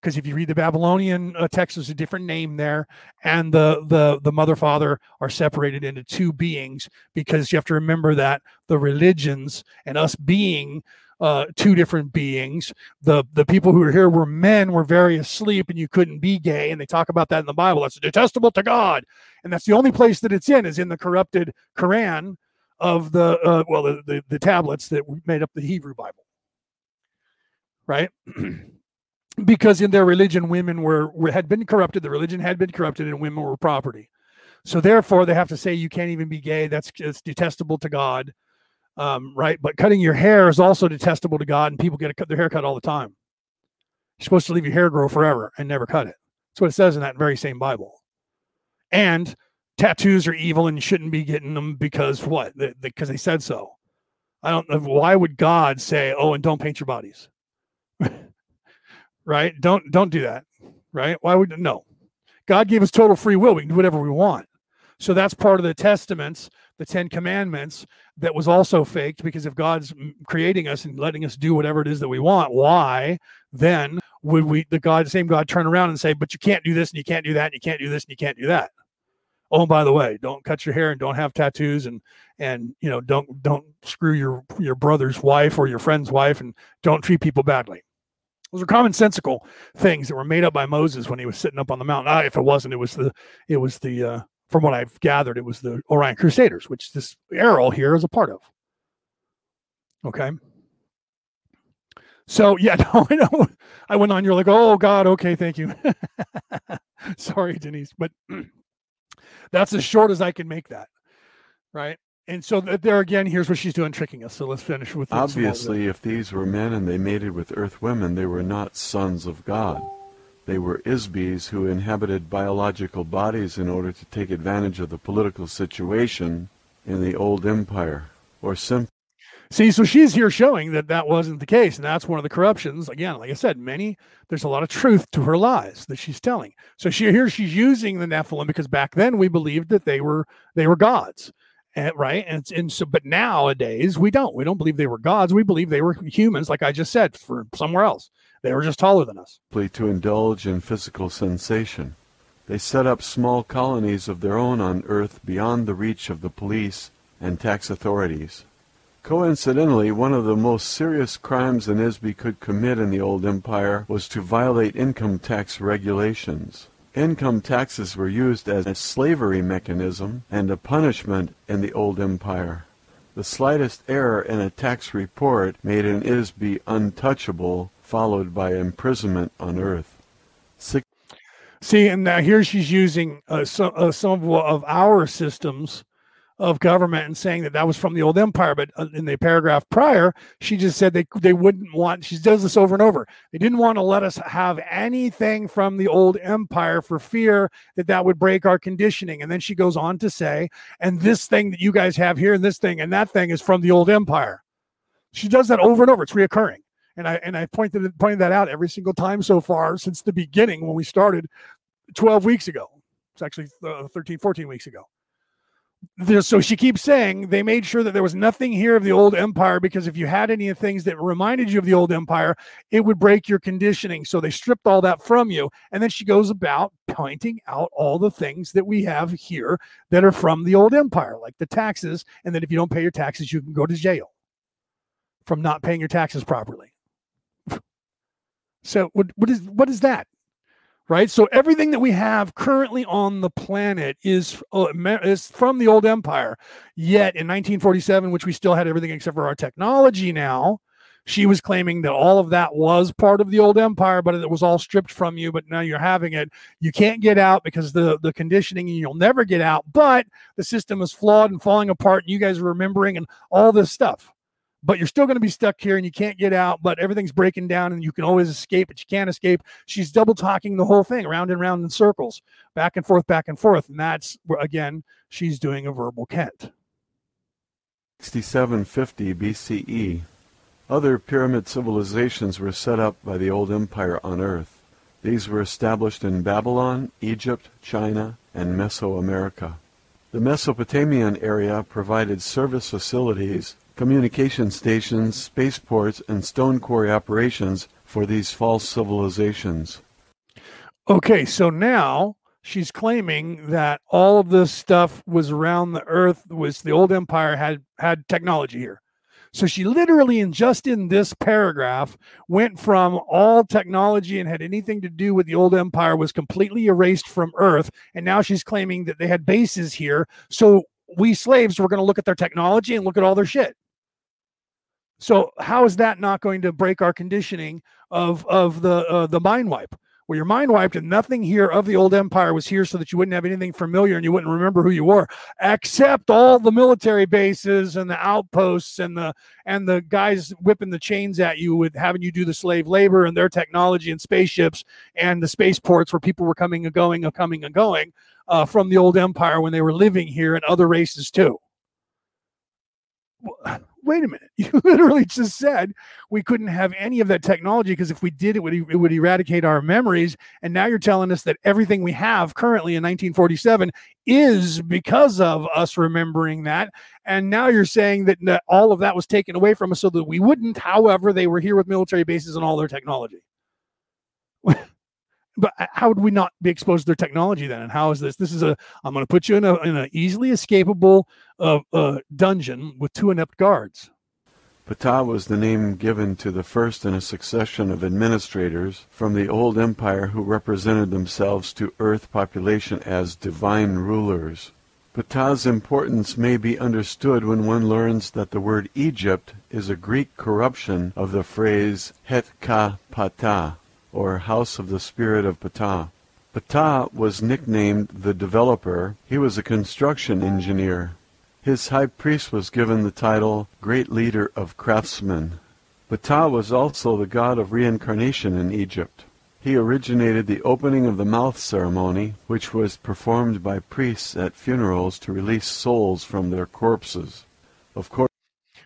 Because if you read the Babylonian uh, text, there's a different name there, and the the the mother father are separated into two beings. Because you have to remember that the religions and us being uh, two different beings. The the people who were here were men, were very asleep, and you couldn't be gay. And they talk about that in the Bible. That's detestable to God, and that's the only place that it's in is in the corrupted Quran of the uh, well the, the the tablets that made up the Hebrew Bible, right? because in their religion, women were, were had been corrupted. The religion had been corrupted, and women were property. So therefore, they have to say you can't even be gay. That's it's detestable to God um, right? But cutting your hair is also detestable to God, and people get cut their hair cut all the time. You're supposed to leave your hair grow forever and never cut it. That's what it says in that very same Bible. And tattoos are evil, and you shouldn't be getting them because what? Because they, they said so. I don't know why would God say, "Oh, and don't paint your bodies." right? Don't don't do that. Right? Why would no? God gave us total free will. We can do whatever we want. So that's part of the testaments, the Ten Commandments, that was also faked because if God's creating us and letting us do whatever it is that we want, why then would we, the God, same God, turn around and say, but you can't do this and you can't do that and you can't do this and you can't do that? Oh, and by the way, don't cut your hair and don't have tattoos and and you know don't don't screw your your brother's wife or your friend's wife and don't treat people badly. Those are commonsensical things that were made up by Moses when he was sitting up on the mountain. Ah, if it wasn't, it was the it was the uh, from what I've gathered, it was the Orion Crusaders, which this Airl here is a part of. Okay. So yeah, no, I know. I went on. You're like, oh God, okay, thank you. Sorry, Denise, but that's as short as I can make that, right? And so there again, here's what she's doing, tricking us. So let's finish with. Obviously, if these were men and they mated with Earth women, they were not sons of God. They were IS-BEs who inhabited biological bodies in order to take advantage of the political situation in the old empire, or simply. See, so she's here showing that that wasn't the case, and that's one of the corruptions. Again, like I said, many there's a lot of truth to her lies that she's telling. So she here she's using the Nephilim because back then we believed that they were they were gods, and, right? And and so, but nowadays we don't. We don't believe they were gods. We believe they were humans, like I just said, for somewhere else. They were just taller than us. To indulge in physical sensation. They set up small colonies of their own on Earth beyond the reach of the police and tax authorities. Coincidentally, one of the most serious crimes an IS-BE could commit in the old empire was to violate income tax regulations. Income taxes were used as a slavery mechanism and a punishment in the old empire. The slightest error in a tax report made an IS-BE untouchable followed by imprisonment on earth. Six- See, and now here she's using uh, some, uh, some of our systems of government and saying that that was from the old empire. But uh, in the paragraph prior, she just said they they wouldn't want. She does this over and over. They didn't want to let us have anything from the old empire for fear that that would break our conditioning. And then she goes on to say, and this thing that you guys have here, and this thing and that thing is from the old empire. She does that over and over. It's reoccurring. And I and I pointed pointed that out every single time so far since the beginning when we started 12 weeks ago. It's actually uh, 13, 14 weeks ago so she keeps saying they made sure that there was nothing here of the old empire because if you had any of things that reminded you of the old empire, it would break your conditioning. So they stripped all that from you. And then she goes about pointing out all the things that we have here that are from the old empire, like the taxes. And that if you don't pay your taxes, you can go to jail from not paying your taxes properly. So what, what is what is that? Right? So everything that we have currently on the planet is uh, is from the old empire. Yet in 1947, which we still had everything except for our technology now, she was claiming that all of that was part of the old empire, but it was all stripped from you. But now you're having it. You can't get out because the the conditioning, and you'll never get out. But the system is flawed and falling apart, and you guys are remembering and all this stuff but you're still going to be stuck here and you can't get out, but everything's breaking down and you can always escape, but you can't escape. She's double talking the whole thing around and around in circles, back and forth, back and forth. And that's again, she's doing a verbal Kent. 6750 BCE. Other pyramid civilizations were set up by the old empire on earth. These were established in Babylon, Egypt, China, and Mesoamerica. The Mesopotamian area provided service facilities communication stations, spaceports, and stone quarry operations for these false civilizations. Okay, so now she's claiming that all of this stuff was around the earth was the old empire had had technology here. So she literally, in just in this paragraph, went from all technology and had anything to do with the old empire was completely erased from Earth, and now she's claiming that they had bases here. So we slaves were going to look at their technology and look at all their shit. So how is that not going to break our conditioning of of the uh, the mind wipe? Where your mind wiped and nothing here of the old empire was here, so that you wouldn't have anything familiar and you wouldn't remember who you were, except all the military bases and the outposts and the and the guys whipping the chains at you with having you do the slave labor and their technology and spaceships and the spaceports where people were coming and going and coming and going uh, from the old empire when they were living here and other races too wait a minute. You literally just said we couldn't have any of that technology because if we did it would it would eradicate our memories. And now you're telling us that everything we have currently in 1947 is because of us remembering that. And now you're saying that, that all of that was taken away from us so that we wouldn't. However they were here with military bases and all their technology but how would we not be exposed to their technology then? And how is this? This is a I'm going to put you in a in an easily escapable uh, uh, dungeon with two inept guards. Ptah was the name given to the first in a succession of administrators from the old empire who represented themselves to earth population as divine rulers. Ptah's importance may be understood when one learns that the word Egypt is a Greek corruption of the phrase Het Ka Ptah, or House of the Spirit of Ptah. Ptah was nicknamed the Developer. He was a construction engineer. His high priest was given the title Great Leader of Craftsmen. Ptah was also the god of reincarnation in Egypt. He originated the opening of the mouth ceremony, which was performed by priests at funerals to release souls from their corpses. Of course.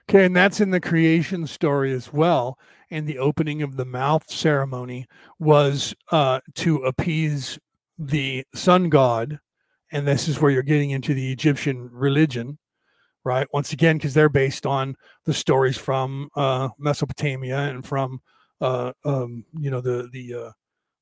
Okay, and that's in the creation story as well and the opening of the mouth ceremony was uh, to appease the sun god. And this is where you're getting into the Egyptian religion, right? Once again, because they're based on the stories from uh, Mesopotamia and from, uh, um, you know, the the uh,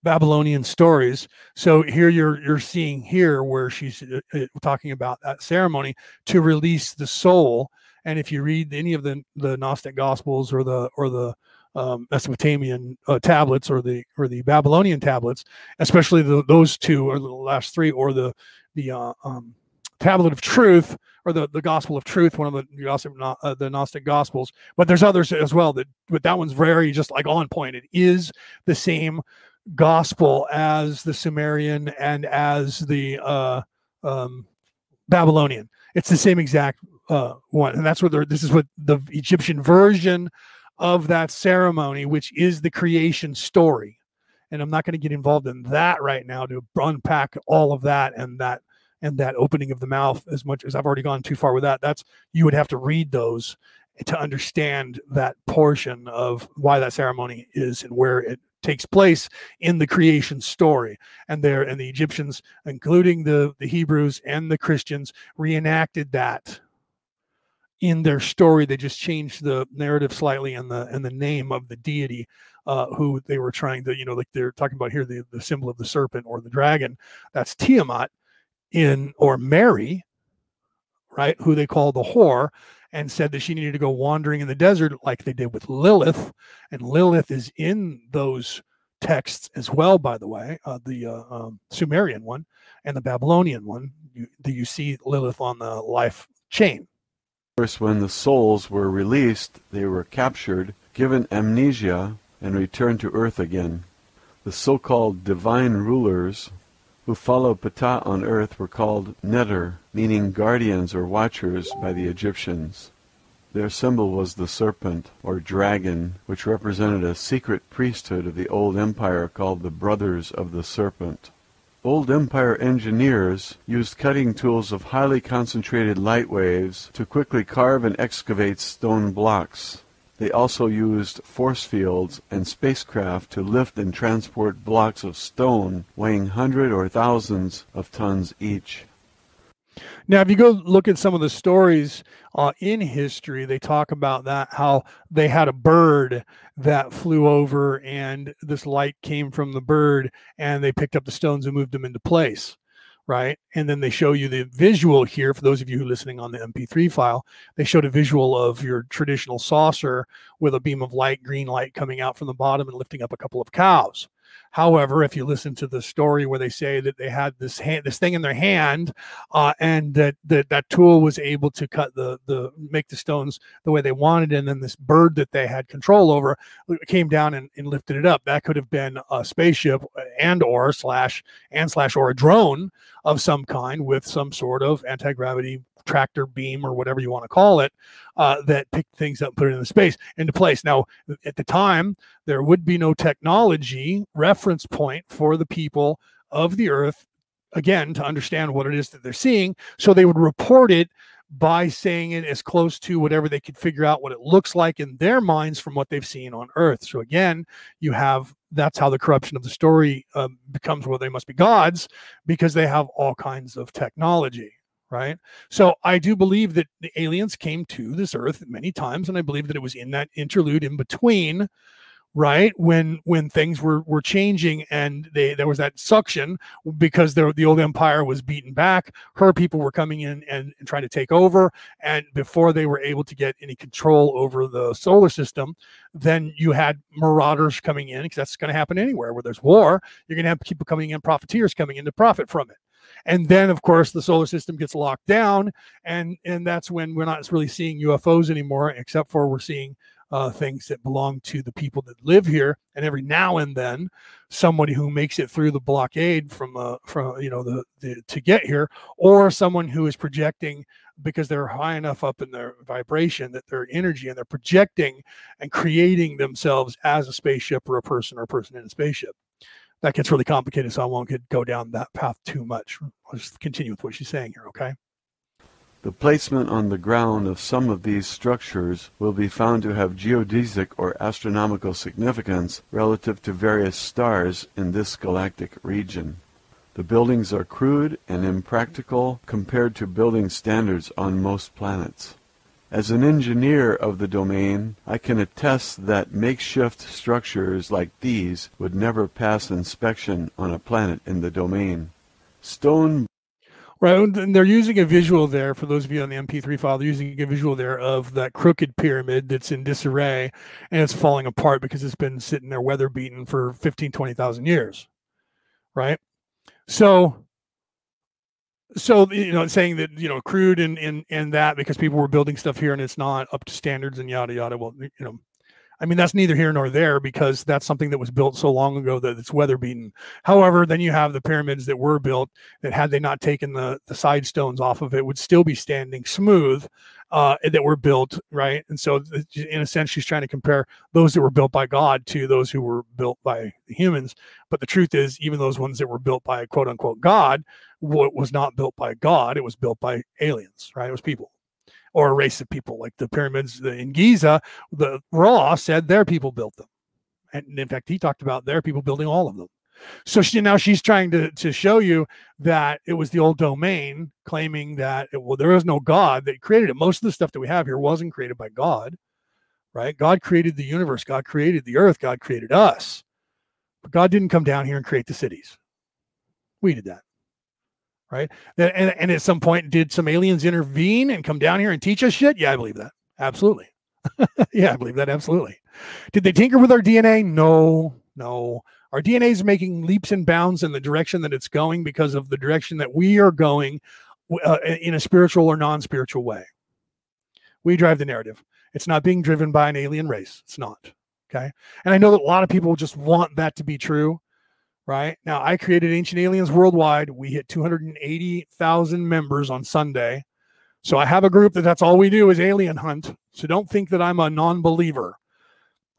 Babylonian stories. So here you're you're seeing here where she's uh, uh, talking about that ceremony to release the soul. And if you read any of the the Gnostic Gospels or the or the um, Mesopotamian uh, tablets or the or the Babylonian tablets, especially the, those two or the last three, or the the uh, um, tablet of truth or the, the gospel of truth, one of the Gnostic, uh, the Gnostic gospels. But there's others as well that, but that one's very just like on point. It is the same gospel as the Sumerian and as the uh, um, Babylonian. It's the same exact uh, one, and that's what this is what the Egyptian version of that ceremony, which is the creation story. And I'm not going to get involved in that right now to unpack all of that and that and that opening of the mouth as much as I've already gone too far with that. That's you would have to read those to understand that portion of why that ceremony is and where it takes place in the creation story. And there and the egyptians including the the hebrews and the christians reenacted that in their story. They just changed the narrative slightly and the and the name of the deity uh, who they were trying to you know like they're talking about here the, the symbol of the serpent or the dragon. That's tiamat in or mary right who they call the whore and said that she needed to go wandering in the desert like they did with Lilith. And Lilith is in those texts as well, by the way, uh, the uh, um, Sumerian one and the Babylonian one. You, you see Lilith on the life chain? First, when the souls were released, they were captured, given amnesia, and returned to earth again. The so called divine rulers who followed Ptah on earth were called Neter, meaning guardians or watchers by the Egyptians. Their symbol was the serpent, or dragon, which represented a secret priesthood of the Old Empire called the Brothers of the Serpent. Old Empire engineers used cutting tools of highly concentrated light waves to quickly carve and excavate stone blocks. They also used force fields and spacecraft to lift and transport blocks of stone weighing hundreds or thousands of tons each. Now, if you go look at some of the stories uh, in history, they talk about that how they had a bird that flew over, and this light came from the bird, and they picked up the stones and moved them into place right? And then they show you the visual here for those of you who are listening on the MP3 file. They showed a visual of your traditional saucer with a beam of light, green light coming out from the bottom and lifting up a couple of cows. However, if you listen to the story where they say that they had this hand, this thing in their hand, uh, and that, that that tool was able to cut the the make the stones the way they wanted, and then this bird that they had control over uh, came down and, and lifted it up. That could have been a spaceship uh, and or slash and slash or a drone of some kind with some sort of anti gravity tractor beam or whatever you want to call it uh, that picked things up and put it in the space into place. Now at the time there would be no technology reference point for the people of the earth again to understand what it is that they're seeing. So they would report it by saying it as close to whatever they could figure out what it looks like in their minds from what they've seen on earth. So again you have that's how the corruption of the story uh, becomes well they must be gods because they have all kinds of technology right? So I do believe that the aliens came to this earth many times, and I believe that it was in that interlude in between, right? When when things were were changing and they there was that suction because the, the old empire was beaten back her people were coming in and, and trying to take over and before they were able to get any control over the solar system then you had marauders coming in because that's going to happen anywhere where there's war you're going to have people coming in profiteers coming in to profit from it. And then of course the solar system gets locked down and and that's when we're not really seeing ufos anymore except for we're seeing uh, things that belong to the people that live here and every now and then somebody who makes it through the blockade from uh, from you know the, the to get here or someone who is projecting because they're high enough up in their vibration that their energy and they're projecting and creating themselves as a spaceship or a person or a person in a spaceship that gets really complicated, so I won't get, go down that path too much. I'll just continue with what she's saying here, okay? The placement on the ground of some of these structures will be found to have geodesic or astronomical significance relative to various stars in this galactic region. The buildings are crude and impractical compared to building standards on most planets. As an engineer of the domain, I can attest that makeshift structures like these would never pass inspection on a planet in the domain. Stone Right, and they're using a visual there for those of you on the MP3 file. They're using a visual there of that crooked pyramid that's in disarray and it's falling apart because it's been sitting there weather beaten for 15, 20,000 years. Right. So so you know saying that you know crude and and and that because people were building stuff here and it's not up to standards and yada yada well you know I mean, that's neither here nor there because that's something that was built so long ago that it's weather beaten. However, then you have the pyramids that were built that, had they not taken the, the side stones off of it, would still be standing smooth uh, that were built, right? And so, in a sense, she's trying to compare those that were built by God to those who were built by humans. But the truth is, even those ones that were built by quote unquote God, what was not built by God, it was built by aliens, right? It was people or a race of people like the pyramids in Giza. The Ra said their people built them. And in fact, he talked about their people building all of them. So she, now she's trying to, to show you that it was the old domain claiming that it, well, there is no God that created it. Most of the stuff that we have here wasn't created by God, right? God created the universe, God created the earth, God created us. But God didn't come down here and create the cities. We did that right? And, and at some point, did some aliens intervene and come down here and teach us shit? Yeah, I believe that. Absolutely. yeah, I believe that. Absolutely. Did they tinker with our DNA? No, no. Our DNA is making leaps and bounds in the direction that it's going because of the direction that we are going uh, in a spiritual or non spiritual way. We drive the narrative. It's not being driven by an alien race. It's not. Okay. And I know that a lot of people just want that to be true right? Now, I created Ancient Aliens Worldwide. We hit 280,000 members on Sunday. So I have a group that that's all we do is alien hunt. So don't think that I'm a non believer,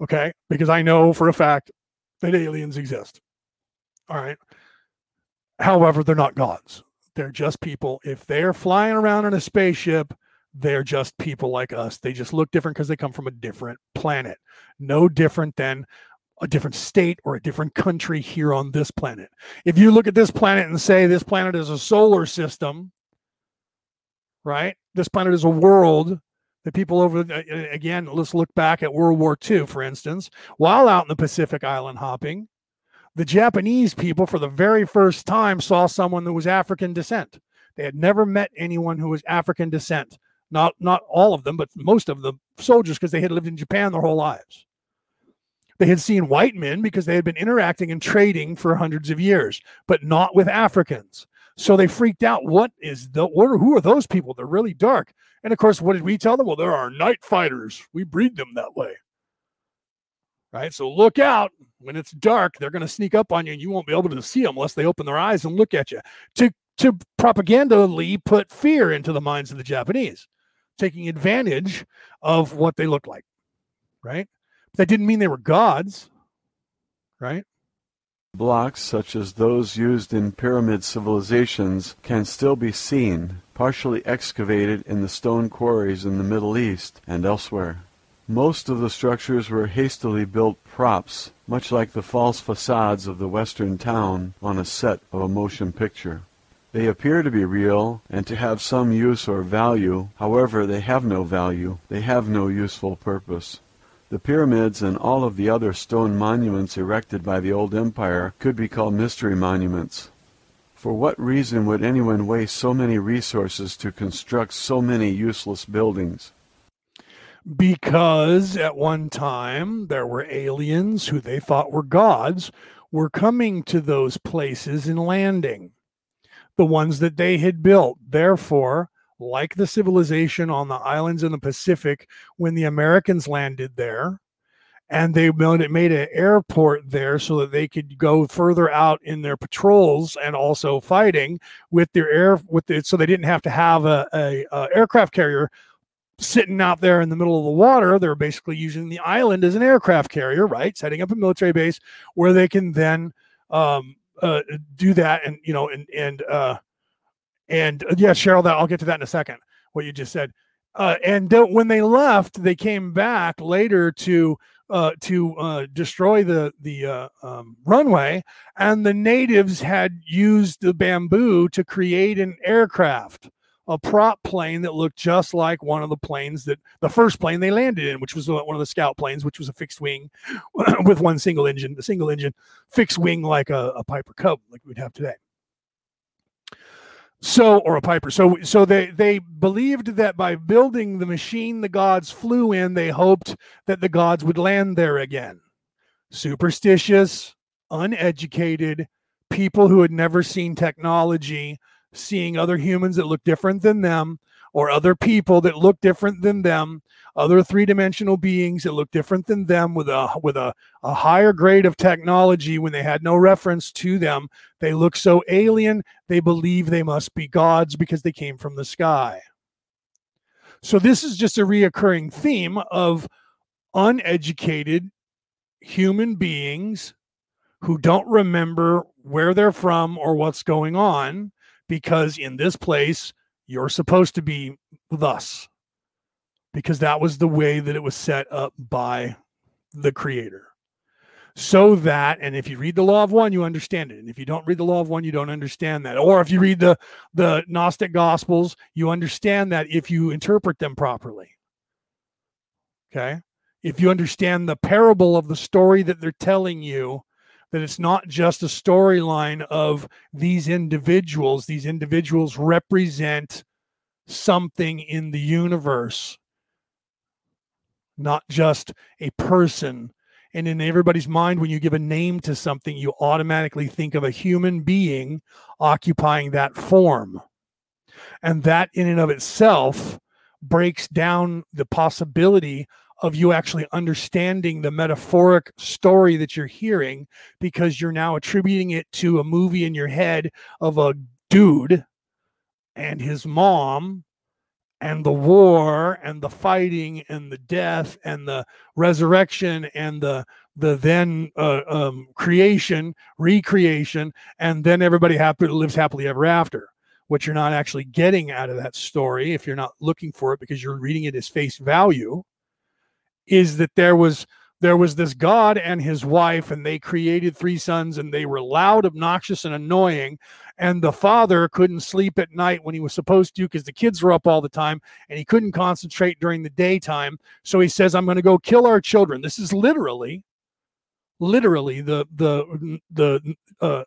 okay? Because I know for a fact that aliens exist. All right. However, they're not gods. They're just people. If they're flying around in a spaceship, they're just people like us. They just look different because they come from a different planet. No different than a different state or a different country here on this planet. If you look at this planet and say this planet is a solar system, right? This planet is a world that people over uh, uh, again, let's look back at World War II, for instance, while out in the Pacific island hopping, the Japanese people for the very first time saw someone that was African descent. They had never met anyone who was African descent. Not not all of them, but most of the soldiers because they had lived in Japan their whole lives. They had seen white men because they had been interacting and trading for hundreds of years, but not with Africans. So they freaked out. What is the what are, who are those people? They're really dark. And of course, what did we tell them? Well, there are our night fighters. We breed them that way. Right. So look out when it's dark. They're going to sneak up on you, and you won't be able to see them unless they open their eyes and look at you. To to propagandally put fear into the minds of the Japanese, taking advantage of what they look like. Right. That didn't mean they were gods, right? Blocks such as those used in pyramid civilizations can still be seen, partially excavated in the stone quarries in the Middle East and elsewhere. Most of the structures were hastily built props, much like the false facades of the western town on a set of a motion picture. They appear to be real and to have some use or value, however, they have no value, they have no useful purpose. The pyramids and all of the other stone monuments erected by the old empire could be called mystery monuments. For what reason would anyone waste so many resources to construct so many useless buildings? Because at one time there were aliens who they thought were gods were coming to those places and landing. The ones that they had built. Therefore, like the civilization on the islands in the Pacific when the Americans landed there. And they made an airport there so that they could go further out in their patrols and also fighting with their air with it, so they didn't have to have a, a, a aircraft carrier sitting out there in the middle of the water. They're basically using the island as an aircraft carrier, right? Setting up a military base where they can then um, uh, do that and you know and and uh, and uh, yeah, Cheryl, that I'll get to that in a second. What you just said. Uh, and when they left, they came back later to uh, to uh, destroy the the uh, um, runway, and the natives had used the bamboo to create an aircraft, a prop plane that looked just like one of the planes that the first plane they landed in, which was one of the scout planes, which was a fixed wing with one single engine, the single engine fixed wing like a, a Piper Cub, like we'd have today so or a piper. So so they they believed that by building the machine the gods flew in. They hoped that the gods would land there again. Superstitious uneducated people who had never seen technology seeing other humans that look different than them or other people that look different than them, other three-dimensional beings that look different than them with a with a, a higher grade of technology when they had no reference to them. They look so alien, they believe they must be gods because they came from the sky. So this is just a reoccurring theme of uneducated human beings who don't remember where they're from or what's going on because in this place you're supposed to be thus because that was the way that it was set up by the creator. So that and if you read the law of one you understand it. And if you don't read the law of one you don't understand that. Or if you read the the gnostic gospels you understand that if you interpret them properly. Okay? If you understand the parable of the story that they're telling you that it's not just a storyline of these individuals these individuals represent something in the universe not just a person and in everybody's mind, when you give a name to something, you automatically think of a human being occupying that form. And that, in and of itself, breaks down the possibility of you actually understanding the metaphoric story that you're hearing because you're now attributing it to a movie in your head of a dude and his mom and the war and the fighting and the death and the resurrection and the the then uh, um, creation recreation and then everybody happy lives happily ever after. What you're not actually getting out of that story if you're not looking for it because you're reading it as face value is that there was there was this god and his wife and they created three sons and they were loud obnoxious and annoying and the father couldn't sleep at night when he was supposed to because the kids were up all the time and he couldn't concentrate during the daytime so he says i'm going to go kill our children this is literally literally the the the uh,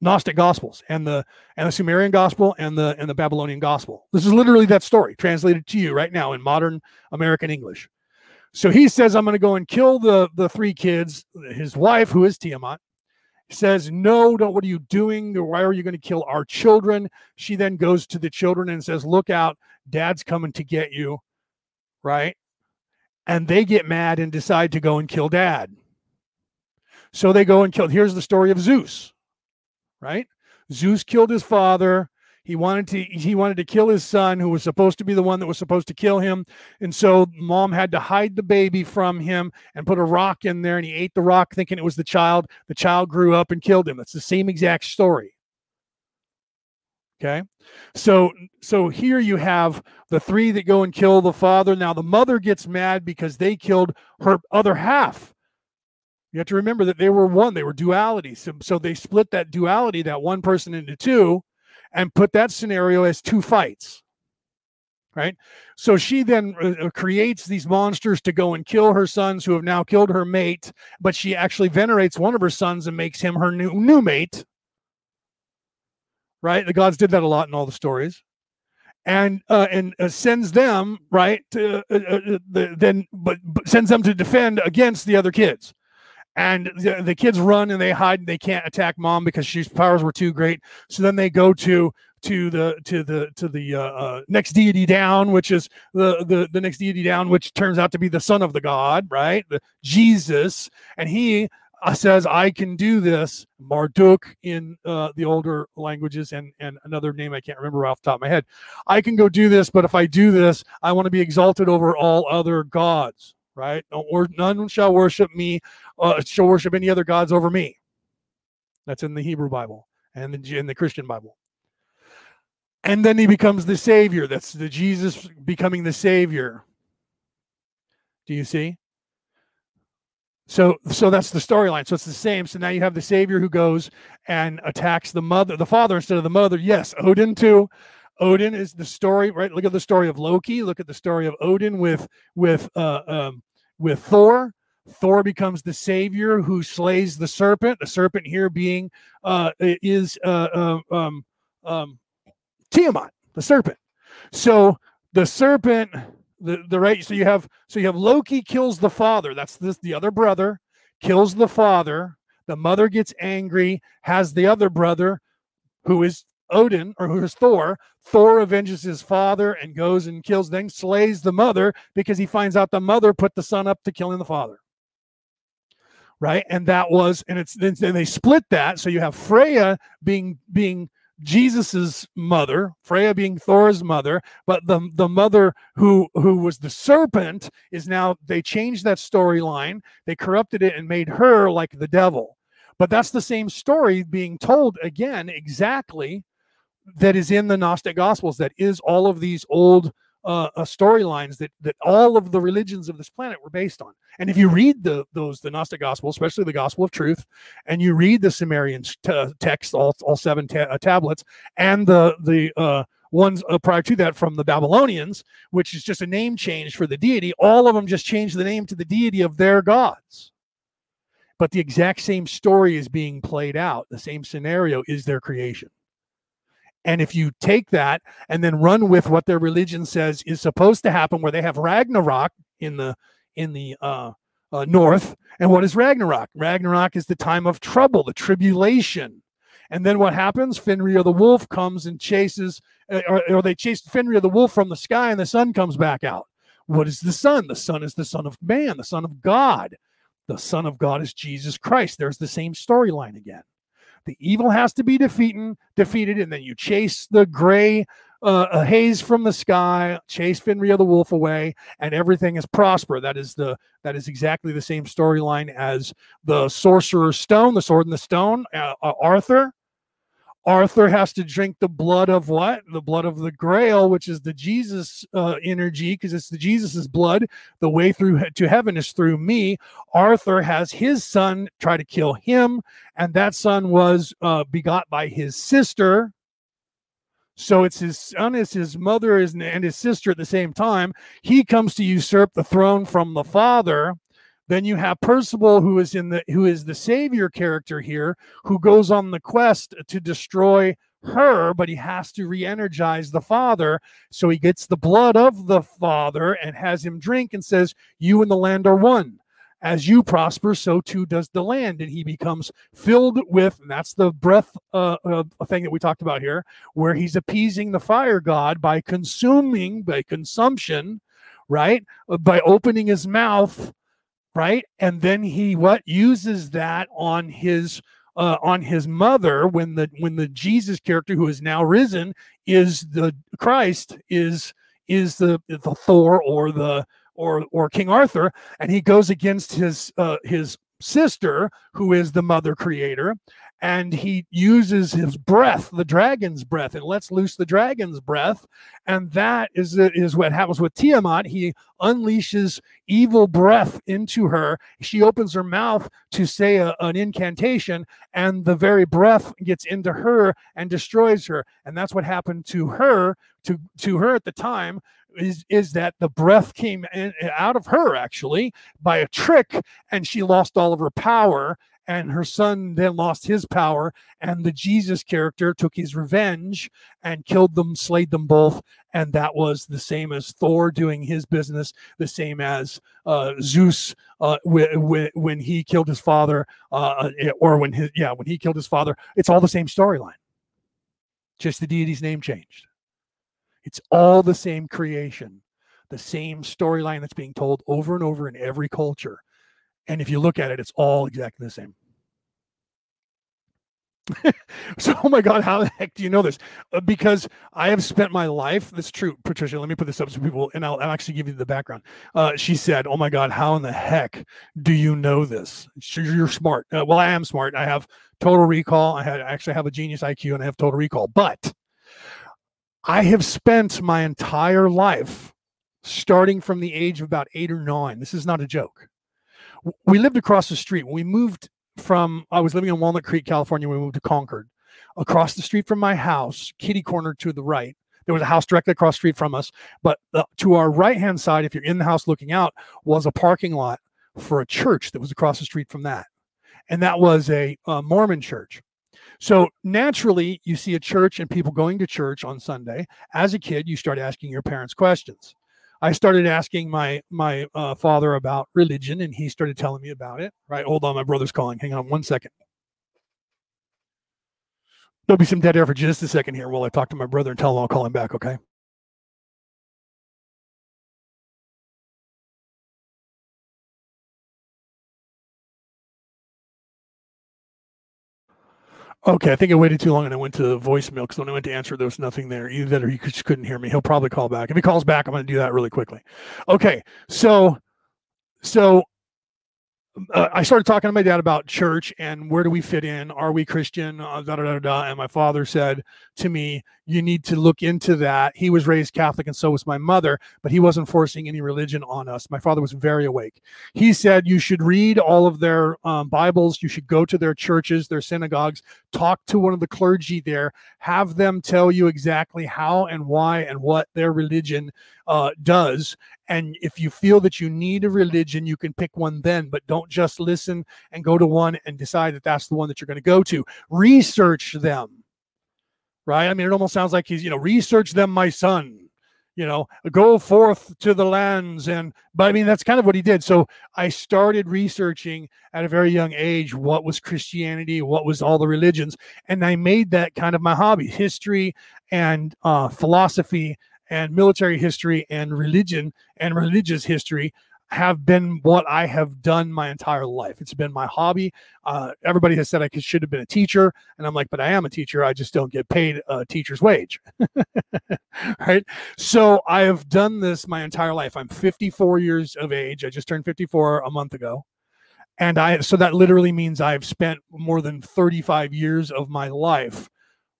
Gnostic Gospels and the and the Sumerian Gospel and the and the Babylonian Gospel. This is literally that story translated to you right now in modern American English. So he says, I'm going to go and kill the, the three kids. His wife, who is Tiamat, says, No, don't, what are you doing? Why are you going to kill our children? She then goes to the children and says, Look out, dad's coming to get you. Right. And they get mad and decide to go and kill dad. So they go and kill. Here's the story of Zeus. Right. Zeus killed his father he wanted to he wanted to kill his son who was supposed to be the one that was supposed to kill him. And so mom had to hide the baby from him and put a rock in there and he ate the rock thinking it was the child. The child grew up and killed him. It's the same exact story. Okay? So so here you have the three that go and kill the father. Now the mother gets mad because they killed her other half. You have to remember that they were one they were duality so, so they split that duality that one person into two and put that scenario as two fights right? So she then uh, uh, creates these monsters to go and kill her sons who have now killed her mate but she actually venerates one of her sons and makes him her new new mate. Right? The gods did that a lot in all the stories. And uh, and uh, sends them right to, uh, uh the, then but, but sends them to defend against the other kids and the, the, kids run and they hide and they can't attack mom because she's powers were too great. So then they go to to the to the to the uh, uh, next deity down which is the, the the next deity down which turns out to be the son of the god right? The jesus. And he uh, says i can do this. Marduk in uh, the older languages and and another name i can't remember off the top of my head. I can go do this but if i do this i want to be exalted over all other gods right? Or none shall worship me, uh, shall worship any other gods over me. That's in the Hebrew Bible and the, in the Christian Bible. And then he becomes the Savior. That's the Jesus becoming the Savior. Do you see? So, so that's the storyline. So it's the same. So now you have the Savior who goes and attacks the mother, the father instead of the mother. Yes, Odin too. Odin is the story, right? Look at the story of Loki. Look at the story of Odin with with uh, um, with Thor. Thor becomes the savior who slays the serpent. The serpent here being uh, is uh, um, um, um, Tiamat, the serpent. So the serpent, the the right. So you have so you have Loki kills the father. That's this the other brother kills the father. The mother gets angry, has the other brother, who is Odin, or who is Thor. Thor avenges his father and goes and kills, then slays the mother because he finds out the mother put the son up to killing the father. Right, and that was, and it's then they split that. So you have Freya being being Jesus's mother, Freya being Thor's mother, but the the mother who who was the serpent is now they changed that storyline. They corrupted it and made her like the devil. But that's the same story being told again exactly that is in the Gnostic Gospels. That is all of these old uh, uh, storylines that that all of the religions of this planet were based on. And if you read the those the Gnostic Gospel, especially the Gospel of Truth, and you read the Sumerian t- text, all all seven ta- uh, tablets, and the the uh, ones uh, prior to that from the Babylonians, which is just a name change for the deity, all of them just change the name to the deity of their gods. But the exact same story is being played out. The same scenario is their creation. And if you take that and then run with what their religion says is supposed to happen, where they have Ragnarok in the in the uh, uh, north, and what is Ragnarok? Ragnarok is the time of trouble, the tribulation. And then what happens? Fenrir the wolf comes and chases, uh, or, or they chase Fenrir the wolf from the sky, and the sun comes back out. What is the sun? The sun is the son of man, the son of God. The son of God is Jesus Christ. There's the same storyline again. The evil has to be defeated, defeated, and then you chase the gray uh, haze from the sky, chase Fenrir the wolf away, and everything is prosper. That is the that is exactly the same storyline as the sorcerer's stone, the sword and the stone. Uh, uh, Arthur Arthur has to drink the blood of what? The blood of the Grail, which is the Jesus uh, energy, because it's the Jesus's blood. The way through to heaven is through me. Arthur has his son try to kill him, and that son was uh, begot by his sister. So it's his son, is his mother, and his sister at the same time. He comes to usurp the throne from the father then you have Percival, who is in the who is the savior character here, who goes on the quest to destroy her, but he has to re-energize the father. So he gets the blood of the father and has him drink and says, "You and the land are one." As you prosper, so too does the land, and he becomes filled with. And that's the breath uh, uh, thing that we talked about here, where he's appeasing the fire god by consuming, by consumption, right? By opening his mouth right? And then he what uses that on his uh, on his mother when the when the jesus character who is now risen is the christ is is the the thor or the or or king arthur and he goes against his uh, his sister who is the mother creator and he uses his breath, the dragon's breath, and lets loose the dragon's breath. And that is, is what happens with Tiamat. He unleashes evil breath into her. She opens her mouth to say a, an incantation, and the very breath gets into her and destroys her. And that's what happened to her, to, to her at the time. Is, is that the breath came in, out of her actually by a trick and she lost all of her power and her son then lost his power and the jesus character took his revenge and killed them slayed them both and that was the same as thor doing his business the same as uh, zeus uh, when he killed his father uh, uh, or when his yeah when he killed his father. It's all the same storyline. Just the deity's name changed. It's all the same creation the same storyline that's being told over and over in every culture. And if you look at it, it's all exactly the same. so, oh my God, how the heck do you know this? Uh, because I have spent my life. That's true, Patricia. Let me put this up so people, and I'll, I'll actually give you the background. Uh, she said, "Oh my God, how in the heck do you know this? You're smart. Uh, well, I am smart. I have total recall. I, had, I actually have a genius IQ, and I have total recall. But I have spent my entire life, starting from the age of about eight or nine. This is not a joke we lived across the street. When we moved from, I was living in Walnut Creek, California. We moved to Concord. Across the street from my house, kitty corner to the right, there was a house directly across the street from us. But uh, to our right hand side, if you're in the house looking out, was a parking lot for a church that was across the street from that. And that was a, a Mormon church. So naturally, you see a church and people going to church on Sunday. As a kid, you start asking your parents questions. I started asking my my uh, father about religion, and he started telling me about it. Right, hold on, my brother's calling. Hang on one second. There'll be some dead air for just a second here while I talk to my brother and tell him I'll call him back, okay? Okay, I think I waited too long and I went to voicemail because when I went to answer, there was nothing there. Either that or he just couldn't hear me. He'll probably call back. If he calls back, I'm going to do that really quickly. Okay, so so uh, I started talking to my dad about church and where do we fit in? Are we Christian? Uh, da, da, da, da. And my father said to me, You need to look into that. He was raised Catholic and so was my mother, but he wasn't forcing any religion on us. My father was very awake. He said, You should read all of their um, Bibles. You should go to their churches, their synagogues, talk to one of the clergy there, have them tell you exactly how and why and what their religion uh, does. And if you feel that you need a religion, you can pick one then, but don't just listen and go to one and decide that that's the one that you're going to go to. Research them, right? I mean, it almost sounds like he's, you know, research them, my son. You know, go forth to the lands. And, but I mean, that's kind of what he did. So I started researching at a very young age what was Christianity, what was all the religions. And I made that kind of my hobby history and uh, philosophy and military history and religion and religious history have been what I have done my entire life. It's been my hobby. Uh, everybody has said I should have been a teacher, and I'm like, but I am a teacher. I just don't get paid a teacher's wage, right? So I have done this my entire life. I'm 54 years of age. I just turned 54 a month ago, and I so that literally means I've spent more than 35 years of my life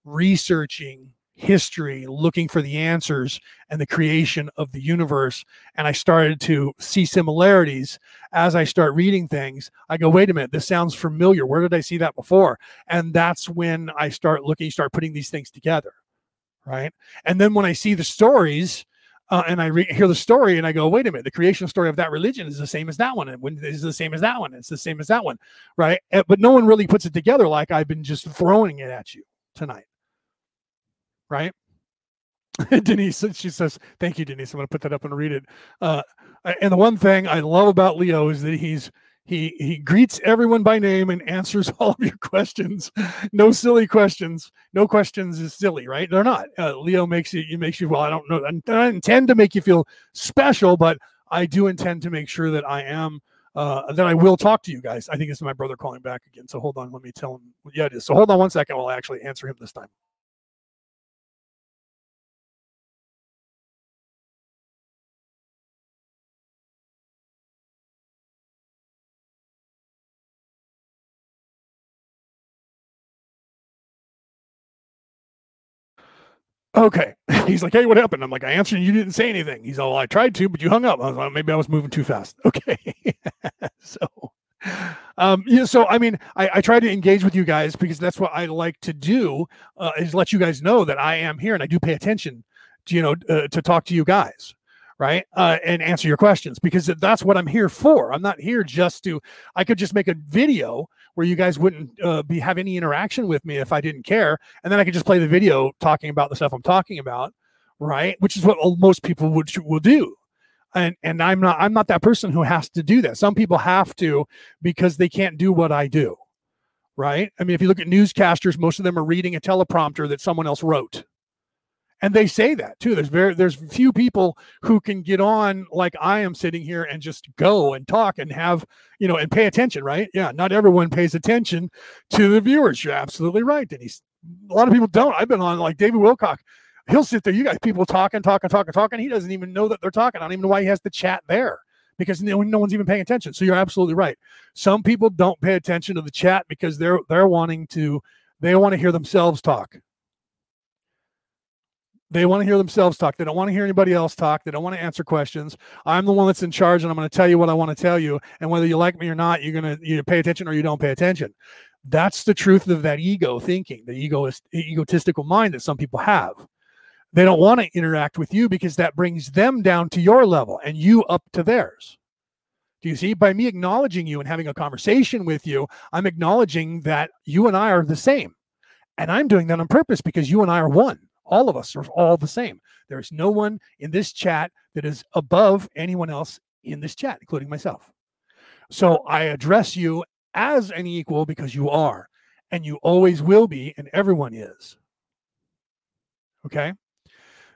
researching history looking for the answers and the creation of the universe and i started to see similarities. As i start reading things i go wait a minute this sounds familiar. Where did i see that before? And that's when i start looking start putting these things together right? And then when i see the stories uh, and I re- hear the story and I go, wait a minute, the creation story of that religion is the same as that one, and when is the same as that one, it's the same as that one, right? But no one really puts it together like I've been just throwing it at you tonight right? Denise, she says, "Thank you, Denise. I'm going to put that up and read it." Uh, and the one thing I love about Leo is that he's he he greets everyone by name and answers all of your questions. No silly questions. No questions is silly, right? They're not. Uh, Leo makes you. Makes you. Well, I don't know. I don't intend to make you feel special, but I do intend to make sure that I am. Uh, that I will talk to you guys. I think this is my brother calling back again. So hold on. Let me tell him. Yeah, it is. So hold on one second while I actually answer him this time. Okay. He's like, hey, what happened? I'm like, I answered, you didn't say anything. He's all, I tried to, but you hung up. I was like, maybe I was moving too fast. Okay. so, um, yeah, so I mean, I, I try to engage with you guys because that's what I like to do uh, is let you guys know that I am here and I do pay attention to, you know, uh, to talk to you guys right uh, and answer your questions because that's what i'm here for i'm not here just to i could just make a video where you guys wouldn't uh, be have any interaction with me if i didn't care and then i could just play the video talking about the stuff i'm talking about right? Which is what most people would will do. And and i'm not i'm not that person who has to do that. Some people have to because they can't do what i do right? I mean if you look at newscasters most of them are reading a teleprompter that someone else wrote and they say that too. There's very there's few people who can get on like i am sitting here and just go and talk and have you know and pay attention right? Yeah not everyone pays attention to the viewers. You're absolutely right he's a lot of people don't. I've been on like david wilcock. He'll sit there. You guys people talking talking talking talking. He doesn't even know that they're talking. I don't even know why he has the chat there because no, no one's even paying attention. So you're absolutely right. Some people don't pay attention to the chat because they're they're wanting to they want to hear themselves talk they want to hear themselves talk. They don't want to hear anybody else talk. They don't want to answer questions. I'm the one that's in charge, and I'm going to tell you what I want to tell you. And whether you like me or not, you're going to you pay attention or you don't pay attention. That's the truth of that ego thinking, the egoist, egotistical mind that some people have. They don't want to interact with you because that brings them down to your level and you up to theirs. Do you see? By me acknowledging you and having a conversation with you, I'm acknowledging that you and I are the same. And I'm doing that on purpose because you and I are one all of us are all the same. There is no one in this chat that is above anyone else in this chat, including myself. So I address you as an equal because you are. and you always will be, and everyone is. Okay.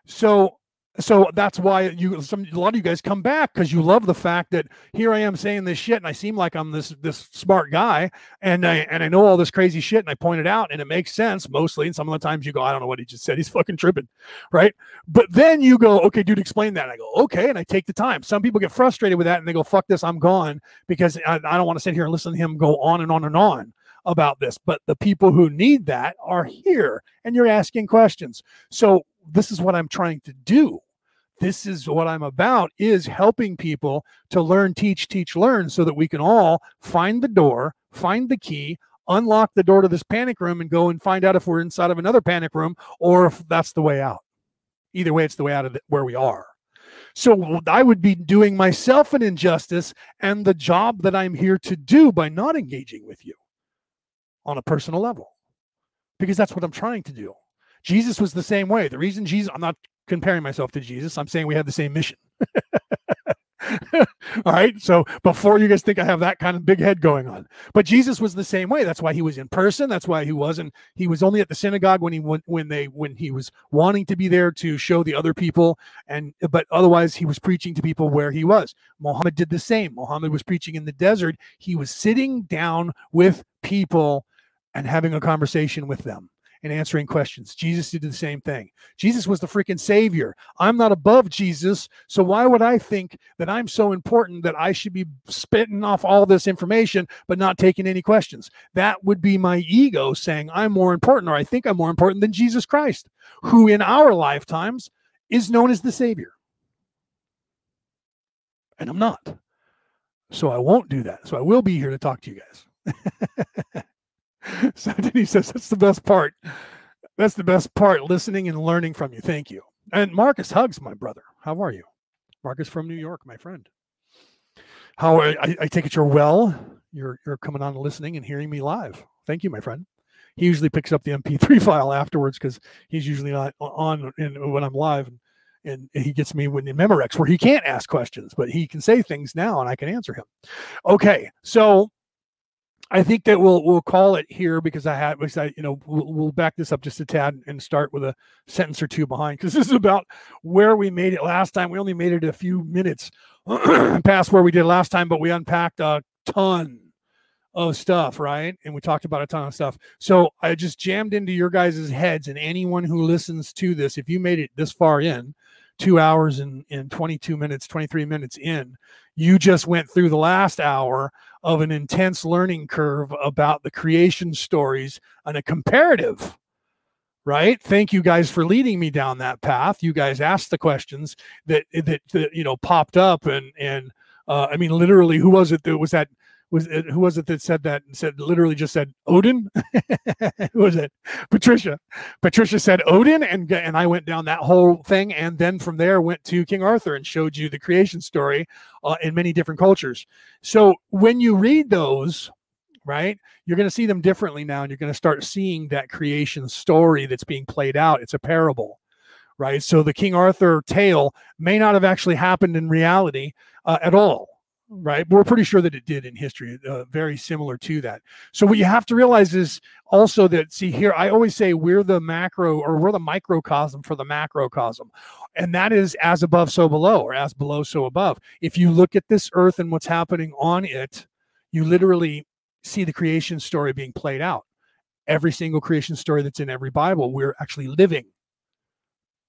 So so that's why you some a lot of you guys come back because you love the fact that here I am saying this shit and I seem like I'm this this smart guy and I and I know all this crazy shit and I point it out and it makes sense mostly and some of the times you go I don't know what he just said. He's fucking tripping. Right? But then you go okay dude explain that. And I go okay. And I take the time. Some people get frustrated with that and they go fuck this I'm gone. Because I, I don't want to sit here and listen to him go on and on and on about this. But the people who need that are here and you're asking questions. So this is what I'm trying to do. This is what I'm about is helping people to learn, teach, teach, learn so that we can all find the door, find the key, unlock the door to this panic room and go and find out if we're inside of another panic room or if that's the way out. Either way, it's the way out of the, where we are. So I would be doing myself an injustice and the job that I'm here to do by not engaging with you on a personal level because that's what I'm trying to do. Jesus was the same way. The reason Jesus, I'm not comparing myself to Jesus, I'm saying we have the same mission. All right. So before you guys think I have that kind of big head going on, but Jesus was the same way. That's why he was in person. That's why he wasn't. He was only at the synagogue when he went when they when he was wanting to be there to show the other people. And but otherwise he was preaching to people where he was. Muhammad did the same. Muhammad was preaching in the desert. He was sitting down with people and having a conversation with them and answering questions. Jesus did the same thing. Jesus was the freaking savior. I'm not above Jesus. So why would I think that I'm so important that I should be spitting off all this information but not taking any questions? That would be my ego saying I'm more important or I think I'm more important than Jesus Christ, who in our lifetimes is known as the savior. And I'm not. So I won't do that. So I will be here to talk to you guys. so he says that's the best part. That's the best part, listening and learning from you. Thank you. And Marcus hugs my brother. How are you? Marcus from New York, my friend. How are, I, I take it you're well. You're you're coming on listening and hearing me live. Thank you, my friend. He usually picks up the MP3 file afterwards because he's usually not on in, when I'm live, and, and he gets me when in Memorex where he can't ask questions, but he can say things now and I can answer him. Okay, so I think that we'll we'll call it here because I had because I you know we'll, we'll, back this up just a tad and start with a sentence or two behind because this is about where we made it last time. We only made it a few minutes past where we did last time, but we unpacked a ton of stuff, right? And we talked about a ton of stuff. So I just jammed into your guys' heads and anyone who listens to this, if you made it this far in, two hours and, and 22 minutes, 23 minutes in, you just went through the last hour of an intense learning curve about the creation stories and a comparative right? Thank you guys for leading me down that path. You guys asked the questions that that, that you know popped up and and uh, i mean literally who was it that was that was it, who was it that said that and said literally just said Odin? who was it? Patricia. Patricia said Odin, and and I went down that whole thing, and then from there went to King Arthur and showed you the creation story uh, in many different cultures. So when you read those, right, you're going to see them differently now, and you're going to start seeing that creation story that's being played out. It's a parable right? So the King Arthur tale may not have actually happened in reality uh, at all right? We're pretty sure that it did in history, uh, very similar to that. So what you have to realize is also that see here, I always say we're the macro or we're the microcosm for the macrocosm, and that is as above, so below, or as below, so above. If you look at this earth and what's happening on it, you literally see the creation story being played out. Every single creation story that's in every Bible, we're actually living,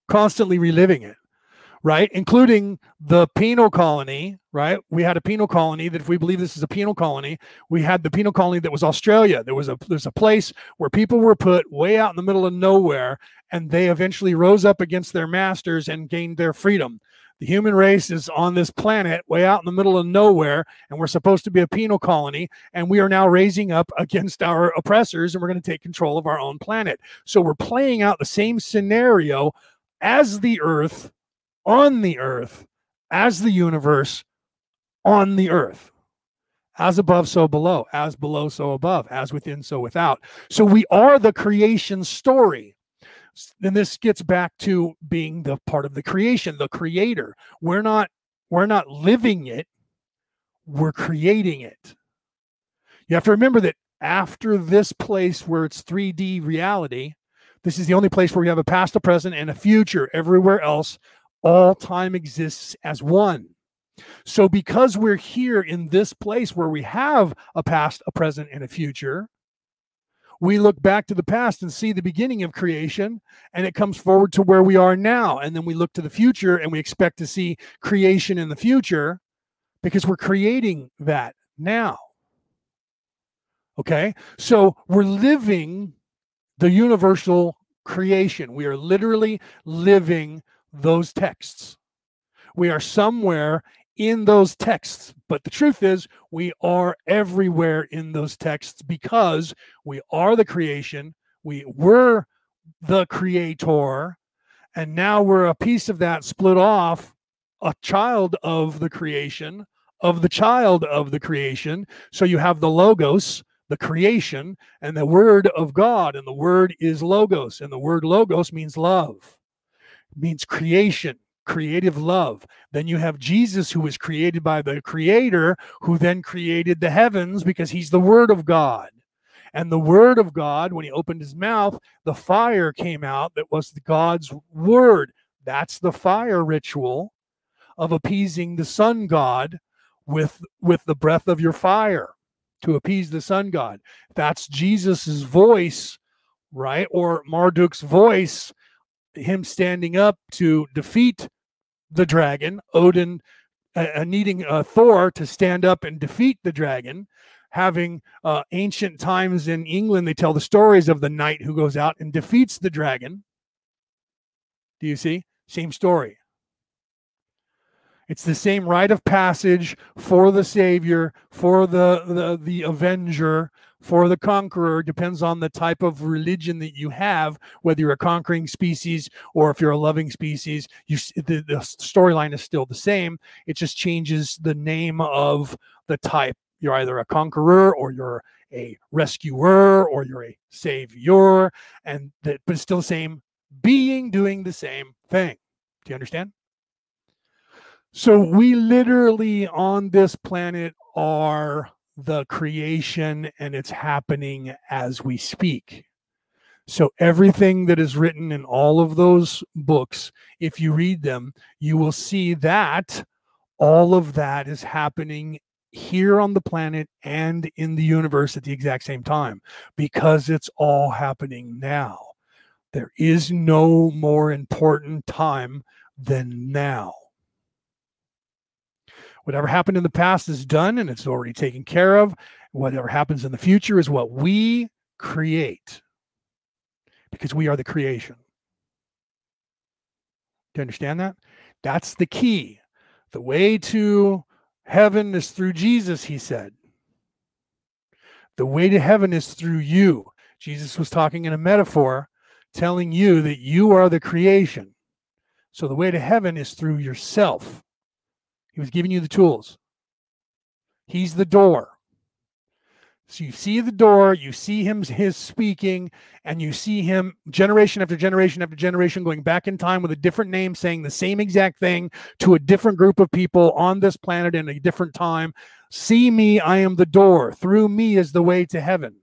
constantly reliving it right? Including the penal colony, right? We had a penal colony that, if we believe this is a penal colony, we had the penal colony that was Australia. There was a there's a place where people were put way out in the middle of nowhere, and they eventually rose up against their masters and gained their freedom. The human race is on this planet way out in the middle of nowhere, and we're supposed to be a penal colony, and we are now raising up against our oppressors, and we're going to take control of our own planet. So we're playing out the same scenario as the Earth on the earth as the universe on the earth. As above, so below. As below, so above. As within, so without. So we are the creation story. Then this gets back to being the part of the creation, the creator. We're not we're not living it, we're creating it. You have to remember that after this place where it's 3D reality, this is the only place where we have a past, a present, and a future. Everywhere else, all time exists as one. So, because we're here in this place where we have a past, a present, and a future, we look back to the past and see the beginning of creation, and it comes forward to where we are now. And then we look to the future and we expect to see creation in the future because we're creating that now. Okay. So we're living the universal creation. We are literally living those texts. We are somewhere in those texts. But the truth is, we are everywhere in those texts because we are the creation. We were the creator. And now we're a piece of that split off, a child of the creation, of the child of the creation. So you have the Logos, the creation, and the Word of God. And the Word is Logos. And the word Logos means love, means creation, creative love. Then you have Jesus, who was created by the Creator, who then created the heavens because he's the Word of God. And the Word of God, when he opened his mouth, the fire came out that was God's Word. That's the fire ritual of appeasing the sun god with with the breath of your fire to appease the sun god that's jesus's voice right or marduk's voice him standing up to defeat the dragon. Odin uh, uh needing uh, thor to stand up and defeat the dragon. Having uh, ancient times in england they tell the stories of the knight who goes out and defeats the dragon. Do you see? Same story it's the same rite of passage for the Savior, for the, the, the Avenger, for the conqueror. Depends on the type of religion that you have, whether you're a conquering species or if you're a loving species. You the, the storyline is still the same. It just changes the name of the type. You're either a conqueror or you're a rescuer or you're a savior, and that but it's still the same being doing the same thing. Do you understand? So we literally on this planet are the creation and it's happening as we speak. So everything that is written in all of those books, if you read them, you will see that all of that is happening here on the planet and in the universe at the exact same time because it's all happening now. There is no more important time than now. Whatever happened in the past is done and it's already taken care of. Whatever happens in the future is what we create because we are the creation. Do you understand that? That's the key. The way to heaven is through Jesus, he said. The way to heaven is through you. Jesus was talking in a metaphor, telling you that you are the creation. So the way to heaven is through yourself. He was giving you the tools. He's the door. So you see the door, you see him his speaking, and you see him generation after generation after generation going back in time with a different name saying the same exact thing to a different group of people on this planet in a different time. See me, I am the door. Through me is the way to heaven.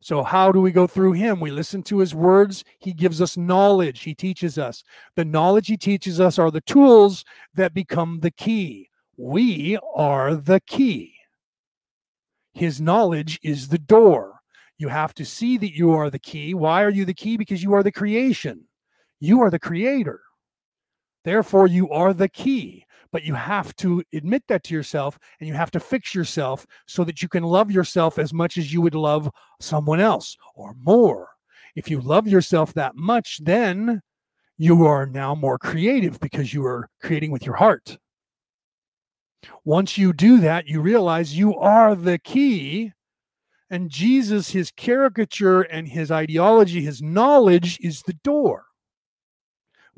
So, how do we go through him? We listen to his words. He gives us knowledge. He teaches us. The knowledge he teaches us are the tools that become the key. We are the key. His knowledge is the door. You have to see that you are the key. Why are you the key? Because you are the creation. You are the creator. Therefore, you are the key but you have to admit that to yourself and you have to fix yourself so that you can love yourself as much as you would love someone else or more. If you love yourself that much, then you are now more creative because you are creating with your heart. Once you do that, you realize you are the key. And Jesus, his caricature and his ideology, his knowledge is the door.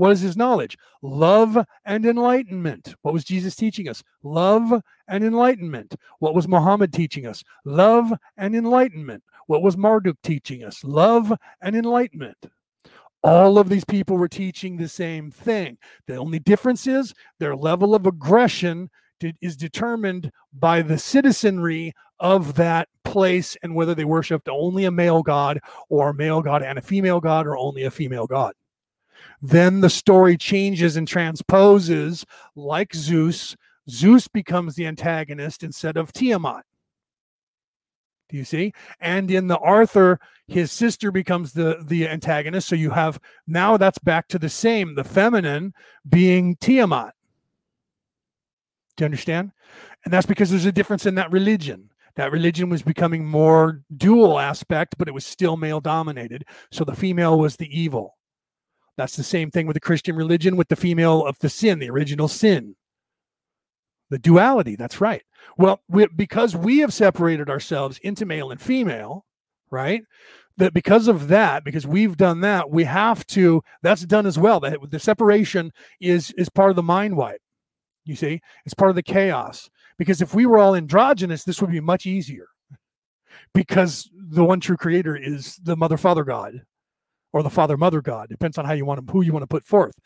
What is his knowledge? Love and enlightenment. What was Jesus teaching us? Love and enlightenment. What was Muhammad teaching us? Love and enlightenment. What was Marduk teaching us? Love and enlightenment. All of these people were teaching the same thing. The only difference is their level of aggression is determined by the citizenry of that place and whether they worshiped only a male god or a male god and a female god or only a female god. Then the story changes and transposes like Zeus. Zeus becomes the antagonist instead of Tiamat. Do you see? And in the Arthur, his sister becomes the the antagonist. So you have now that's back to the same, the feminine being Tiamat. Do you understand? And that's because there's a difference in that religion. That religion was becoming more dual aspect, but it was still male dominated. So the female was the evil. That's the same thing with the Christian religion with the female of the sin, the original sin. The duality, that's right. Well, we, because we have separated ourselves into male and female, right? That because of that, because we've done that, we have to, that's done as well. The, the separation is is part of the mind wipe. You see, it's part of the chaos. Because if we were all androgynous, this would be much easier. Because the one true creator is the mother father God or the father mother God. Depends on how you want to, who you want to put forth.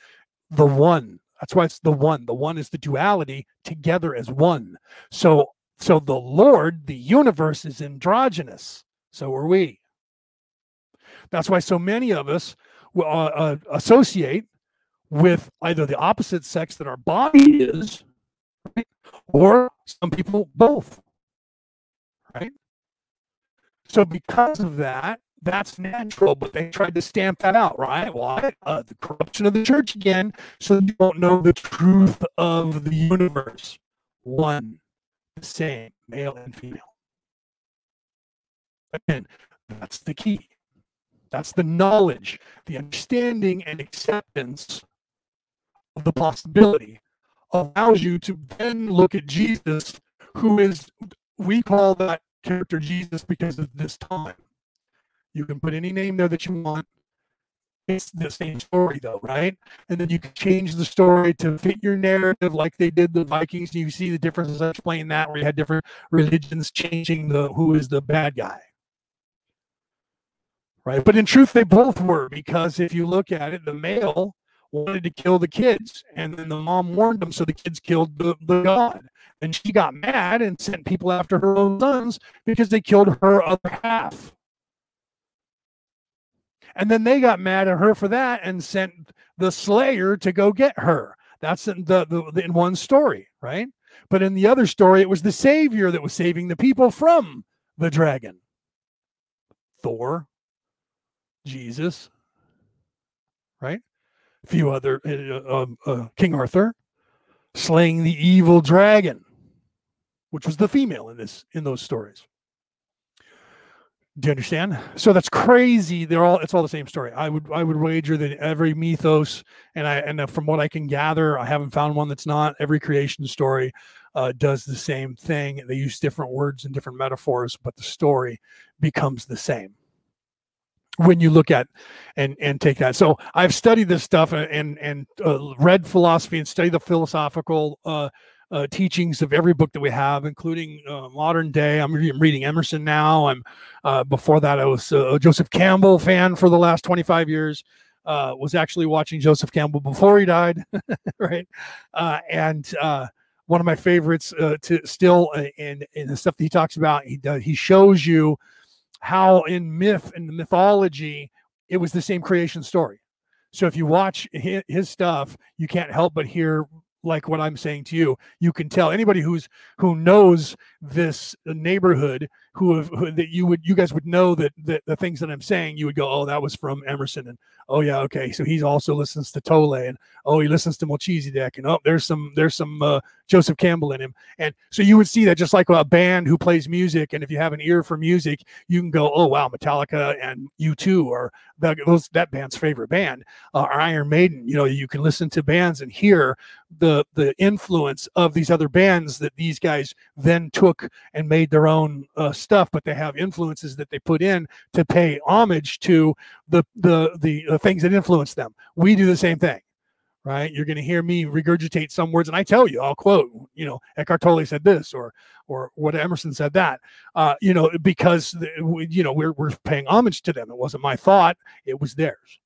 The one. That's why it's the one. The one is the duality together as one. So so the Lord, the universe is androgynous. So are we. That's why so many of us uh, uh, associate with either the opposite sex that our body is, right? or some people both, right? So because of that, that's natural, but they tried to stamp that out, right? Why? Uh, the corruption of the church again, so you don't know the truth of the universe. One, the same, male and female. Again, that's the key. That's the knowledge, the understanding and acceptance of the possibility allows you to then look at Jesus, who is, we call that character Jesus because of this time. You can put any name there that you want. It's the same story, though, right? And then you can change the story to fit your narrative, like they did the Vikings. You see the differences. I explained that where you had different religions changing the who is the bad guy, right? But in truth, they both were because if you look at it, the male wanted to kill the kids, and then the mom warned them, so the kids killed the, the god. And she got mad and sent people after her own sons because they killed her other half. And then they got mad at her for that and sent the slayer to go get her. That's in the, the, the in one story, right? But in the other story, it was the savior that was saving the people from the dragon. Thor, Jesus, right? A few other, uh, um, uh, King Arthur, slaying the evil dragon, which was the female in this in those stories. Do you understand? So that's crazy. They're all it's all the same story. I would I would wager that every mythos and I and from what I can gather, I haven't found one that's not. Every creation story uh, does the same thing. They use different words and different metaphors, but the story becomes the same when you look at and and take that. So I've studied this stuff and and uh, read philosophy and studied the philosophical uh, uh, teachings of every book that we have, including uh, modern day. I'm, re- I'm, reading Emerson now. I'm uh, before that I was a Joseph Campbell fan for the last 25 years. Uh, was actually watching Joseph Campbell before he died, right? Uh, and uh, one of my favorites to still in in the stuff that he talks about, he does he shows you how in myth and mythology it was the same creation story. So if you watch his stuff, you can't help but hear like what I'm saying to you. You can tell anybody who's who knows this neighborhood who, have, who that you would you guys would know that, that the things that I'm saying you would go oh that was from Emerson and oh yeah okay so he also listens to Tolle and oh he listens to Melchizedek and oh there's some there's some uh, Joseph Campbell in him. And so you would see that just like a band who plays music and if you have an ear for music you can go oh wow Metallica and U2 are the, those that band's favorite band. Uh, or Iron Maiden you know you can listen to bands and hear the the influence of these other bands that these guys then took and made their own uh, stuff, but they have influences that they put in to pay homage to the the the, the things that influence them. We do the same thing right? You're going to hear me regurgitate some words, and I tell you, I'll quote, you know, Eckhart Tolle said this, or or what Emerson said that, uh, you know, because you know we're we're paying homage to them. It wasn't my thought; it was theirs,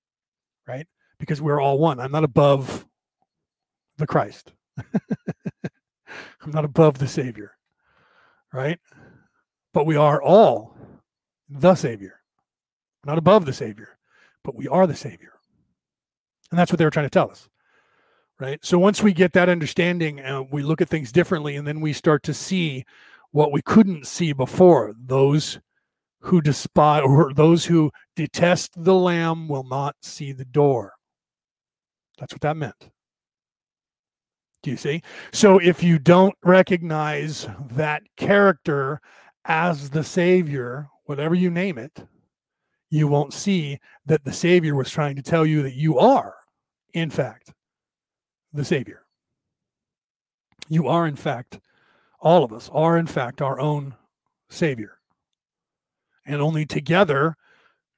right? Because we're all one. I'm not above the Christ. I'm not above the Savior, right? but we are all the Savior. Not above the Savior, but we are the Savior. And that's what they were trying to tell us. Right. So once we get that understanding, uh, we look at things differently, and then we start to see what we couldn't see before. Those who despise or those who detest the lamb will not see the door. That's what that meant. Do you see? So if you don't recognize that character as the Savior, whatever you name it, you won't see that the Savior was trying to tell you that you are, in fact, the Savior. You are, in fact, all of us are, in fact, our own Savior. And only together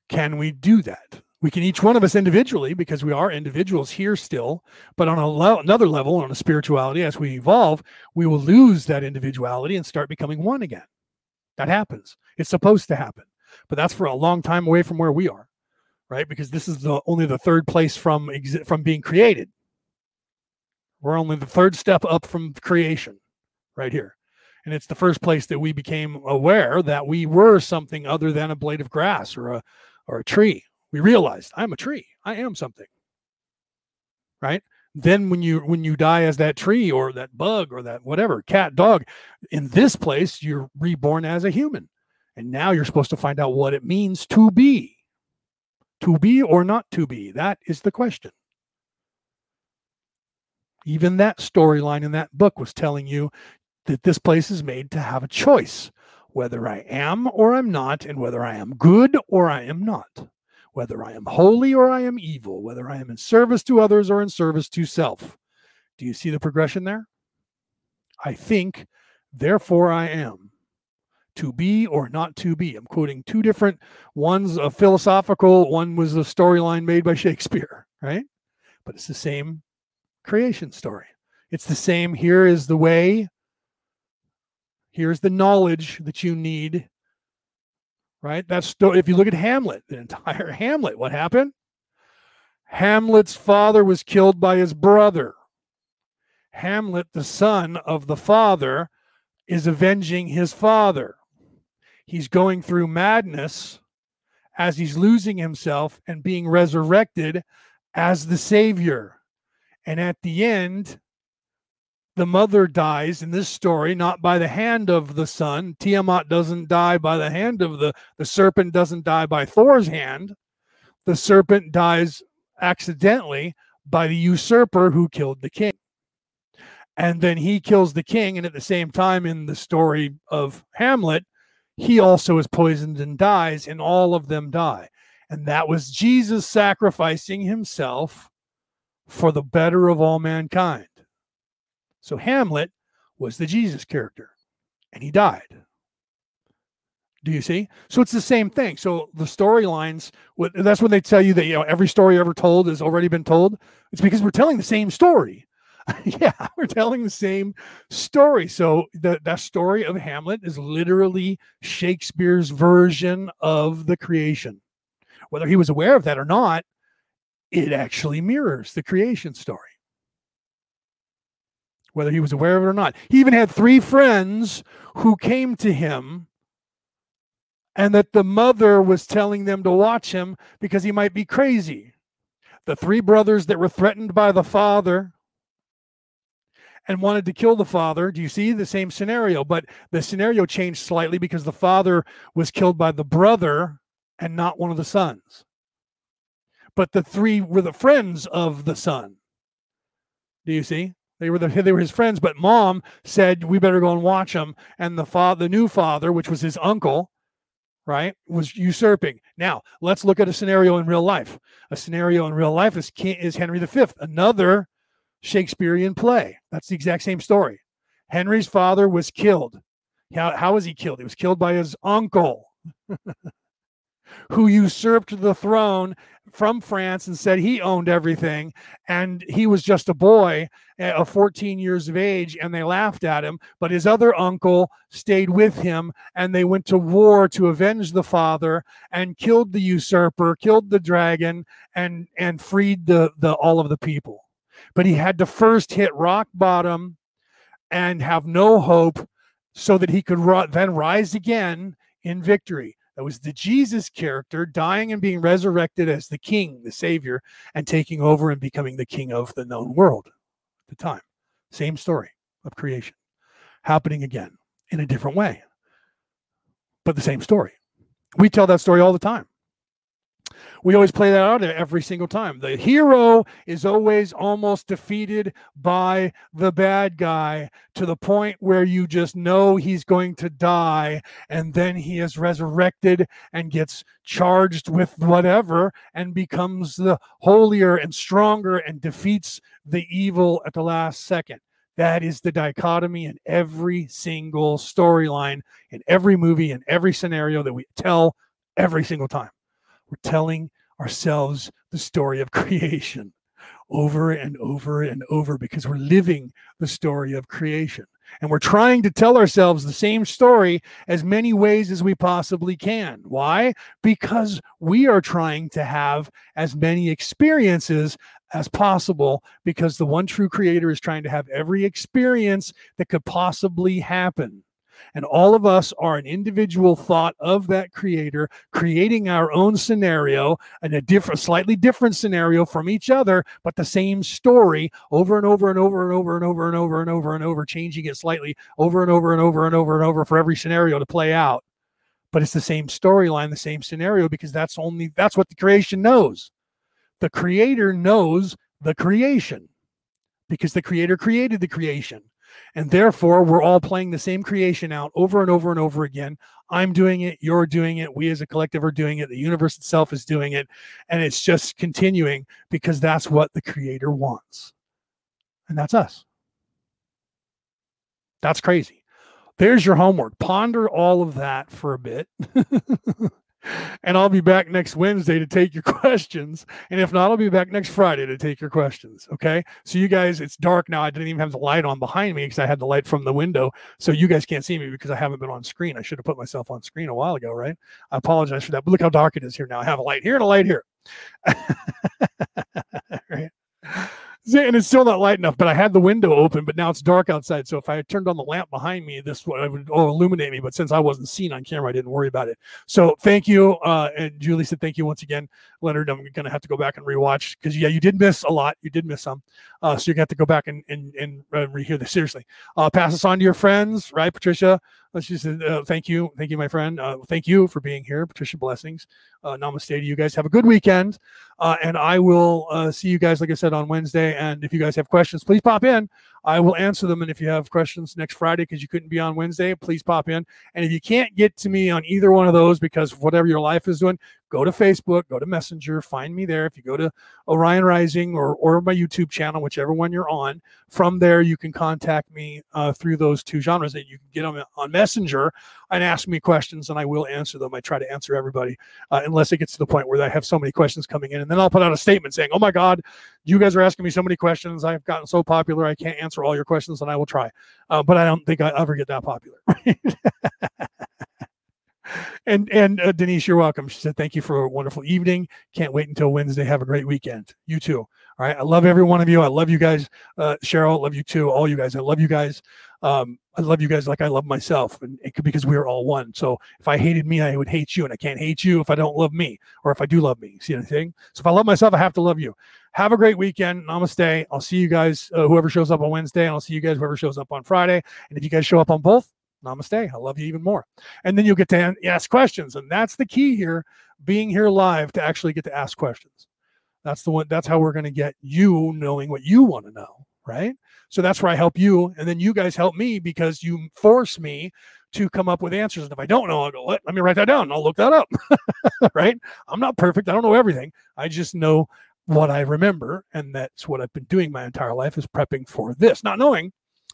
can we do that. We can each one of us individually, because we are individuals here still, but on another level, on a spirituality, as we evolve, we will lose that individuality and start becoming one again. That happens. It's supposed to happen, but that's for a long time away from where we are, right? Because this is the only the third place from exi- from being created. We're only the third step up from creation, right here. And it's the first place that we became aware that we were something other than a blade of grass or a or a tree. We realized i'm a tree. I am something. Right? Then when you when you die as that tree or that bug or that whatever cat dog in this place you're reborn as a human. And now you're supposed to find out what it means to be. To be or not to be. That is the question even that storyline in that book was telling you that this place is made to have a choice whether i am or i'm not and whether i am good or i am not whether I am holy or I am evil, whether I am in service to others or in service to self. Do you see the progression there? I think, therefore I am. To be or not to be. I'm quoting two different one's a philosophical, one was a storyline made by Shakespeare, right? But it's the same creation story. It's the same. Here is the way. Here's the knowledge that you need right? That's if you look at Hamlet, the entire Hamlet, what happened? Hamlet's father was killed by his brother. Hamlet, the son of the father, is avenging his father. He's going through madness as he's losing himself and being resurrected as the savior. And at the end, the mother dies in this story not by the hand of the son. Tiamat doesn't die by the hand of the the serpent doesn't die by Thor's hand. The serpent dies accidentally by the usurper who killed the king. And then he kills the king and at the same time in the story of Hamlet, he also is poisoned and dies and all of them die. And that was Jesus sacrificing himself for the better of all mankind. So Hamlet was the Jesus character and he died. Do you see? So it's the same thing. So the storylines, that's when they tell you that you know every story ever told has already been told. It's because we're telling the same story. yeah, we're telling the same story. So the that story of Hamlet is literally Shakespeare's version of the creation. Whether he was aware of that or not, it actually mirrors the creation story whether he was aware of it or not. He even had three friends who came to him, and that the mother was telling them to watch him because he might be crazy. The three brothers that were threatened by the father and wanted to kill the father. Do you see the same scenario? But the scenario changed slightly because the father was killed by the brother and not one of the sons. But the three were the friends of the son. Do you see? They were the, they were his friends, but mom said we better go and watch him. And the father, the new father, which was his uncle, right, was usurping. Now let's look at a scenario in real life. A scenario in real life is is Henry V, another Shakespearean play. That's the exact same story. Henry's father was killed. How, how was he killed? He was killed by his uncle. who usurped the throne from France and said he owned everything. And he was just a boy eh, of 14 years of age, and they laughed at him. But his other uncle stayed with him, and they went to war to avenge the father and killed the usurper, killed the dragon, and and freed the, the all of the people. But he had to first hit rock bottom and have no hope so that he could ri- then rise again in victory. That was the Jesus character dying and being resurrected as the king, the savior, and taking over and becoming the king of the known world at the time. Same story of creation happening again in a different way, but the same story. We tell that story all the time we always play that out every single time. The hero is always almost defeated by the bad guy to the point where you just know he's going to die, and then he is resurrected and gets charged with whatever and becomes the holier and stronger and defeats the evil at the last second. That is the dichotomy in every single storyline, in every movie, in every scenario that we tell every single time. We're telling ourselves the story of creation over and over and over because we're living the story of creation. And we're trying to tell ourselves the same story as many ways as we possibly can. Why? Because we are trying to have as many experiences as possible because the one true creator is trying to have every experience that could possibly happen. And all of us are an individual thought of that creator, creating our own scenario and a different, slightly different scenario from each other, but the same story over and over and over and over and over and over and over and over, changing it slightly over and over and over and over and over for every scenario to play out. But it's the same storyline, the same scenario, because that's only that's what the creation knows. The creator knows the creation because the creator created the creation. And therefore, we're all playing the same creation out over and over and over again. I'm doing it, you're doing it, we as a collective are doing it, the universe itself is doing it. And it's just continuing because that's what the creator wants. And that's us. That's crazy. There's your homework. Ponder all of that for a bit. and I'll be back next Wednesday to take your questions. And if not, I'll be back next Friday to take your questions. Okay. So, you guys, it's dark now. I didn't even have the light on behind me because I had the light from the window. So, you guys can't see me because I haven't been on screen. I should have put myself on screen a while ago, right? I apologize for that. But look how dark it is here now. I have a light here and a light here. and it's still not light enough. But I had the window open, but now it's dark outside. So if I turned on the lamp behind me, this would illuminate me. But since I wasn't seen on camera, I didn't worry about it. So thank you, uh, and Julie said thank you once again, Leonard. I'm going to have to go back and rewatch because yeah, you did miss a lot. You did miss some, uh, so you're going to have to go back and and and uh, rehear this. Seriously, uh, pass this on to your friends, right, Patricia? She said, uh, "Thank you, thank you, my friend. Uh, thank you for being here, Patricia. Blessings. Uh, namaste to you guys. Have a good weekend, uh, and I will uh, see you guys, like I said, on Wednesday. And if you guys have questions, please pop in. I will answer them. And if you have questions next Friday because you couldn't be on Wednesday, please pop in. And if you can't get to me on either one of those because whatever your life is doing, go to Facebook, go to Messenger, find me there. If you go to Orion Rising or, or my YouTube channel, whichever one you're on, from there you can contact me uh, through those two genres that you can get them on Messenger and ask me questions and I will answer them. I try to answer everybody uh, unless it gets to the point where I have so many questions coming in. And then I'll put out a statement saying, oh my God, you guys are asking me so many questions. I've gotten so popular. I can't answer all your questions and I will try. Uh, but I don't think I ever get that popular. and and uh, Denise, you're welcome. She said, "Thank you for a wonderful evening. Can't wait until Wednesday. Have a great weekend. You too. All right. I love every one of you. I love you guys. Uh, Cheryl, love you too. All you guys. I love you guys. Um, I love you guys like I love myself, and it could because we are all one. So if I hated me, I would hate you, and I can't hate you if I don't love me, or if I do love me. See anything? So if I love myself, I have to love you. Have a great weekend. Namaste. I'll see you guys, uh, whoever shows up on Wednesday, and I'll see you guys, whoever shows up on Friday. And if you guys show up on both, namaste. I love you even more. And then you'll get to ask questions. And that's the key here being here live to actually get to ask questions. That's the one, that's how we're going to get you knowing what you want to know. Right. So that's where I help you. And then you guys help me because you force me to come up with answers. And if I don't know, I'll go, let, let me write that down. I'll look that up. right. I'm not perfect. I don't know everything. I just know what I remember. And that's what I've been doing my entire life is prepping for this, not knowing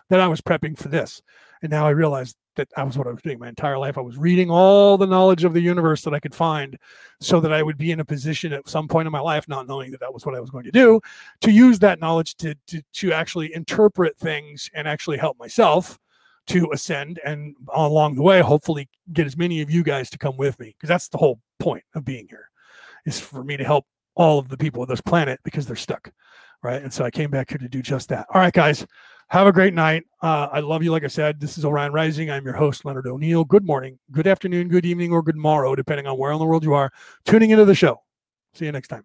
that I was prepping for this. And now I realized that that was what I was doing my entire life. I was reading all the knowledge of the universe that I could find so that I would be in a position at some point in my life, not knowing that that was what I was going to do, to use that knowledge to, to, to actually interpret things and actually help myself to ascend and along the way, hopefully get as many of you guys to come with me. Because that's the whole point of being here is for me to help all of the people of this planet because they're stuck. Right. And so I came back here to do just that. All right, guys. Have a great night. Uh, I love you. Like I said, this is Orion Rising. I'm your host, Leonard O'Neill. Good morning, good afternoon, good evening, or good morrow, depending on where in the world you are tuning into the show. See you next time.